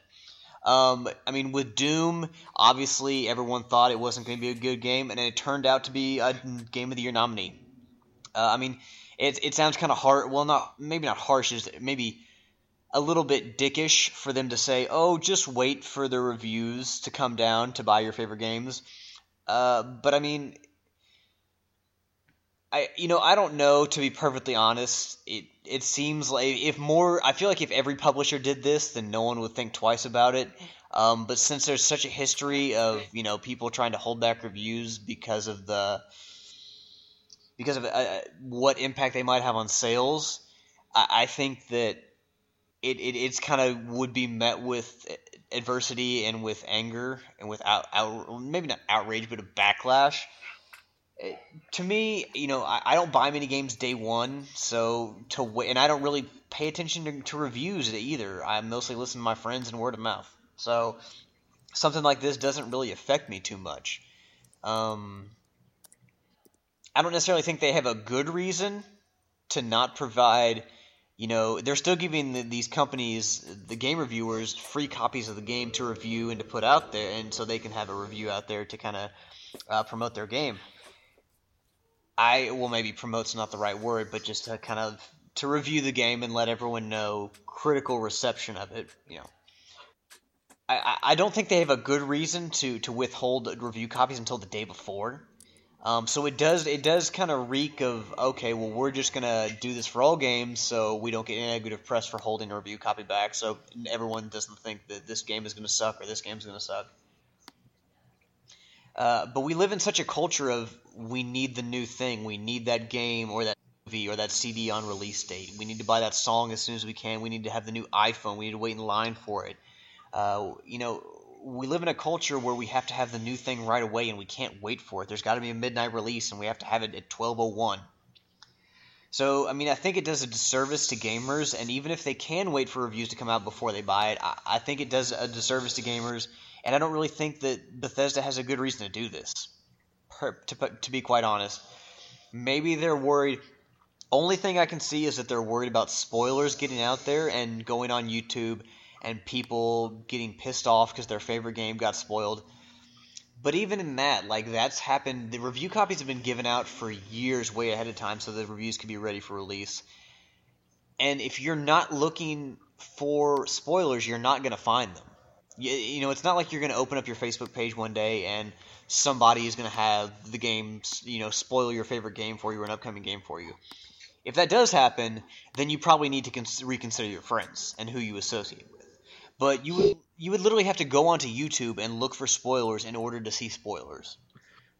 D: Um, I mean, with Doom, obviously everyone thought it wasn't going to be a good game, and it turned out to be a Game of the Year nominee. Uh, I mean, it, it sounds kind of hard. Well, not maybe not harsh. Is maybe a little bit dickish for them to say, "Oh, just wait for the reviews to come down to buy your favorite games." Uh, but I mean, I you know I don't know to be perfectly honest. It it seems like if more I feel like if every publisher did this, then no one would think twice about it. Um, but since there's such a history of you know people trying to hold back reviews because of the because of uh, what impact they might have on sales, I, I think that it, it it's kind of would be met with adversity and with anger and with out, out maybe not outrage but a backlash to me, you know, I, I, don't buy many games day one, so to wait, and I don't really pay attention to, to, reviews either. I mostly listen to my friends and word of mouth. So something like this doesn't really affect me too much. Um, I don't necessarily think they have a good reason to not provide. You know, they're still giving the, these companies, the game reviewers, free copies of the game to review and to put out there, and so they can have a review out there to kind of uh, promote their game. I well maybe promote's not the right word, but just to kind of to review the game and let everyone know critical reception of it. You know, I I don't think they have a good reason to to withhold review copies until the day before. Um, so it does it does kind of reek of okay, well we're just gonna do this for all games, so we don't get negative press for holding a review copy back, so everyone doesn't think that this game is gonna suck or this game's gonna suck. Uh, but we live in such a culture of we need the new thing, we need that game or that movie or that CD on release date. We need to buy that song as soon as we can. We need to have the new iPhone. We need to wait in line for it. Uh, you know, we live in a culture where we have to have the new thing right away and we can't wait for it. There's got to be a midnight release and we have to have it at 12:01. So, I mean, I think it does a disservice to gamers, and even if they can wait for reviews to come out before they buy it, I, I think it does a disservice to gamers and I don't really think that Bethesda has a good reason to do this. To, to be quite honest, maybe they're worried. Only thing I can see is that they're worried about spoilers getting out there and going on YouTube and people getting pissed off because their favorite game got spoiled. But even in that, like that's happened. The review copies have been given out for years, way ahead of time, so the reviews can be ready for release. And if you're not looking for spoilers, you're not going to find them you, you know, it's not like you're going to open up your Facebook page one day and somebody is going to have the game, you know, spoil your favorite game for you or an upcoming game for you. If that does happen, then you probably need to cons- reconsider your friends and who you associate with. But you would you would literally have to go onto YouTube and look for spoilers in order to see spoilers.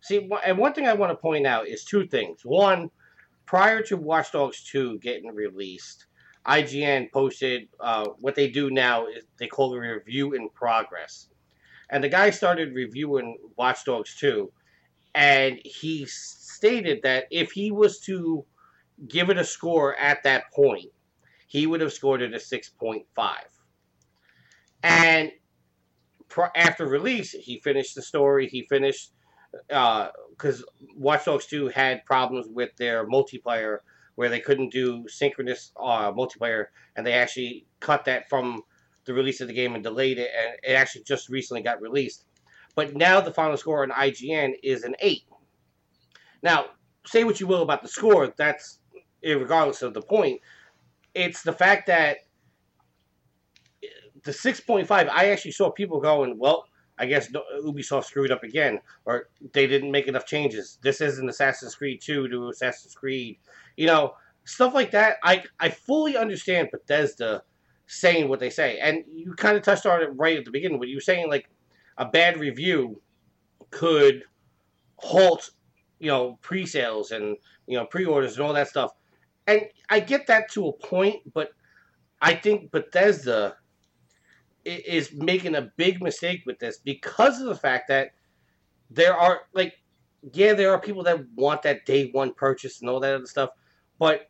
C: See, and one thing I want to point out is two things. One, prior to Watch Dogs 2 getting released, IGN posted uh, what they do now is they call a review in progress. And the guy started reviewing Watch Dogs 2, and he stated that if he was to give it a score at that point, he would have scored it a 6.5. And after release, he finished the story, he finished uh, because Watch Dogs 2 had problems with their multiplayer where they couldn't do synchronous uh, multiplayer, and they actually cut that from the release of the game and delayed it, and it actually just recently got released. But now the final score on IGN is an 8. Now, say what you will about the score, that's regardless of the point. It's the fact that the 6.5, I actually saw people going, well, I guess Ubisoft screwed up again, or they didn't make enough changes. This isn't Assassin's Creed 2 to Assassin's Creed. You know, stuff like that. I, I fully understand Bethesda saying what they say. And you kind of touched on it right at the beginning when you were saying, like, a bad review could halt, you know, pre sales and, you know, pre orders and all that stuff. And I get that to a point, but I think Bethesda is making a big mistake with this because of the fact that there are like yeah there are people that want that day one purchase and all that other stuff but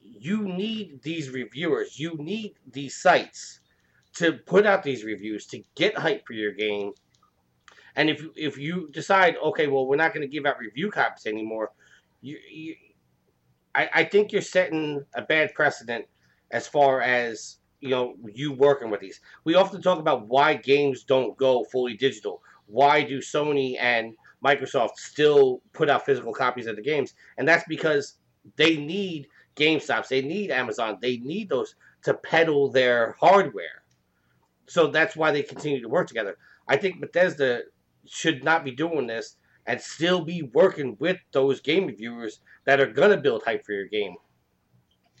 C: you need these reviewers you need these sites to put out these reviews to get hype for your game. And if if you decide okay well we're not going to give out review copies anymore you, you I, I think you're setting a bad precedent as far as you know you working with these. We often talk about why games don't go fully digital. Why do Sony and Microsoft still put out physical copies of the games? And that's because they need GameStops, they need Amazon, they need those to peddle their hardware. So that's why they continue to work together. I think Bethesda should not be doing this and still be working with those game reviewers that are gonna build hype for your game.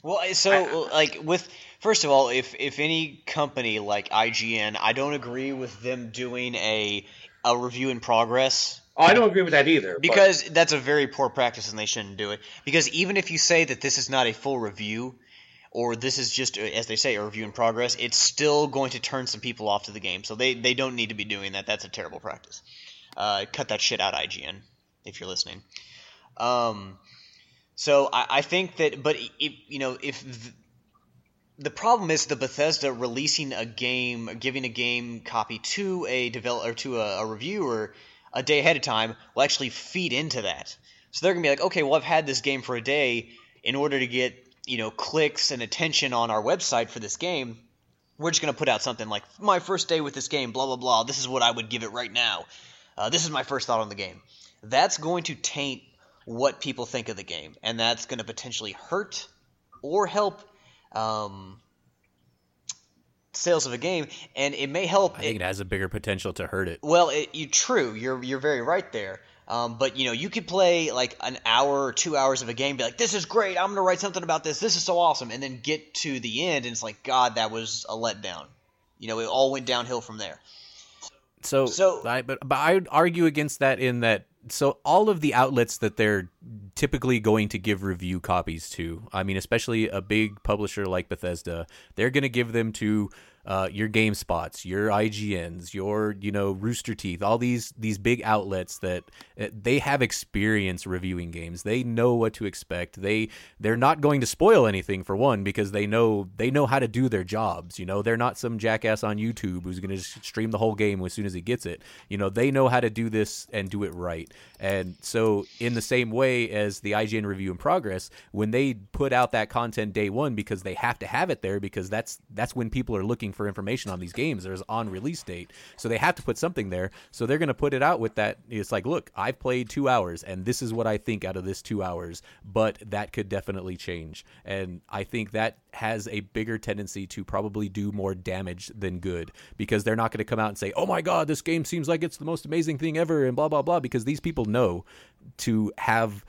D: Well, so like with first of all, if if any company like IGN, I don't agree with them doing a a review in progress.
C: Oh, I don't agree with that either.
D: Because but. that's a very poor practice, and they shouldn't do it. Because even if you say that this is not a full review, or this is just, as they say, a review in progress, it's still going to turn some people off to the game. So they, they don't need to be doing that. That's a terrible practice. Uh, cut that shit out, IGN, if you're listening. Um, so I, I think that, but if, you know, if the, problem is the Bethesda releasing a game, giving a game copy to a developer to a, a reviewer a day ahead of time will actually feed into that. So they're gonna be like, okay, well, I've had this game for a day. In order to get you know clicks and attention on our website for this game, we're just gonna put out something like my first day with this game, blah blah blah. This is what I would give it right now. Uh, this is my first thought on the game. That's going to taint what people think of the game, and that's going to potentially hurt or help um, sales of a game, and it may help.
E: I think it, it, has a bigger potential to hurt it.
D: Well, it, you true. You're you're very right there. Um, but you know, you could play like an hour or two hours of a game, be like, "This is great. I'm gonna write something about this. This is so awesome," and then get to the end, and it's like, "God, that was a letdown." You know, it all went downhill from there.
E: So, so I, but but I would argue against that in that so all of the outlets that they're typically going to give review copies to, I mean, especially a big publisher like Bethesda, they're going to give them to uh, your GameSpots, your IGNs, your you know Rooster Teeth, all these these big outlets that uh, they have experience reviewing games. They know what to expect. They they're not going to spoil anything for one because they know they know how to do their jobs. You know, they're not some jackass on YouTube who's going to stream the whole game as soon as he gets it. You know, they know how to do this and do it right. And so, in the same way as the IGN review in progress, when they put out that content day one because they have to have it there because that's that's when people are looking for information on these games. There's on release date, so they have to put something there. So they're going to put it out with that. It's like, look, I've played two hours, and this is what I think out of this two hours. But that could definitely change, and I think that has a bigger tendency to probably do more damage than good because they're not going to come out and say, "Oh my God, this game seems like it's the most amazing thing ever," and blah blah blah, because these people know to have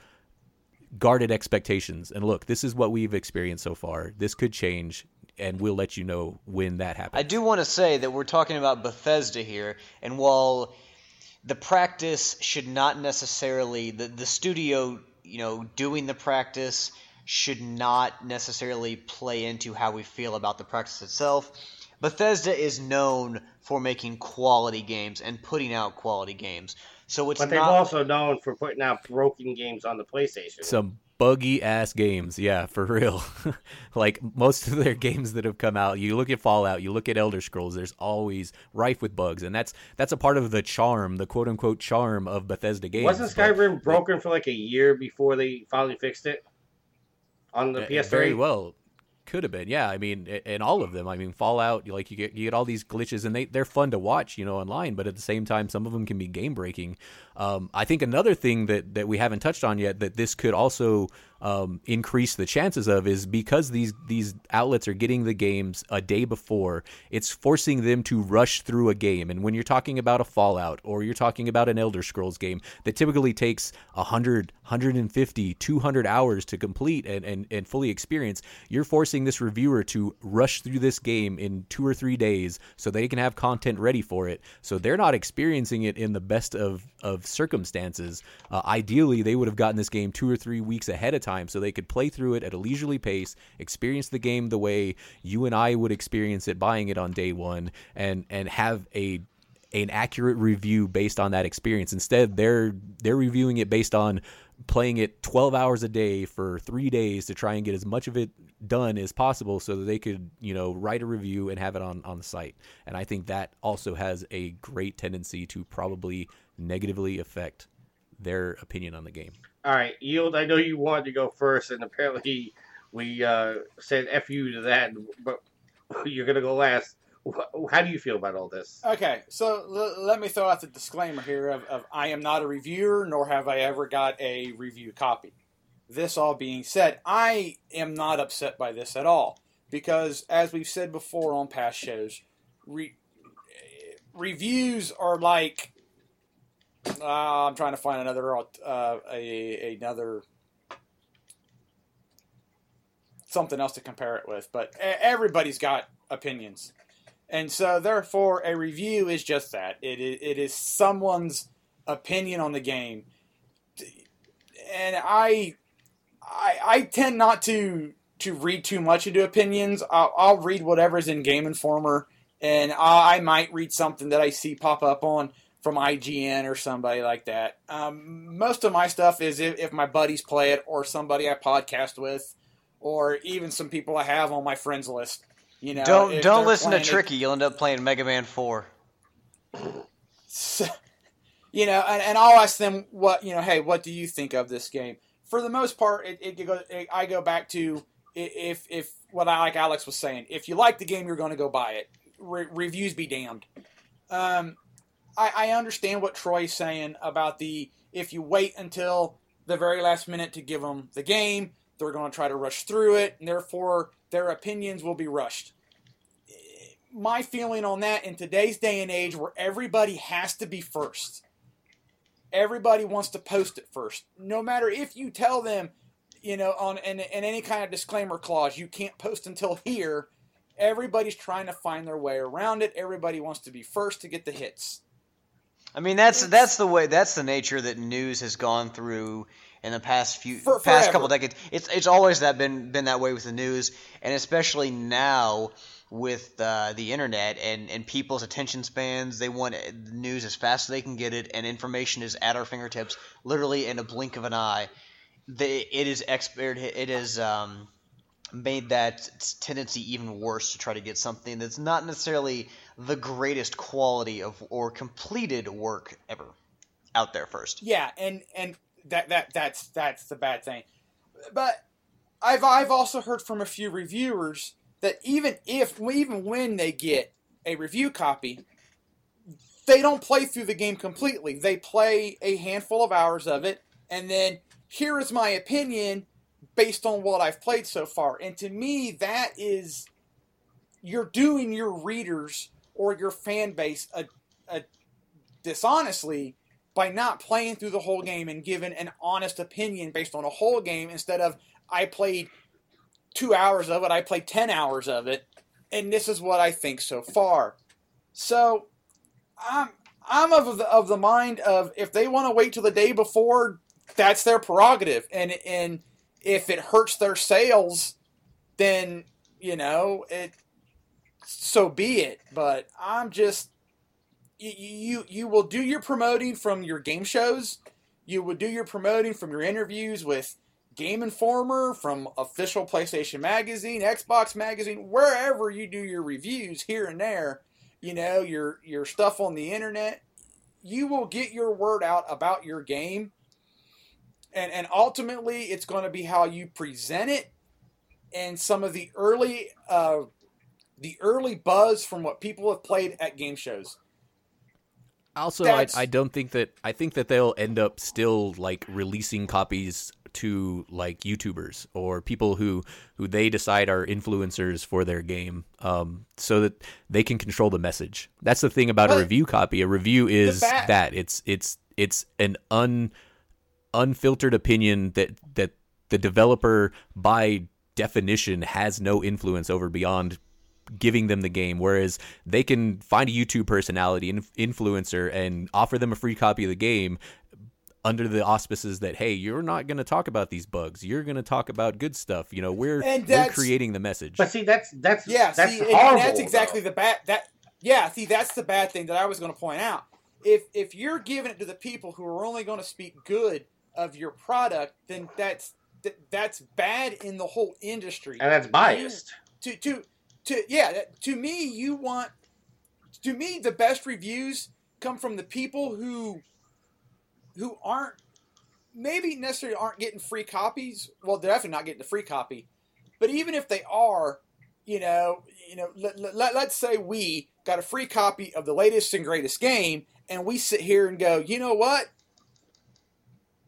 E: guarded expectations. And look, this is what we've experienced so far. This could change and we'll let you know when that happens.
D: I do want to say that we're talking about Bethesda here, and while the practice should not necessarily the the studio, you know, doing the practice should not necessarily play into how we feel about the practice itself. Bethesda is known for making quality games and putting out quality games. So it's
C: but they're
D: not...
C: also known for putting out broken games on the PlayStation.
E: Some buggy ass games. Yeah, for real. like most of their games that have come out, you look at Fallout, you look at Elder Scrolls, there's always rife with bugs, and that's that's a part of the charm, the quote unquote charm of Bethesda games.
C: Wasn't Skyrim broken for like a year before they finally fixed it on the
E: Uh,
C: PS3?
E: Very well. Could have been, yeah. I mean, in all of them. I mean, Fallout, like you get you get all these glitches, and they they're fun to watch, you know, online. But at the same time, some of them can be game breaking. Um, I think another thing that that we haven't touched on yet that this could also um, increase the chances of is because these these outlets are getting the games a day before. It's forcing them to rush through a game. And when you're talking about a Fallout or you're talking about an Elder Scrolls game that typically takes 100, 150, 200 hours to complete and, and, and fully experience, you're forcing this reviewer to rush through this game in two or three days so they can have content ready for it. So they're not experiencing it in the best of, of circumstances. Uh, ideally, they would have gotten this game two or three weeks ahead of time so they could play through it at a leisurely pace, experience the game the way you and I would experience it buying it on day one, and, and have a an accurate review based on that experience. Instead, they're they're reviewing it based on playing it 12 hours a day for 3 days to try and get as much of it done as possible so that they could, you know, write a review and have it on on the site. And I think that also has a great tendency to probably negatively affect their opinion on the game.
C: All right, Yield, I know you wanted to go first, and apparently we uh, said F you to that, but you're going to go last. How do you feel about all this?
F: Okay, so l- let me throw out the disclaimer here of, of I am not a reviewer, nor have I ever got a review copy. This all being said, I am not upset by this at all because, as we've said before on past shows, re- reviews are like uh, I'm trying to find another uh, a, another something else to compare it with, but everybody's got opinions. And so, therefore, a review is just that. It is, it is someone's opinion on the game. And I, I, I tend not to to read too much into opinions. I'll, I'll read whatever's in Game Informer, and I, I might read something that I see pop up on from IGN or somebody like that. Um, most of my stuff is if, if my buddies play it or somebody I podcast with, or even some people I have on my friends list. You know,
D: don't don't listen to
F: playing it-
D: Tricky. You'll end up playing Mega Man Four.
F: So, you know, and, and I'll ask them what you know. Hey, what do you think of this game? For the most part, it, it, go, it I go back to if if what I like Alex was saying. If you like the game, you're going to go buy it. Re- reviews be damned. Um, I, I understand what Troy's saying about the if you wait until the very last minute to give them the game, they're going to try to rush through it, and therefore their opinions will be rushed my feeling on that in today's day and age where everybody has to be first. Everybody wants to post it first. No matter if you tell them, you know, on in, in any kind of disclaimer clause, you can't post until here. Everybody's trying to find their way around it. Everybody wants to be first to get the hits.
D: I mean, that's that's the way. That's the nature that news has gone through in the past few
F: For-
D: past
F: forever.
D: couple decades. It's it's always that been been that way with the news, and especially now with uh, the internet and, and people's attention spans. They want news as fast as they can get it, and information is at our fingertips, literally in a blink of an eye. They, it is expert. It is um, made that tendency even worse to try to get something that's not necessarily the greatest quality of or completed work ever out there first.
F: Yeah, and and that that that's that's the bad thing. But I've I've also heard from a few reviewers that even if even when they get a review copy, they don't play through the game completely. They play a handful of hours of it, and then here is my opinion based on what I've played so far. And to me, that is you're doing your readers or your fan base a, a dishonestly by not playing through the whole game and giving an honest opinion based on a whole game instead of I played two hours of it, I played ten hours of it, and this is what I think so far. So I'm I'm of the of the mind of if they want to wait till the day before, that's their prerogative, and and if it hurts their sales, then you know it. So be it. But I'm just you, you you will do your promoting from your game shows. You will do your promoting from your interviews with Game Informer, from official PlayStation Magazine, Xbox Magazine, wherever you do your reviews here and there, you know, your your stuff on the internet, you will get your word out about your game. And and ultimately it's going to be how you present it and some of the early uh, the early buzz from what people have played at game shows.
E: Also, I, I don't think that I think that they'll end up still like releasing copies to like YouTubers or people who who they decide are influencers for their game, um, so that they can control the message. That's the thing about a review copy. A review is that it's it's it's an un unfiltered opinion that that the developer by definition has no influence over beyond giving them the game whereas they can find a YouTube personality and influencer and offer them a free copy of the game under the auspices that hey you're not going to talk about these bugs you're going to talk about good stuff you know we're
F: And
E: we're creating the message
C: But see, that's that's
F: Yeah,
C: that's
F: see,
C: horrible.
F: and that's exactly
C: though.
F: the bad that. Yeah, see, that's the bad thing that I was going to point out. If if you're giving it to the people who are only going to speak good of your product, then that's that's bad in the whole industry.
C: and that's biased.
F: to to to yeah to me you want to me the best reviews come from the people who who aren't maybe necessarily aren't getting free copies. Well they're definitely not getting the free copy. But even if they are you know you know let, let, let's say we got a free copy of the latest and greatest game and we sit here and go you know what?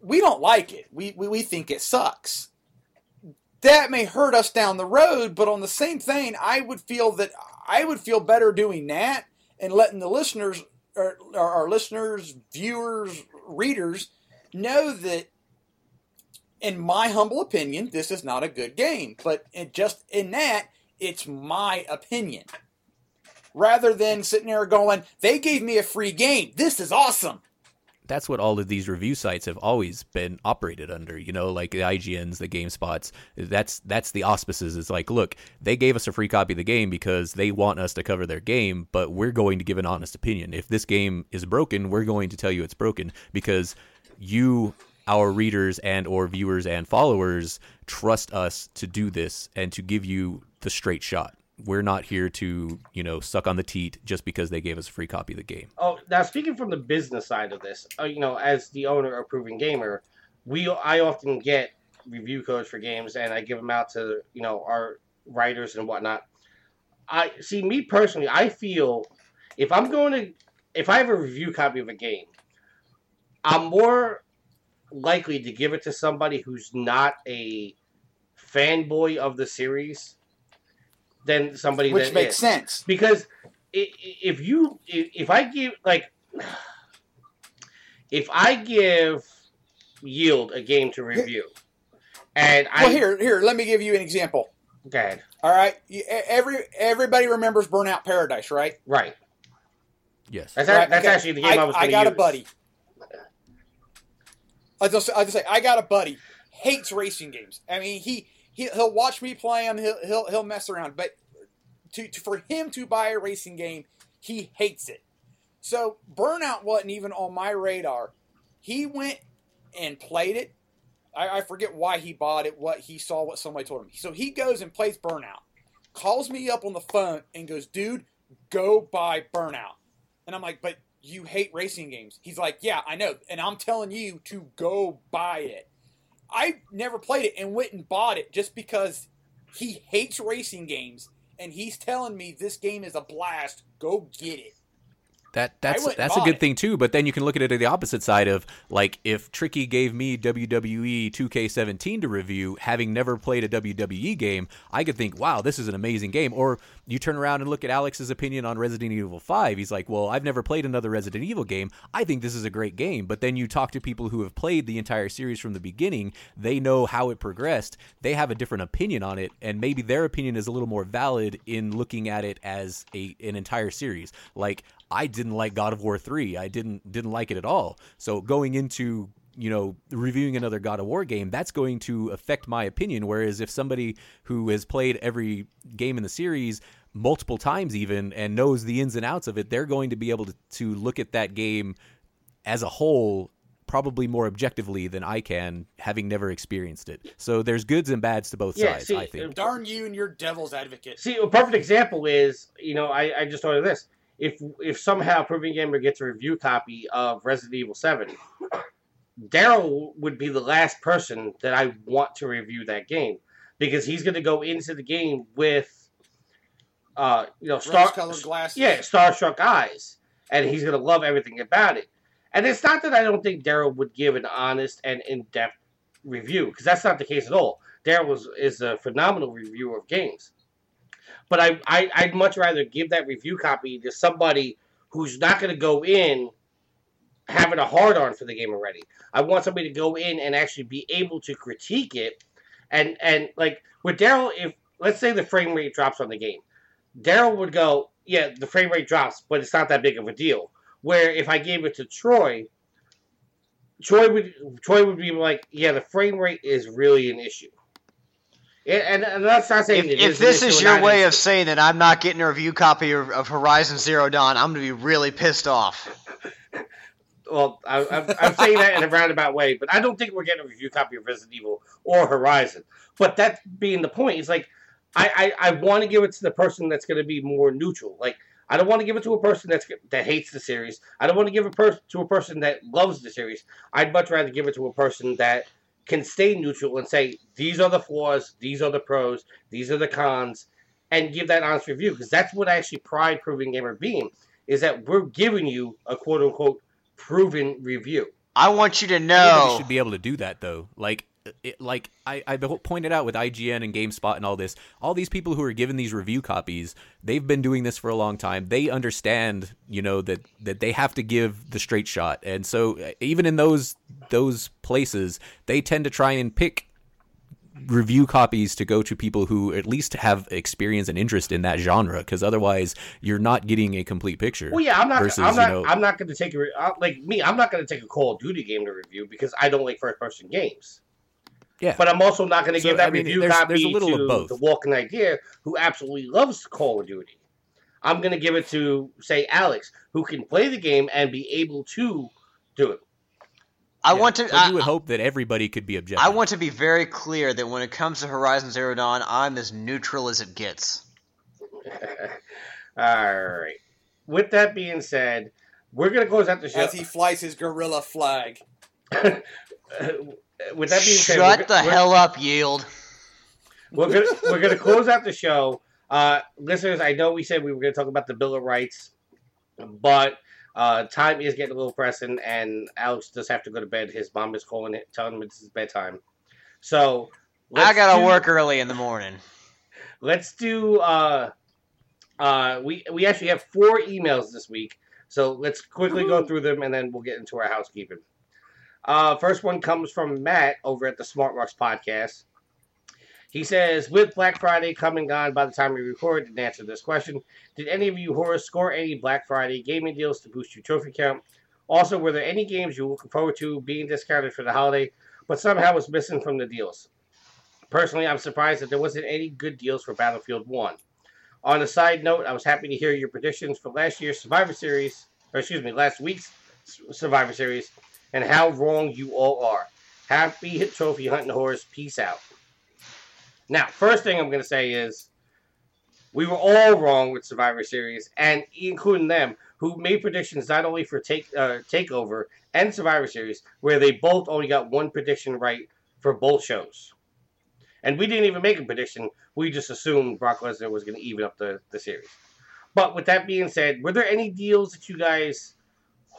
F: We don't like it. We, we, we think it sucks that may hurt us down the road, but on the same thing, I would feel that I would feel better doing that and letting the listeners or, our listeners, viewers, readers know that in my humble opinion, this is not a good game. But just in that, it's my opinion. Rather than sitting there going, they gave me a free game. This is awesome.
E: That's what all of these review sites have always been operated under you know like the IGNs the GameSpots that's that's the auspices. It's like look they gave us a free copy of the game because they want us to cover their game but we're going to give an honest opinion. If this game is broken we're going to tell you it's broken because you our readers and or viewers and followers trust us to do this and to give you the straight shot we're not here to you know suck on the teat just because they gave us a free copy of the game
C: Oh, now speaking from the business side of this, uh, you know, as the owner of Proven Gamer, we I often get review codes for games, and I give them out to you know our writers and whatnot. I see me personally. I feel if I'm going to, if I have a review copy of a game, I'm more likely to give it to somebody who's not a fanboy of the series than somebody
F: Which
C: that
F: makes
C: is
F: sense.
C: because i- i- if you if I give like if I give yield a game to review and I
F: Well, here, here, let me give you an example.
C: go ahead
F: All right, every everybody remembers Burnout Paradise, right?
C: right
E: yes
C: that's,
F: Right,
C: that's
F: okay.
C: actually the game I, was
F: I got
C: use
F: a buddy. I just, I just say, I got a buddy hates racing games. I mean, he, he he'll watch me play him. He'll he'll he'll mess around, but to, to for him to buy a racing game, he hates it. So Burnout wasn't even on my radar. He went and played it. I, I forget why he bought it. What he saw, what somebody told him. So he goes and plays Burnout. Calls me up on the phone and goes, "Dude, go buy Burnout." And I'm like, "But you hate racing games." He's like, "Yeah, I know." And I'm telling you to go buy it. I never played it and went and bought it just because he hates racing games and he's telling me this game is a blast. Go get it.
E: That that's that's a good
F: it.
E: thing too. But then you can look at it at the opposite side of like if Tricky gave me WWE 2K17 to review, having never played a WWE game, I could think, wow, this is an amazing game. Or you turn around and look at Alex's opinion on Resident Evil 5. He's like, well, I've never played another Resident Evil game. I think this is a great game. But then you talk to people who have played the entire series from the beginning. They know how it progressed. They have a different opinion on it, and maybe their opinion is a little more valid in looking at it as a an entire series. Like I didn't like God of War 3. I didn't didn't like it at all. So going into you know reviewing another God of War game, that's going to affect my opinion whereas if somebody who has played every game in the series multiple times even and knows the ins and outs of it, they're going to be able to, to look at that game as a whole probably more objectively than I can, having never experienced it. So there's goods and bads to both
C: Yeah,
E: sides.
C: see,
E: I think.
F: Darn you and your devil's advocate.
C: See, a perfect example is, you know, I, I just thought of this. If if somehow Proven Gamer gets a review copy of Resident Evil 7, Daryl would be the last person that I want to review that game because he's going to go into the game with, uh, you know, star
F: Rose-colored glasses.
C: yeah, starstruck eyes, and he's going to love everything about it. And it's not that I don't think Daryl would give an honest and in depth review because that's not the case at all. Daryl was is a phenomenal reviewer of games. But I, I I'd much rather give that review copy to somebody who's not going to go in having a hard on for the game already. I want somebody to go in and actually be able to critique it, and and like with Daryl, if let's say the frame rate drops on the game, Daryl would go, yeah, the frame rate drops, but it's not that big of a deal. Where if I gave it to Troy, Troy would Troy would be like, yeah, the frame rate is really an issue. And, and, and that's not saying
D: If,
C: it
D: if
C: is
D: this is your way of saying that I'm not getting a review copy of, of Horizon Zero Dawn, I'm gonna be really pissed off.
C: well, I, I'm, I'm saying that in a roundabout way, but I don't think we're getting a review copy of Resident Evil or Horizon. But that being the point, it's like I, I, I want to give it to the person that's going to be more neutral. Like I don't want to give it to a person that's that hates the series. I don't want to give it per- to a person that loves the series. I'd much rather give it to a person that can stay neutral and say these are the flaws, these are the pros, these are the cons, and give that honest review because that's what actually pride Proven Gamer being is that we're giving you a quote unquote proven review.
D: I want you to
E: Anybody
D: know.
E: should be able to do that though. Like, it, like I, I pointed out with IGN and GameSpot and all this, all these people who are given these review copies, they've been doing this for a long time. They understand, you know, that that they have to give the straight shot, and so uh, even in those those places, they tend to try and pick review copies to go to people who at least have experience and interest in that genre because otherwise you're not getting a complete picture
C: Well, yeah, I'm not.
E: versus,
C: I'm
E: you
C: not.
E: know-
C: I'm not going to take a re- uh, like me. I'm not going to take a Call of Duty game to review because I don't like first person games.
E: Yeah
C: But I'm also not going to
E: So,
C: give that
E: I mean,
C: review
E: there's-
C: copy
E: there's a little
C: to
E: of both.
C: the Walking Idea, who absolutely loves Call of Duty. I'm going to give it to say Alex, who can play the game and be able to do it.
D: I
E: Yeah,
D: want to.
E: but
D: I,
E: you would hope that everybody could be objective
D: I want to be very clear that when it comes to Horizon Zero Dawn, I'm as neutral as it gets.
C: All right. With that being said, we're going to close out the show.
F: As he flies his gorilla flag.
C: With that being said,
D: Shut the
C: we're-
D: hell up, Yield.
C: we're gonna we're gonna close out the show. Uh, listeners, I know we said we were gonna talk about the Bill of Rights, but uh, time is getting a little pressing, and Alex does have to go to bed. His mom is calling it, telling him it's his bedtime. So
D: I gotta
C: do-
D: work early in the morning.
C: Let's do. Uh, uh, we we actually have four emails this week, so let's quickly go through them, and then we'll get into our housekeeping. Uh, first one comes from Matt over at the Smart Marks podcast. He says, with Black Friday coming gone by the time we record, and answer this question, did any of you horrors score any Black Friday gaming deals to boost your trophy count? Also, were there any games you were looking forward to being discounted for the holiday, but somehow was missing from the deals? Personally, I'm surprised that there wasn't any good deals for Battlefield 1. On a side note, I was happy to hear your predictions for last year's Survivor Series, or excuse me, last week's Survivor Series, and how wrong you all are. Happy hit trophy hunting horse. Peace out. Now, first thing I'm going to say is we were all wrong with Survivor Series, and including them, who made predictions not only for take uh, Takeover and Survivor Series, where they both only got one prediction right for both shows. And we didn't even make a prediction. We just assumed Brock Lesnar was going to even up the, the series. But with that being said, were there any deals that you guys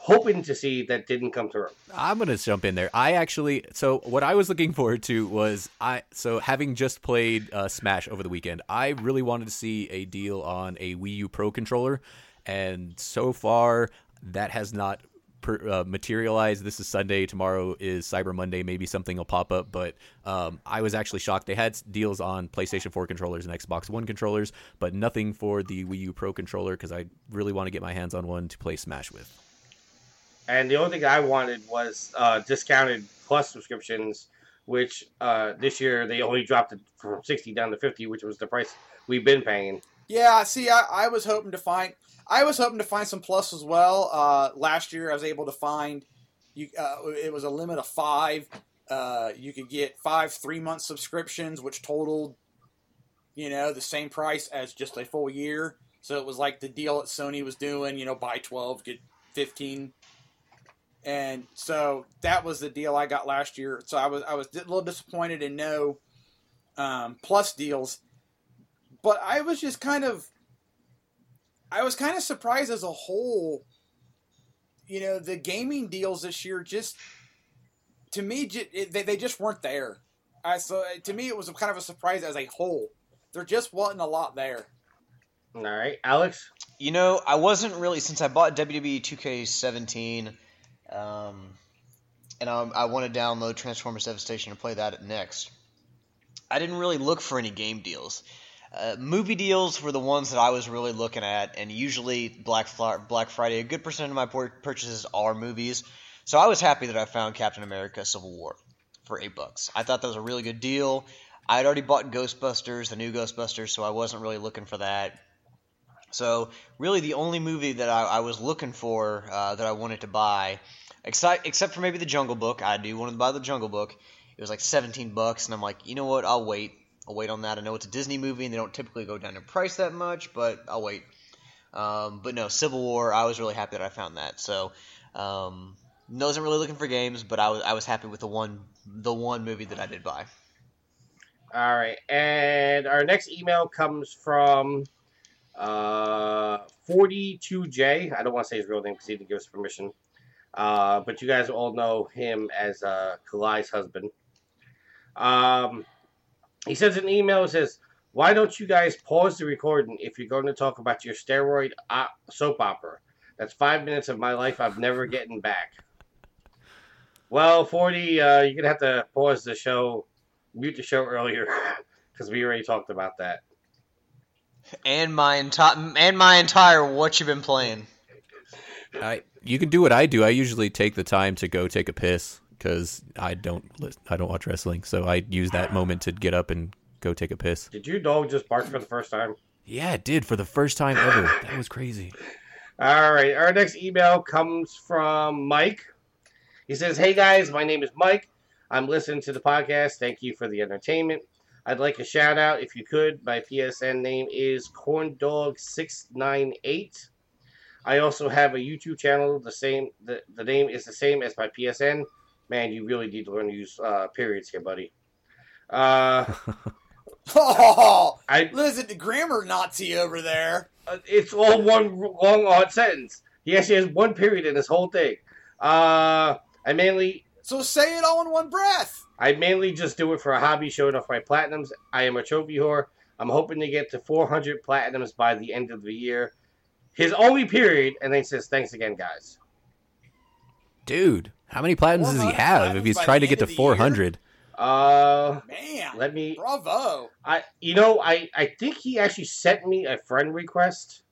C: hoping to see that didn't come through?
E: I'm gonna jump in there. I actually, so what I was looking forward to was I, so having just played uh, Smash over the weekend, I really wanted to see a deal on a Wii U Pro controller, and so far that has not per, uh, materialized. This is Sunday. Tomorrow is Cyber Monday. Maybe something will pop up, but um, I was actually shocked. They had deals on PlayStation 4 controllers and Xbox One controllers, but nothing for the Wii U Pro controller because I really want to get my hands on one to play Smash with.
C: And the only thing I wanted was uh, discounted plus subscriptions, which uh, this year they only dropped it from 60 down to 50, which was the price we've been paying.
F: Yeah, see, I, I was hoping to find I was hoping to find some plus as well. Uh, last year, I was able to find You, uh, it was a limit of five. Uh, you could get five three month subscriptions, which totaled, you know, the same price as just a full year. So it was like the deal that Sony was doing, you know, buy 12, get 15. And so that was the deal I got last year. So I was I was a little disappointed in no um, plus deals, but I was just kind of I was kind of surprised as a whole. You know, the gaming deals this year just to me they they just weren't there. I so to me it was kind of a surprise as a whole. There just wasn't a lot there.
C: All right, Alex.
D: You know, I wasn't really since I bought WWE 2K17, um, and I, I want to download Transformers Devastation and play that next. I didn't really look for any game deals. Uh, movie deals were the ones that I was really looking at, and usually Black Black Friday, a good percent of my purchases are movies. So I was happy that I found Captain America: Civil War for eight bucks. I thought that was a really good deal. I had already bought Ghostbusters, the new Ghostbusters, so I wasn't really looking for that. So really, the only movie that I, I was looking for uh, that I wanted to buy, except except for maybe the Jungle Book, I do want to buy the Jungle Book. It was like seventeen bucks, and I'm like, you know what? I'll wait. I'll wait on that. I know it's a Disney movie, and they don't typically go down in price that much, but I'll wait. Um, but no, Civil War. I was really happy that I found that. So, um, wasn't really looking for games, but I was I was happy with the one the one movie that I did buy.
C: All right, and our next email comes from uh, 42J. I don't want to say his real name because he didn't give us permission. Uh, but you guys all know him as uh, Kalai's husband. Um, he sends an email and says, Why don't you guys pause the recording if you're going to talk about your steroid op- soap opera? That's five minutes of my life I've never getting back. Well, 40, uh, you're going to have to pause the show, mute the show earlier, because we already talked about that
D: and my entire and my entire what you've been playing.
E: I you can do what I do. I usually take the time to go take a piss because I don't I don't watch wrestling, so I use that moment to get up and go take a piss.
C: Did your dog just bark for the first time?
E: Yeah, it did for the first time ever. that was crazy.
C: All right, our next email comes from Mike. He says, "Hey guys, my name is Mike. I'm listening to the podcast. Thank you for the entertainment. I'd like a shout out if you could. My PSN name is corndog698. I also have a YouTube channel. The same the, the name is the same as my PSN. Man, you really need to learn to use uh, periods here, buddy. Uh,
F: oh, I listen to grammar Nazi over there.
C: Uh, it's all one long odd sentence. He actually has one period in this whole thing. Uh, I mainly
F: so say it all in one breath.
C: I mainly just do it for a hobby, showing off my platinums. I am a trophy whore. I'm hoping to get to 400 platinums by the end of the year. His only period, and then he says, "Thanks again, guys."
E: Dude, how many platinums does he have if he's trying to get to 400?
C: Uh,
F: man,
C: let me.
F: Bravo.
C: I, you know, I, I think he actually sent me a friend request.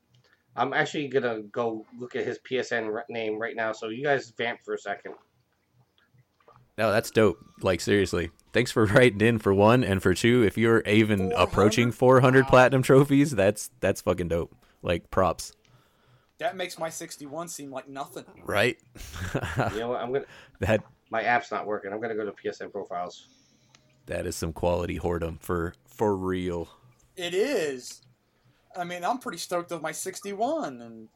C: I'm actually gonna go look at his PSN name right now. So you guys vamp for a second.
E: No, that's dope. Like seriously, thanks for writing in for one, and for two, if you're even 400? approaching 400 wow. platinum trophies, that's that's fucking dope. Like props.
F: That makes my 61 seem like nothing.
E: Right.
C: you know what? I'm gonna.
E: That
C: my app's not working. I'm gonna go to PSN profiles.
E: That is some quality whoredom for for real.
F: It is. I mean, I'm pretty stoked with my 61, and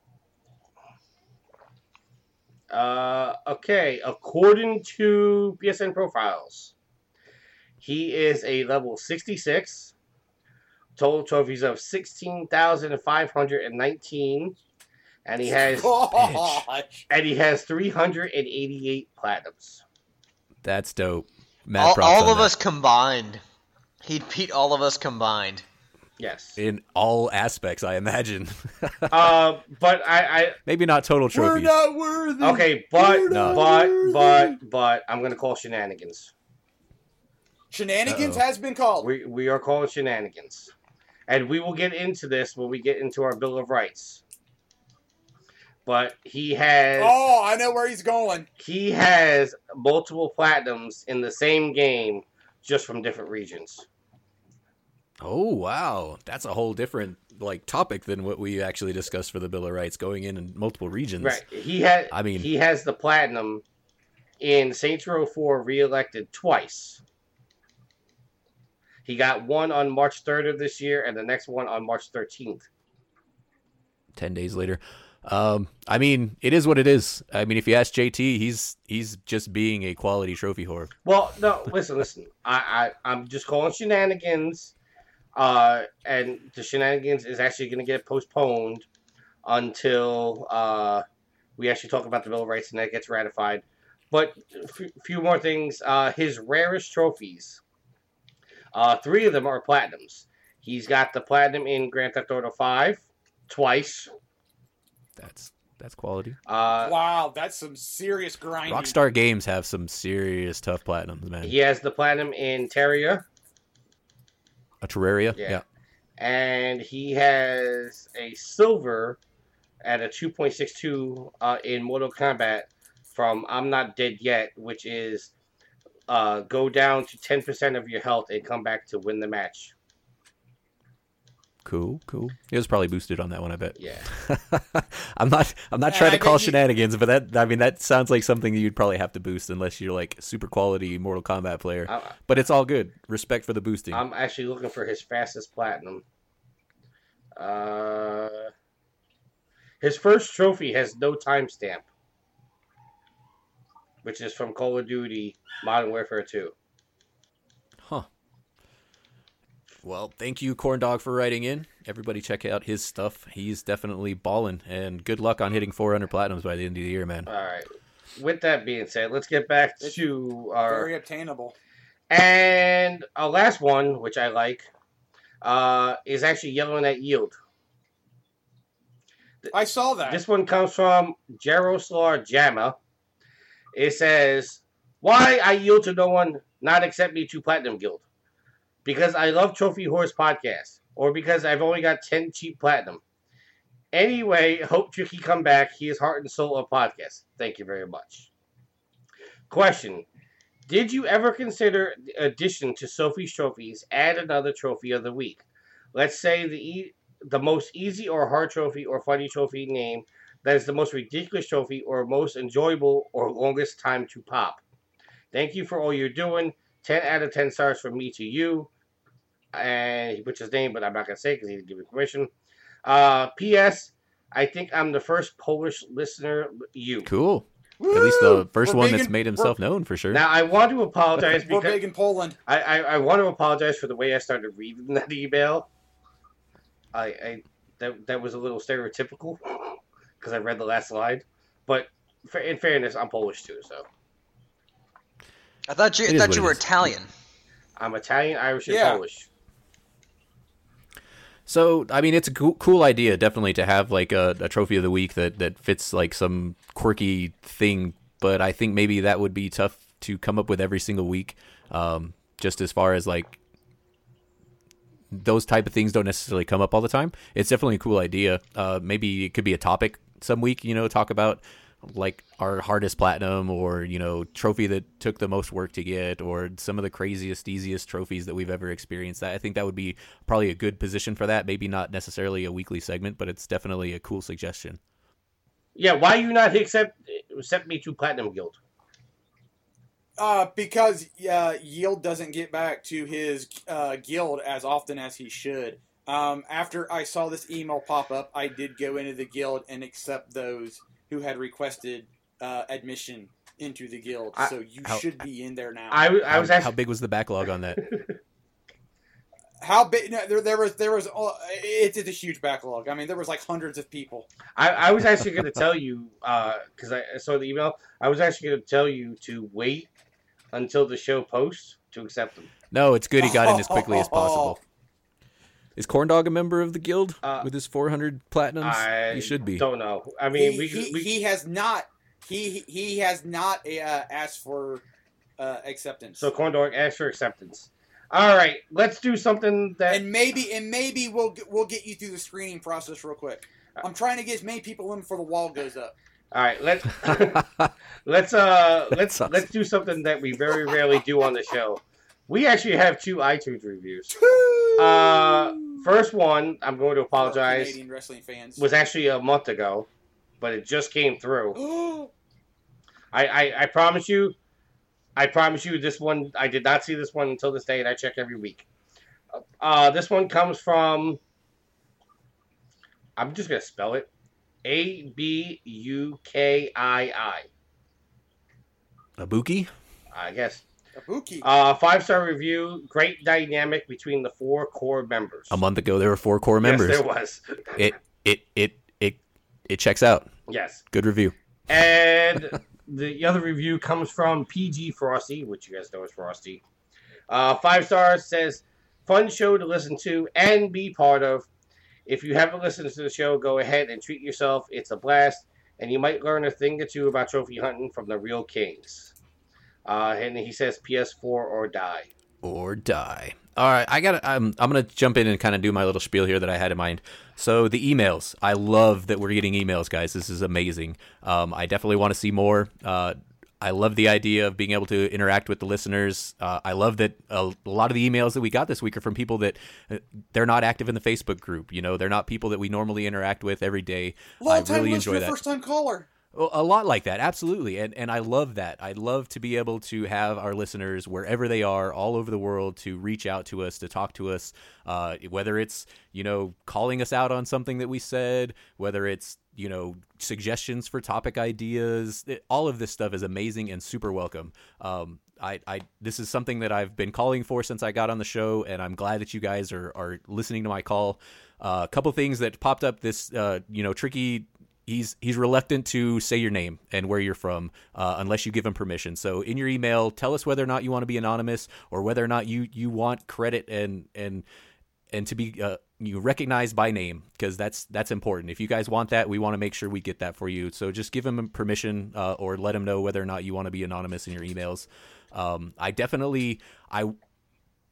C: uh, okay, according to PSN profiles, he is a level 66. Total trophies of 16,519. And he has and he has 388 platinums.
E: That's dope.
D: Matt all, all of that. us combined. He'd beat all of us combined.
C: Yes.
E: In all aspects, I imagine.
C: uh, but I, I
E: maybe not total trophies.
F: We're not worthy.
C: Okay, but but worthy. but but I'm gonna call shenanigans.
F: Shenanigans Uh-oh. has been called.
C: We we are calling shenanigans, and we will get into this when we get into our Bill of Rights. But he has.
F: Oh, I know where he's going.
C: He has multiple platinums in the same game, just from different regions.
E: Oh wow, that's a whole different like topic than what we actually discussed for the Bill of Rights, going in in multiple regions.
C: Right. He had. I mean, he has the platinum in Saints Row 4 reelected twice. He got one on March 3rd of this year and the next one on March 13th.
E: 10 days later. Um, I mean, it is what it is. I mean, if you ask JT, he's he's just being a quality trophy whore.
C: Well, no, listen, listen. I, I I'm just calling shenanigans, uh, and the shenanigans is actually going to get postponed until uh, we actually talk about the Bill of Rights and that gets ratified. But a few, few more things. Uh, his rarest trophies. Uh, three of them are platinums. He's got the platinum in Grand Theft Auto Five twice.
E: That's that's quality.
C: Uh,
F: wow, that's some serious grinding.
E: Rockstar Games have some serious tough platinums, man.
C: he has the platinum in Terraria.
E: A Terraria,
C: Yeah.
E: yeah.
C: and he has a silver at a 2.62 uh, in Mortal Kombat from I'm Not Dead Yet, which is uh, go down to 10% of your health and come back to win the match.
E: Cool, cool. It was probably boosted on that one, I bet.
C: Yeah.
E: I'm not I'm not
F: Yeah,
E: trying to call
F: you-
E: shenanigans, but that I mean that sounds like something you'd probably have to boost unless you're like super quality Mortal Kombat player.
C: I,
E: But it's all good. Respect for the boosting.
C: I'm actually looking for his fastest platinum. Uh, his first trophy has no timestamp, which is from Call of Duty Modern Warfare 2.
E: Huh. Well, thank you, Corn Dog, for writing in. Everybody, check out his stuff. He's definitely balling, and good luck on hitting 400 platinums by the end of the year, man.
C: All right. With that being said, let's get back
F: It's
C: to our
F: Very obtainable.
C: and our last one, which I like, uh, is actually yelling at yield.
F: I saw that.
C: This one comes from Jaroslav Jama. It says, "Why I yield to no one, not accept me to Platinum Guild? Because I love Trophy Horse podcast, or because I've only got ten cheap platinum. Anyway, hope Tricky come back. He is heart and soul of podcast. Thank you very much." Question: Did you ever consider addition to Sophie's trophies? Add another trophy of the week. Let's say the e- the most easy or hard trophy or funny trophy name that is the most ridiculous trophy or most enjoyable or longest time to pop. Thank you for all you're doing. 10 out of 10 stars from me to you. And he puts his name, but I'm not going to say because he didn't give me permission. Uh, P.S. I think I'm the first Polish listener. You.
E: Cool. At least the first
F: We're
E: one that's
F: in-
E: made himself known for sure.
C: Now, I want to apologize
F: We're
C: because
F: big in Poland.
C: I, I, I want to apologize for the way I started reading that email. I, I that that was a little stereotypical because I read the last line, but fa- in fairness, I'm Polish too, so
D: I thought you,
E: It
D: I thought you were
E: is.
D: Italian.
C: I'm Italian, Irish, and
F: Yeah.
C: Polish.
E: So, I mean, it's a cool, cool idea, definitely, to have like a, a trophy of the week that that fits like some quirky thing. But I think maybe that would be tough to come up with every single week. Um, just as far as like those type of things don't necessarily come up all the time. It's definitely a cool idea. Uh, maybe it could be a topic some week. You know, talk about like our hardest platinum or you know trophy that took the most work to get or some of the craziest easiest trophies that we've ever experienced i think that would be probably a good position for that maybe not necessarily a weekly segment but it's definitely a cool suggestion
C: Yeah, why you not accept accept me to Platinum Guild?
F: Uh, because uh, Yield doesn't get back to his uh, guild as often as he should. Um, after I saw this email pop up, I did go into the guild and accept those who had requested uh, admission into the guild.
C: I-
F: so you
E: How-
F: should be in there now.
C: I, w- I
E: how,
C: was
E: how
C: actually
E: big was the backlog on that
F: How big? No, there, there was, there was. Uh, it's, it's a huge backlog. I mean, there was like hundreds of people.
C: I, I was actually going to tell you because I saw the email. I was actually going to tell you to wait until the show posts to accept them.
E: no it's good he got in as quickly as possible is corn dog a member of the guild
C: Uh,
E: with his 400 platinums
C: I
E: he should be
C: Don't know. I mean,
F: he,
C: we,
F: he,
C: we
F: he has not. He he has not uh, asked for uh, acceptance.
C: so corn dog ask for acceptance. All right, let's do something that
F: and maybe and maybe we'll get- we'll get you through the screening process real quick. I'm trying to get as many people in before the wall goes up.
C: All right, let's let's uh let's
E: That's awesome.
C: let's do something that we very rarely do on the show. We actually have two iTunes reviews. Uh, first one, I'm going to apologize,
F: Canadian wrestling fans.
C: was actually a month ago, but it just came through. I I, I promise you, I promise you, this one I did not see this one until this day, and I check every week. Uh, this one comes from. I'm just gonna spell it. A B U K I I.
E: Abuki?
C: I guess.
F: Kabuki.
C: Uh, five star review. Great dynamic between the four core members.
E: A month ago, there were four core members.
C: Yes, there was.
E: It it it it it checks out.
C: Yes.
E: Good review.
C: And the other review comes from PG Frosty, which you guys know is Frosty. Uh, five stars says, fun show to listen to and be part of. If you haven't listened to the show, go ahead and treat yourself. It's a blast, and you might learn a thing or two about trophy hunting from the real kings. Uh, and he says, PS4 or die.
E: or die. All right, I got. I'm I'm gonna jump in and kind of do my little spiel here that I had in mind. So the emails, I love that we're getting emails, guys. This is amazing. Um, I definitely want to see more. Uh, I love the idea of being able to interact with the listeners. Uh, I love that a, a lot of the emails that we got this week are from people that uh, they're not active in the Facebook group. You know, they're not people that we normally interact with every day.
F: Long
E: I
F: time
E: really
F: listener,
E: enjoy that.
F: first time caller.
E: Well, A lot like that, absolutely, and and I love that. I'd love to be able to have our listeners wherever they are, all over the world, to reach out to us, to talk to us. Uh, whether it's you know calling us out on something that we said, whether it's you know suggestions for topic ideas, it- all of this stuff is amazing and super welcome. Um, I, I this is something that I've been calling for since I got on the show, and I'm glad that you guys are are listening to my call. Uh, a couple things that popped up this uh, you know tricky he's he's reluctant to say your name and where you're from uh, unless you give him permission. So in your email, tell us whether or not you want to be anonymous or whether or not you you want credit and and and to be uh, you recognized by name because that's that's important. If you guys want that, we want to make sure we get that for you. So just give him permission uh, or let him know whether or not you want to be anonymous in your emails. Um, I definitely I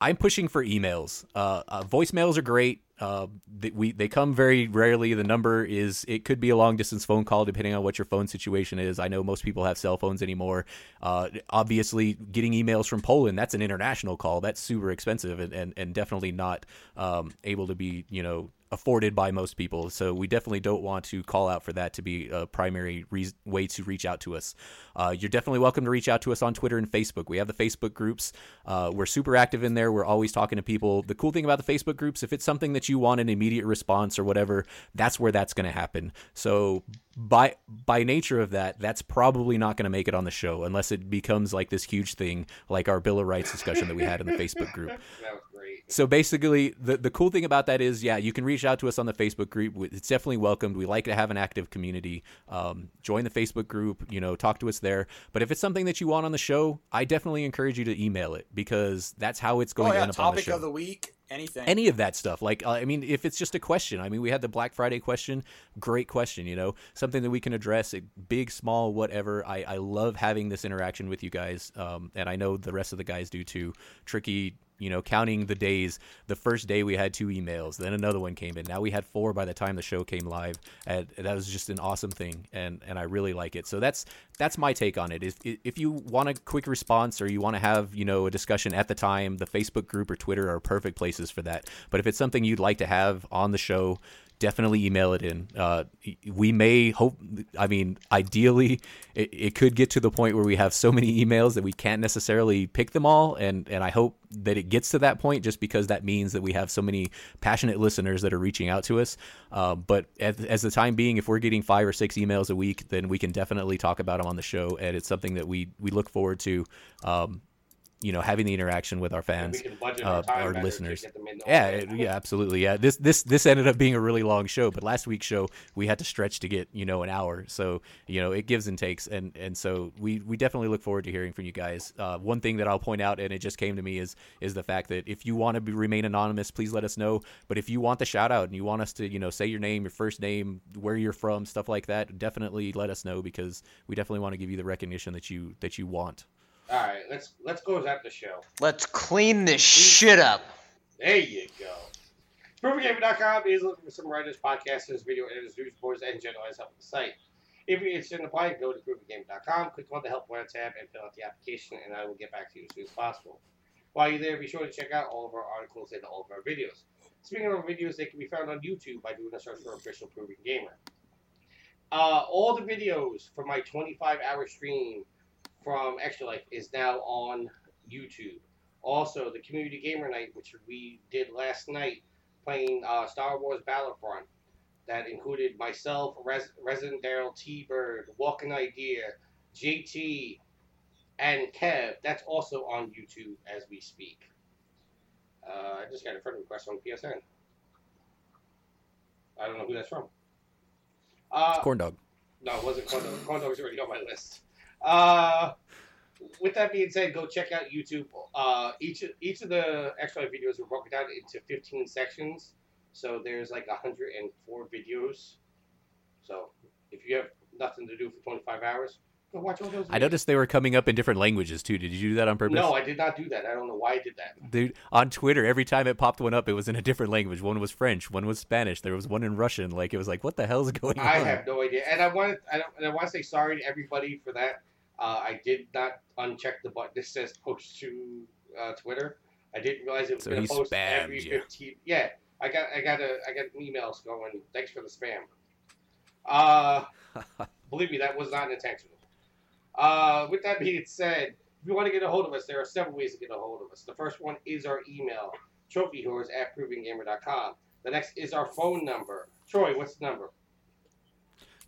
E: I'm pushing for emails. Uh, uh, voicemails are great. Uh, they, we they come very rarely. The number is it could be a long distance phone call depending on what your phone situation is. I know most people have cell phones anymore. Uh, obviously, getting emails from Poland that's an international call. That's super expensive and and, and definitely not um, able to be you know afforded by most people. So we definitely don't want to call out for that to be a primary reason, way to reach out to us. Uh, you're definitely welcome to reach out to us on Twitter and Facebook. We have the Facebook groups. Uh, we're super active in there. We're always talking to people. The cool thing about the Facebook groups, if it's something that you want an immediate response or whatever, that's where that's going to happen. So by by nature of that, that's probably not going to make it on the show unless it becomes like this huge thing, like our Bill of Rights discussion that we had in the Facebook group.
C: Was great.
E: So basically, the the cool thing about that is, yeah, you can reach out to us on the Facebook group. It's definitely welcomed. We like to have an active community. Um, join the Facebook group. You know, talk to us there. But if it's something that you want on the show, I definitely encourage you to email it because that's how it's going
F: Oh
E: to
F: yeah,
E: end up on the
F: topic
E: show
F: of the week. Anything.
E: any of that stuff like uh, i mean if it's just a question i mean we had the black friday question great question you know something that we can address it, big small whatever I, I love having this interaction with you guys um, and i know the rest of the guys do too tricky you know counting the days. The first day we had two emails then another one came in. Now we had four by the time the show came live and that was just an awesome thing and and i really like it. So that's that's my take on it. If if you want a quick response or you want to have you know a discussion at the time the facebook group or twitter are perfect places for that. But if it's something you'd like to have on the show definitely email it in. Uh, we may hope, I mean, ideally, it, it could get to the point where we have so many emails that we can't necessarily pick them all. And, and I hope that it gets to that point just because that means that we have so many passionate listeners that are reaching out to us. Uh, but as, as the time being, if we're getting five or six emails a week, then we can definitely talk about them on the show. And it's something that we, we look forward to. Um, you know, having the interaction with our fans,
C: we can budget
E: uh,
C: our
E: listeners.
C: get them in
E: Yeah,
C: all
E: it-
C: day.
E: yeah, absolutely. Yeah, this this this ended up being a really long show, but last week's show we had to stretch to get you know an hour. So you know it gives and takes, and and so we we definitely look forward to hearing from you guys. Uh, one thing that I'll point out, and it just came to me, is is the fact that if you want to be, remain anonymous, please let us know. But if you want the shout out and you want us to you know say your name, your first name, where you're from, stuff like that, definitely let us know because we definitely want to give you the recognition that you that you want.
C: All right, let's let's close out the show.
D: Let's clean this shit up.
C: There you go. ProvenGamer.com is looking for some writers, podcasters, video editors, news reporters, and generalized help with the site. If you're interested in applying, go to ProvenGamer.com, click on the Help Wanted tab, and fill out the application, and I will get back to you as soon as possible. While you're there, be sure to check out all of our articles and all of our videos. Speaking of our videos, they can be found on YouTube by doing a search for Official Proven Gamer. Uh, all the videos from my 25 hour stream from Extra Life is now on YouTube. Also, the Community Gamer Night, which we did last night, playing uh, Star Wars Battlefront, that included myself, Res- Resident Daryl, T Bird, Walking Idea, JT, and Kev. That's also on YouTube as we speak. Uh, I just got a friend request on PSN. I don't know who that's from. Uh,
E: Corn dog.
C: no, it wasn't Corn Dog. Corn Dog's already on my list. Uh, with that being said, go check out YouTube. Uh, each each of the extra videos were broken down into 15 sections. So there's like 104 videos. So if you have nothing to do for 25 hours, go watch all those.
E: I noticed they were coming up in different languages too. Did you do that on purpose?
C: No, I did not do that. I don't know why I did that.
E: Dude, on Twitter, every time it popped one up, it was in a different language. One was French, one was Spanish, there was one in Russian. Like it was like, what the hell is going on?
C: I have no idea, and I want I, and I want to say sorry to everybody for that. Uh, I did not uncheck the button This says post to uh, Twitter. I didn't realize it was
E: So
C: going to post every
E: you.
C: fifteen. Yeah, I got I got a I got emails going. Thanks for the spam. Uh, believe me, that was not intentional. Uh, with that being said, if you want to get a hold of us, there are several ways to get a hold of us. The first one is our email, trophyhorrors at provengamer.com. The next is our phone number. Troy, what's the number?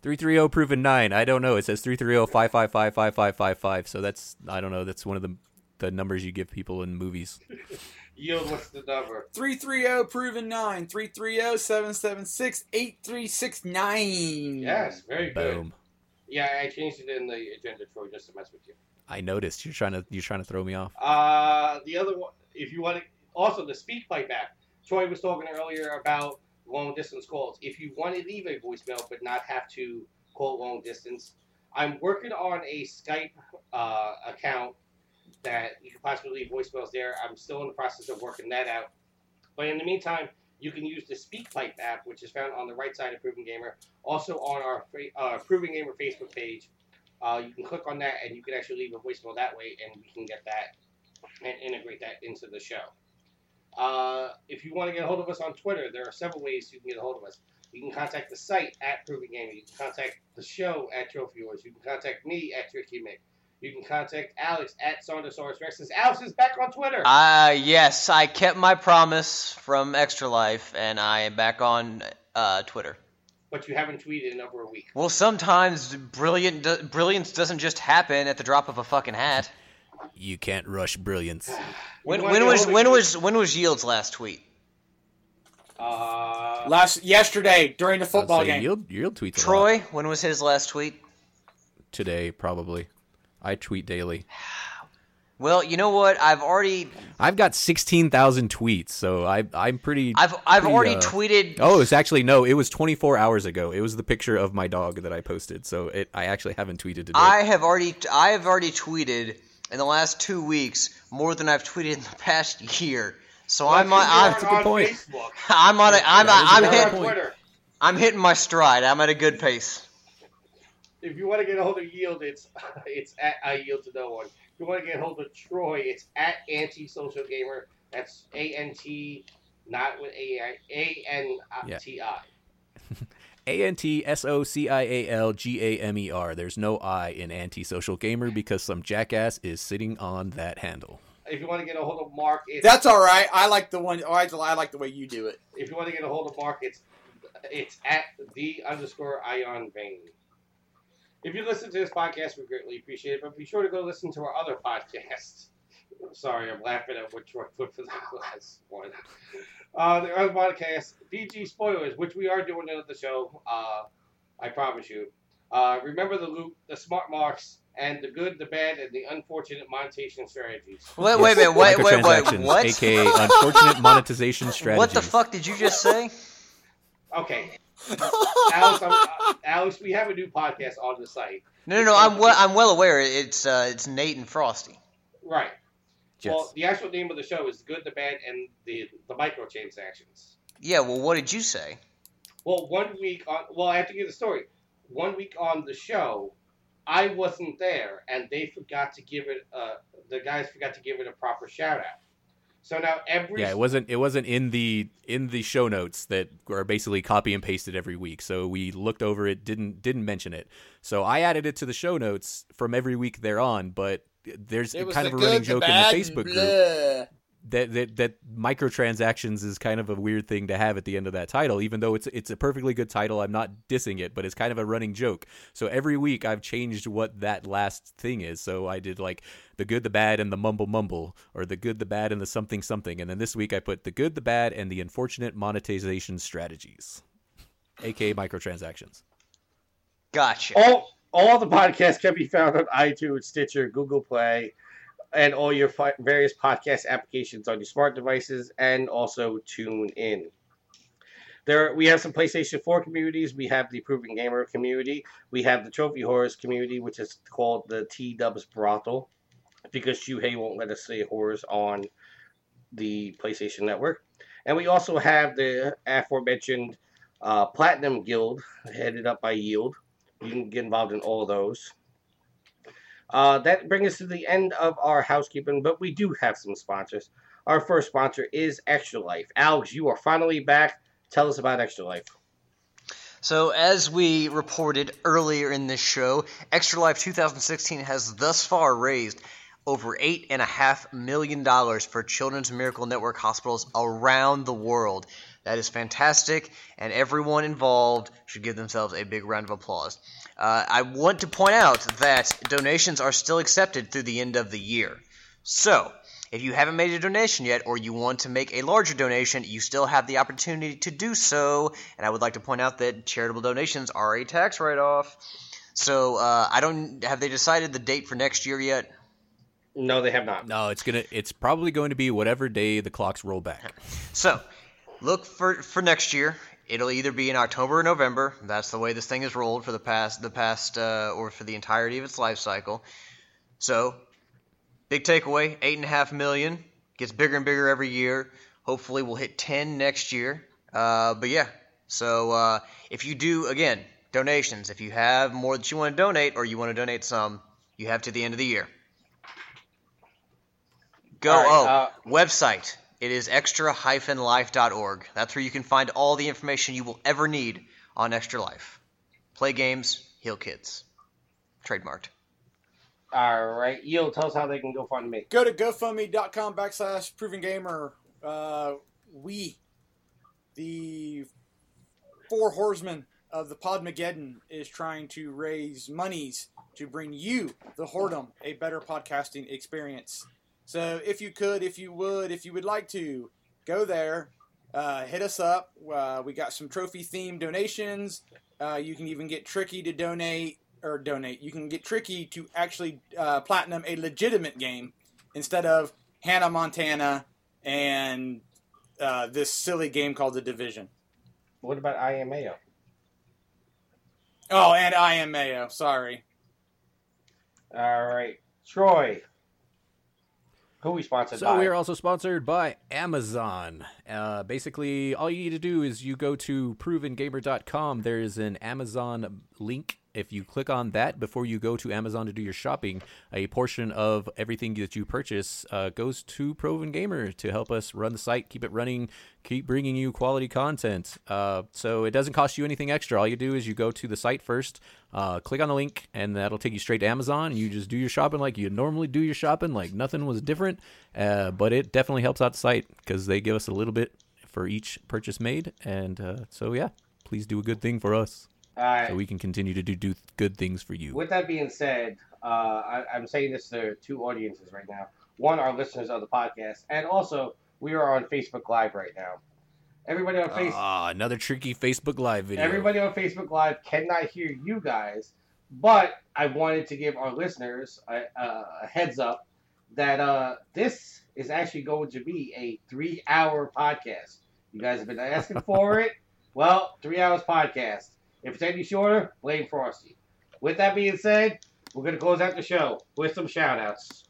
E: 330 proven 9. I don't know. It says 330 555 5555. So that's, I don't know. That's one of the, the numbers you give people in movies.
C: Yield, what's the number?
F: 330 proven 9 330 776 8369
C: Yes, very good.
E: Boom.
C: Yeah, I changed it in the agenda, Troy, just to mess with you.
E: I noticed. You're trying to, you're trying to throw me off.
C: Uh, the other one, if you want to, also the SpeakPipe app. Troy was talking earlier about long distance calls. If you want to leave a voicemail but not have to call long distance, I'm working on a Skype uh, account that you can possibly leave voicemails there. I'm still in the process of working that out. But in the meantime, you can use the SpeakPipe app, which is found on the right side of Proven Gamer, also on our uh, Proven Gamer Facebook page. Uh, you can click on that and you can actually leave a voicemail that way, and we can get that and integrate that into the show. Uh, if you want to get a hold of us on Twitter, there are several ways you can get a hold of us. You can contact the site at Proven Gaming. You can contact the show at Trophy Wars. You can contact me at Tricky Mick. You can contact Alex at Saundersaurus Rex. Since Alex is back on Twitter.
D: Uh, yes, I kept my promise from Extra Life, and I am back on uh, Twitter.
C: but you haven't tweeted in over a week.
D: Well, sometimes brilliant brilliance doesn't just happen at the drop of a fucking hat.
E: You can't rush brilliance.
D: When, when was when was when was Yield's last tweet?
C: Uh,
F: Last yesterday during the football game.
E: Yield, yield tweets a lot.
D: Troy, when was his last tweet?
E: Today, probably. I tweet daily.
D: Well, you know what? I've already
E: I've got 16,000 tweets, so I, I'm pretty.
D: I've I've
E: pretty,
D: already
E: uh,
D: tweeted.
E: Oh, it's actually no. It was 24 hours ago. It was the picture of my dog that I posted. So it, I actually haven't tweeted today.
D: I have already I have already tweeted in the last two weeks more than I've tweeted in the past year. So I'm on, I'm,
E: a good point.
C: Facebook.
D: I'm on a, I'm
E: That is a
D: I'm
E: good
C: You're
D: hit,
C: on. Twitter.
D: I'm hitting my stride. I'm at a good pace.
C: If you want to get a hold of Yield, it's it's at I Yield to No One. If you want to get a hold of Troy, it's at Anti-Social Gamer. That's A N T, not with A I A N T I.
E: A N T S O C I A L G A M E R. There's no I in antisocial gamer because some jackass is sitting on that handle.
C: If you want to get a hold of Mark, it's
F: That's all right. I like the one. I, I like the way you do it.
C: if you want to get a hold of Mark, it's it's at the underscore Ion Vein. If you listen to this podcast, we greatly appreciate it. But be sure to go listen to our other podcasts. Sorry, I'm laughing at what Troy put for the last one. Uh, the other podcast, BG Spoilers, which we are doing another show. Uh, I promise you. Uh, remember the loop, the smart marks, and the good, the bad, and the unfortunate monetization strategies.
D: Wait, wait a minute. Wait, wait, wait.
E: Microtransactions,
D: What?
E: aka unfortunate monetization strategies.
D: What the fuck did you just say?
C: Okay, Alex, I'm, uh, Alex, we have a new podcast on the site.
D: No, no, no. I'm well. I'm well aware. It's uh, it's Nate and Frosty.
C: Right.
E: Yes.
C: Well, the actual name of the show is Good, the Bad, and the the microtransactions.
D: Yeah. Well, what did you say?
C: Well, one week on. Well, I have to give the story. One week on the show, I wasn't there, and they forgot to give it. Uh, the guys forgot to give it a proper shout out. So now every
E: Yeah, it wasn't it wasn't in the in the show notes that are basically copy and pasted every week. So we looked over it, didn't didn't mention it. So I added it to the show notes from every week thereon, but there's
F: It
E: kind
F: the
E: of a
F: good,
E: running
F: the
E: joke in the Facebook group that, that that microtransactions is kind of a weird thing to have at the end of that title, even though it's it's a perfectly good title. I'm not dissing it, but it's kind of a running joke. So every week I've changed what that last thing is. So I did like the good, the bad, and the mumble mumble, or the good, the bad, and the something something. And then this week I put the good, the bad, and the unfortunate monetization strategies, aka microtransactions.
D: Gotcha.
C: all all the podcasts can be found on iTunes, Stitcher, Google Play, and all your fi- various podcast applications on your smart devices, and also tune in. There, we have some PlayStation 4 communities. We have the Proven Gamer community. We have the Trophy Horrors community, which is called the T Dubs Brothel, because Shuhei won't let us say horrors on the PlayStation Network. And we also have the aforementioned uh, Platinum Guild, headed up by Yield. You can get involved in all those. Uh, that brings us to the end of our housekeeping, but we do have some sponsors. Our first sponsor is Extra Life. Alex, you are finally back. Tell us about Extra Life.
D: So, as we reported earlier in this show, Extra Life 2016 has thus far raised over $8.5 million for Children's Miracle Network hospitals around the world. That is fantastic, and everyone involved should give themselves a big round of applause. Uh, I want to point out that donations are still accepted through the end of the year. So, if you haven't made a donation yet or you want to make a larger donation, you still have the opportunity to do so. And I would like to point out that charitable donations are a tax write off. So, uh, I don't have they decided the date for next year yet?
C: No, they have not.
E: No, it's gonna it's probably going to be whatever day the clocks roll back.
D: So, look for for next year. It'll either be in October or November. That's the way this thing is rolled for the past the past uh, or for the entirety of its life cycle. So, big takeaway: eight and a half million gets bigger and bigger every year. Hopefully, we'll hit ten next year. Uh, but yeah, so uh, if you do again donations, if you have more that you want to donate or you want to donate some, you have to the end of the year. Go
C: right,
D: oh
C: uh,
D: website. It is extra-life.org. That's where you can find all the information you will ever need on Extra Life. Play games, heal kids. Trademarked.
C: All right, Yield, tell us how they can go find me.
F: Go to GoFundMe.com backslash Proven Gamer. Uh, we, the four horsemen of the Podmageddon, is trying to raise monies to bring you, the Whoredom, a better podcasting experience. So if you could, if you would, if you would like to, go there, uh, hit us up. Uh, we got some trophy themed donations. Uh, you can even get tricky to donate or donate. You can get tricky to actually uh, platinum a legitimate game instead of Hannah Montana and uh, this silly game called The Division.
C: What about I am IMAO?
F: Oh, and I am Mayo. Sorry.
C: All right, Troy. Who we sponsored
E: So
C: by?
E: we are also sponsored by Amazon. Uh, basically, all you need to do is you go to provengamer.com. There is an Amazon link. If you click on that before you go to Amazon to do your shopping, a portion of everything that you purchase uh, goes to Proven Gamer to help us run the site, keep it running, keep bringing you quality content. Uh, so it doesn't cost you anything extra. All you do is you go to the site first, uh, click on the link, and that'll take you straight to Amazon. You just do your shopping like you normally do your shopping, like nothing was different. Uh, but it definitely helps out the site because they give us a little bit for each purchase made. And uh, so, yeah, please do a good thing for us
C: right.
E: so we can continue to do, do good things for you.
C: With that being said, uh, I, I'm saying this to two audiences right now. One, our listeners of the podcast, and also we are on Facebook Live right now. Everybody on Facebook,
E: Ah, another tricky Facebook Live video.
C: everybody on Facebook Live cannot hear you guys, but I wanted to give our listeners a, a, a heads up that uh, this is actually going to be a three-hour podcast. You guys have been asking for it. Well, three hours podcast. If it's any shorter, blame Frosty. With that being said, we're going to close out the show with some shout outs.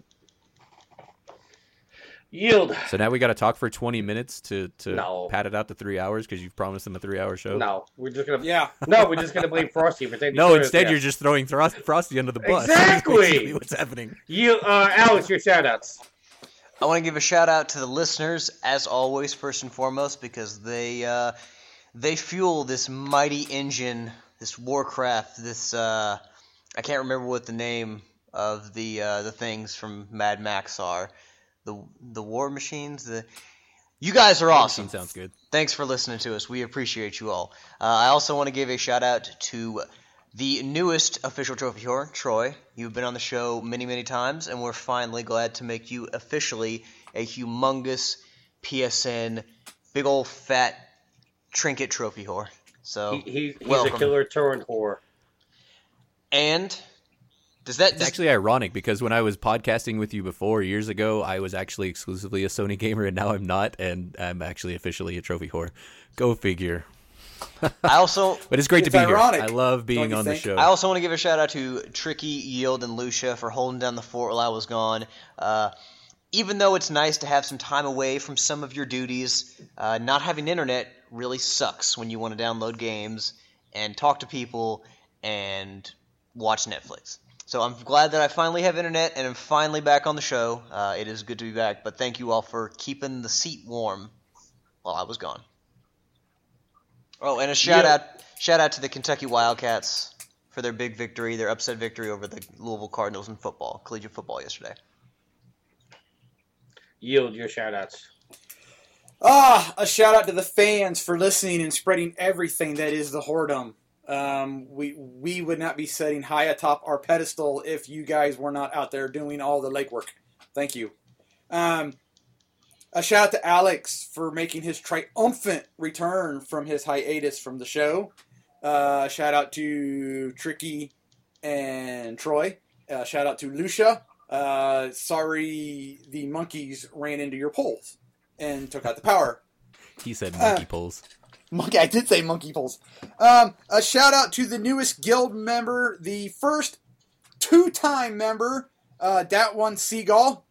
C: Yield.
E: So now we got to talk for 20 minutes to, to
C: No.
E: pat it out to three hours because you've promised them a three hour show.
C: No, we're just going to.
F: Yeah.
C: No, we're just going to blame Frosty if it's any
E: No, instead you're just throwing Frosty under the bus.
C: Exactly!
E: What's happening.
C: You, uh, Alex, your shout outs.
D: I want to give a shout out to the listeners, as always, first and foremost, because they uh, they fuel this mighty engine, this Warcraft, this uh, I can't remember what the name of the uh, the things from Mad Max are, the the war machines. The you guys are awesome.
E: Machine sounds good.
D: Thanks for listening to us. We appreciate you all. Uh, I also want to give a shout out to the newest official trophy whore, Troy. You've been on the show many, many times, and we're finally glad to make you officially a humongous PSN, big old fat trinket trophy whore. So,
C: He, he, he's
D: welcome.
C: a killer torrent whore.
D: And does that
E: It's
D: does,
E: actually ironic because when I was podcasting with you before years ago, I was actually exclusively a Sony gamer, and now I'm not, and I'm actually officially a trophy whore. Go figure.
D: I also
E: But it's great
F: It's
E: to be
F: ironic,
E: here. I love being
F: you
E: on the show.
D: I also want to give a shout out to Tricky, Yield, and Lucia for holding down the fort while I was gone. Uh, even though it's nice to have some time away from some of your duties, uh, not having internet really sucks when you want to download games and talk to people and watch Netflix. So I'm glad that I finally have internet and I'm finally back on the show. Uh, it is good to be back, but thank you all for keeping the seat warm while I was gone. Oh, and a shout
C: Yeah.
D: out shout out to the Kentucky Wildcats for their big victory, their upset victory over the Louisville Cardinals in football, collegiate football yesterday.
C: Yield your shout outs.
F: Ah, a shout out to the fans for listening and spreading everything that is the whoredom. Um, we we would not be sitting high atop our pedestal if you guys were not out there doing all the legwork. Thank you. Um, a shout out to Alex for making his triumphant return from his hiatus from the show. Uh, shout out to Tricky and Troy. Uh, shout out to Lucia. Uh, sorry, the monkeys ran into your poles and took out the power.
E: he said
F: Uh,
E: monkey poles.
F: Monkey, I did say monkey poles. Um, a shout out to the newest guild member, the first two-time member, uh, that one Seagull,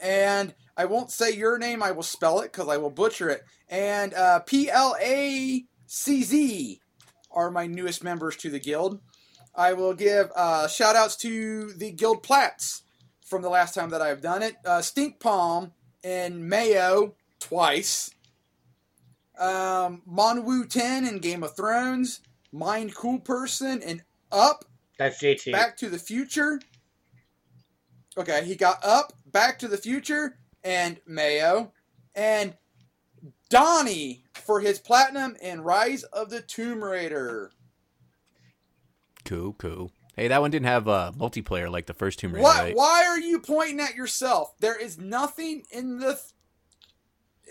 F: and I won't say your name. I will spell it because I will butcher it. And uh, P L A C Z are my newest members to the guild. I will give uh, shout outs to the guild plats from the last time that I've done it. Uh, Stink Palm and Mayo twice um, Monwu 10 in Game of Thrones, Mind Cool Person and Up,
C: That's JT.
F: Back to the Future. Okay, he got Up, Back to the Future, and Mayo, and Donnie for his platinum in Rise of the Tomb Raider.
E: Cool, cool. Hey, that one didn't have uh, multiplayer like the first Tomb Raider,
F: What?
E: right?
F: Why are you pointing at yourself? There is nothing in the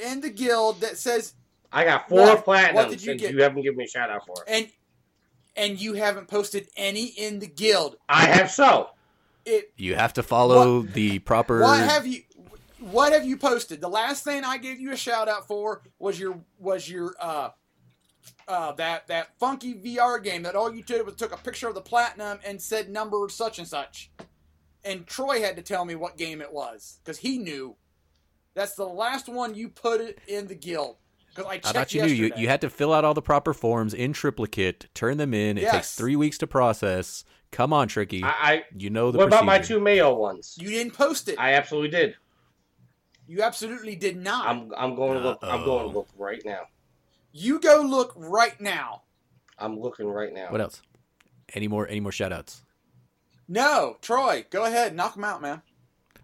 F: in the guild that says
C: I got four
F: What?
C: platinums,
F: What did you
C: and
F: get?
C: you haven't given me a shout out for it.
F: and and you haven't posted any in the guild.
C: I have so.
F: It
E: You have to follow the proper.
F: What have you? What have you posted? The last thing I gave you a shout out for was your was your uh uh that that funky VR game that all you did was took a picture of the platinum and said number such and such, and Troy had to tell me what game it was because he knew. That's the last one you put it in the guild because I checked
E: I thought you knew. You,
F: yesterday.
E: you had to fill out all the proper forms in triplicate, turn them in. It takes three weeks to process. Come on, Tricky.
C: I, I
E: you know the
C: what about my two Mayo ones?
F: You didn't post it.
C: I absolutely did.
F: You absolutely did not.
C: I'm I'm going to look. I'm going to look right now.
F: you go look right now.
C: I'm looking right now.
E: What else? Any more? Any more shout outs?
F: No, Troy, go ahead, knock him out, man.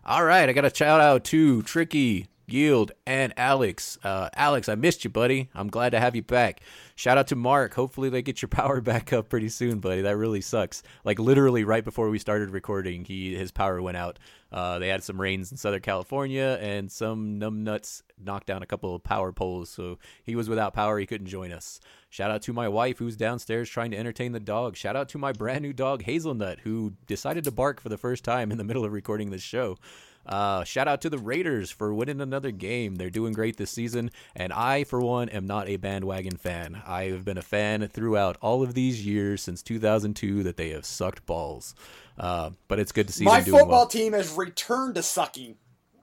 E: All right, I got a shout out to Tricky, Yield, and Alex. Uh, Alex, I missed you, buddy. I'm glad to have you back. Shout out to Mark. Hopefully, they get your power back up pretty soon, buddy. That really sucks. Like literally right before we started recording, he his power went out. Uh, they had some rains in Southern California, and some numbnuts knocked down a couple of power poles, so he was without power. He couldn't join us. Shout out to my wife who's downstairs trying to entertain the dog. Shout out to my brand new dog Hazelnut who decided to bark for the first time in the middle of recording this show. Uh, shout out to the Raiders for winning another game. They're doing great this season, and I, for one, am not a bandwagon fan. I have been a fan throughout all of these years since 2002 that they have sucked balls. Uh, but it's good to see
F: My
E: them doing
F: football
E: well.
F: team has returned to sucking.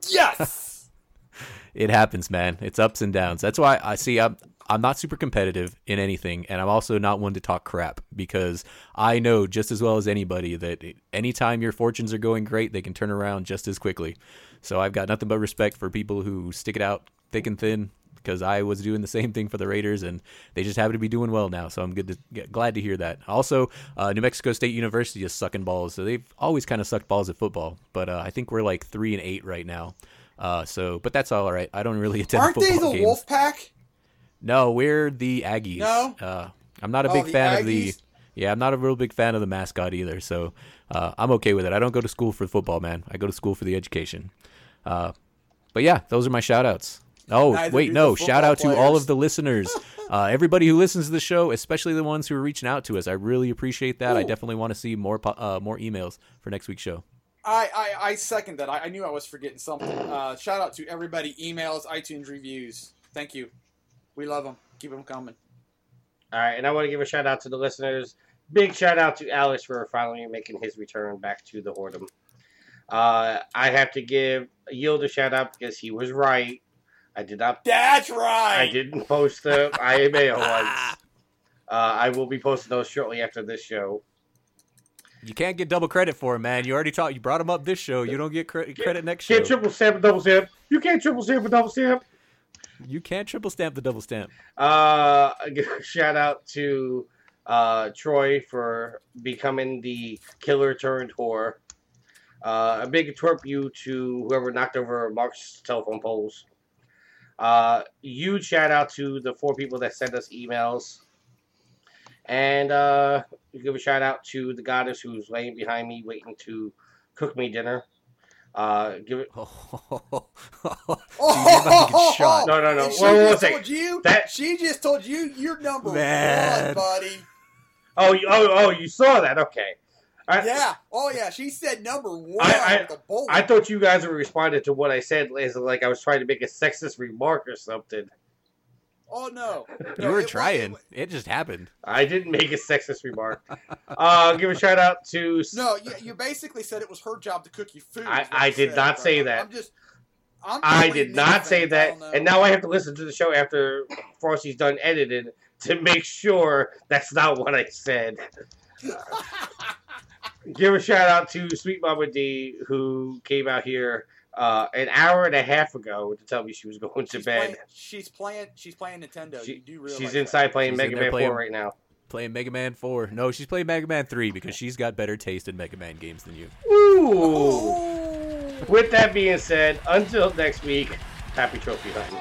F: Yes.
E: It happens, man. It's ups and downs. That's why I see. I'm I'm not super competitive in anything, and I'm also not one to talk crap because I know just as well as anybody that anytime your fortunes are going great, they can turn around just as quickly. So I've got nothing but respect for people who stick it out thick and thin because I was doing the same thing for the Raiders, and they just happen to be doing well now. So I'm good to get, glad to hear that. Also, uh, New Mexico State University is sucking balls, so they've always kind of sucked balls at football, but uh, I think we're like three and eight right now. Uh, so, but that's all right. I don't really attend.
F: Aren't they the
E: games.
F: Wolf Pack?
E: No, we're the Aggies.
F: No?
E: uh, I'm not a
F: Oh,
E: big fan of the. Yeah, I'm not a real big fan of the mascot either. So uh, I'm okay with it. I don't go to school for football, man. I go to school for the education. Uh, but yeah, those are my shout outs. Oh,
F: Neither
E: wait, no. Shout out to all of the listeners. Uh, everybody who listens to the show, especially the ones who are reaching out to us. I really appreciate that. I definitely want to see more uh, more emails for next week's show.
F: I, I, I second that. I, I knew I was forgetting something. Uh, shout out to everybody. Emails, iTunes reviews. Thank you. We love them. Keep them coming.
C: All right, and I want to give a shout out to the listeners. Big shout out to Alex for finally making his return back to the Whoredom. Uh, I have to give Yield a shout out because he was right. I did not.
F: That's right.
C: I didn't post the IMA once. Uh, I will be posting those shortly after this show.
E: You can't get double credit for him, man. You already taught. You brought him up this show. You don't get cre- credit next show.
C: Can't triple stamp a double stamp. You can't triple stamp a double stamp.
E: You can't triple stamp the double stamp.
C: Uh, shout out to uh, Troy for becoming the killer turned whore. Uh, a big twerp you to whoever knocked over Mark's telephone poles. Uh, huge shout out to the four people that sent us emails. And uh, give a shout out to the goddess who's laying behind me waiting to cook me dinner. Uh, give it.
E: Oh, to get shot.
C: No, no, no.
F: And She just told you.
C: That-
F: she just told you you're number
E: Man.
F: one, buddy.
C: Oh, you, oh, oh! You saw that? Okay. I,
F: Yeah. Oh yeah. She said number one
C: I-
F: bullet.
C: I thought you guys were responding to what I said as like I was trying to make a sexist remark or something.
F: Oh no.
E: You
F: No,
E: were
F: it wa-
E: trying.
F: it-
E: It just happened.
C: I didn't make a sexist remark. uh, give a shout out to.
F: No, you, you basically said it was her job to cook you food.
C: I- I did
F: said,
C: not say
F: I'm-
C: that.
F: I'm just. I'm
C: I did not say that, and now I have to listen to the show after Frosty's done edited to make sure that's not what I said. give a shout out to Sweet Mama D who came out here uh, an hour and a half ago to tell me she was going to
F: she's
C: bed.
F: Playing, she's playing. She's playing Nintendo.
C: She-
F: you do realize
C: she's
F: that.
C: inside playing
E: She's
C: Mega
E: in
C: Man
E: playing-
C: 4 right now.
E: Playing Mega Man 4. No, she's playing Mega Man 3 because she's got better taste in Mega Man games than you.
C: Ooh. With that being said, until next week, happy trophy hunting.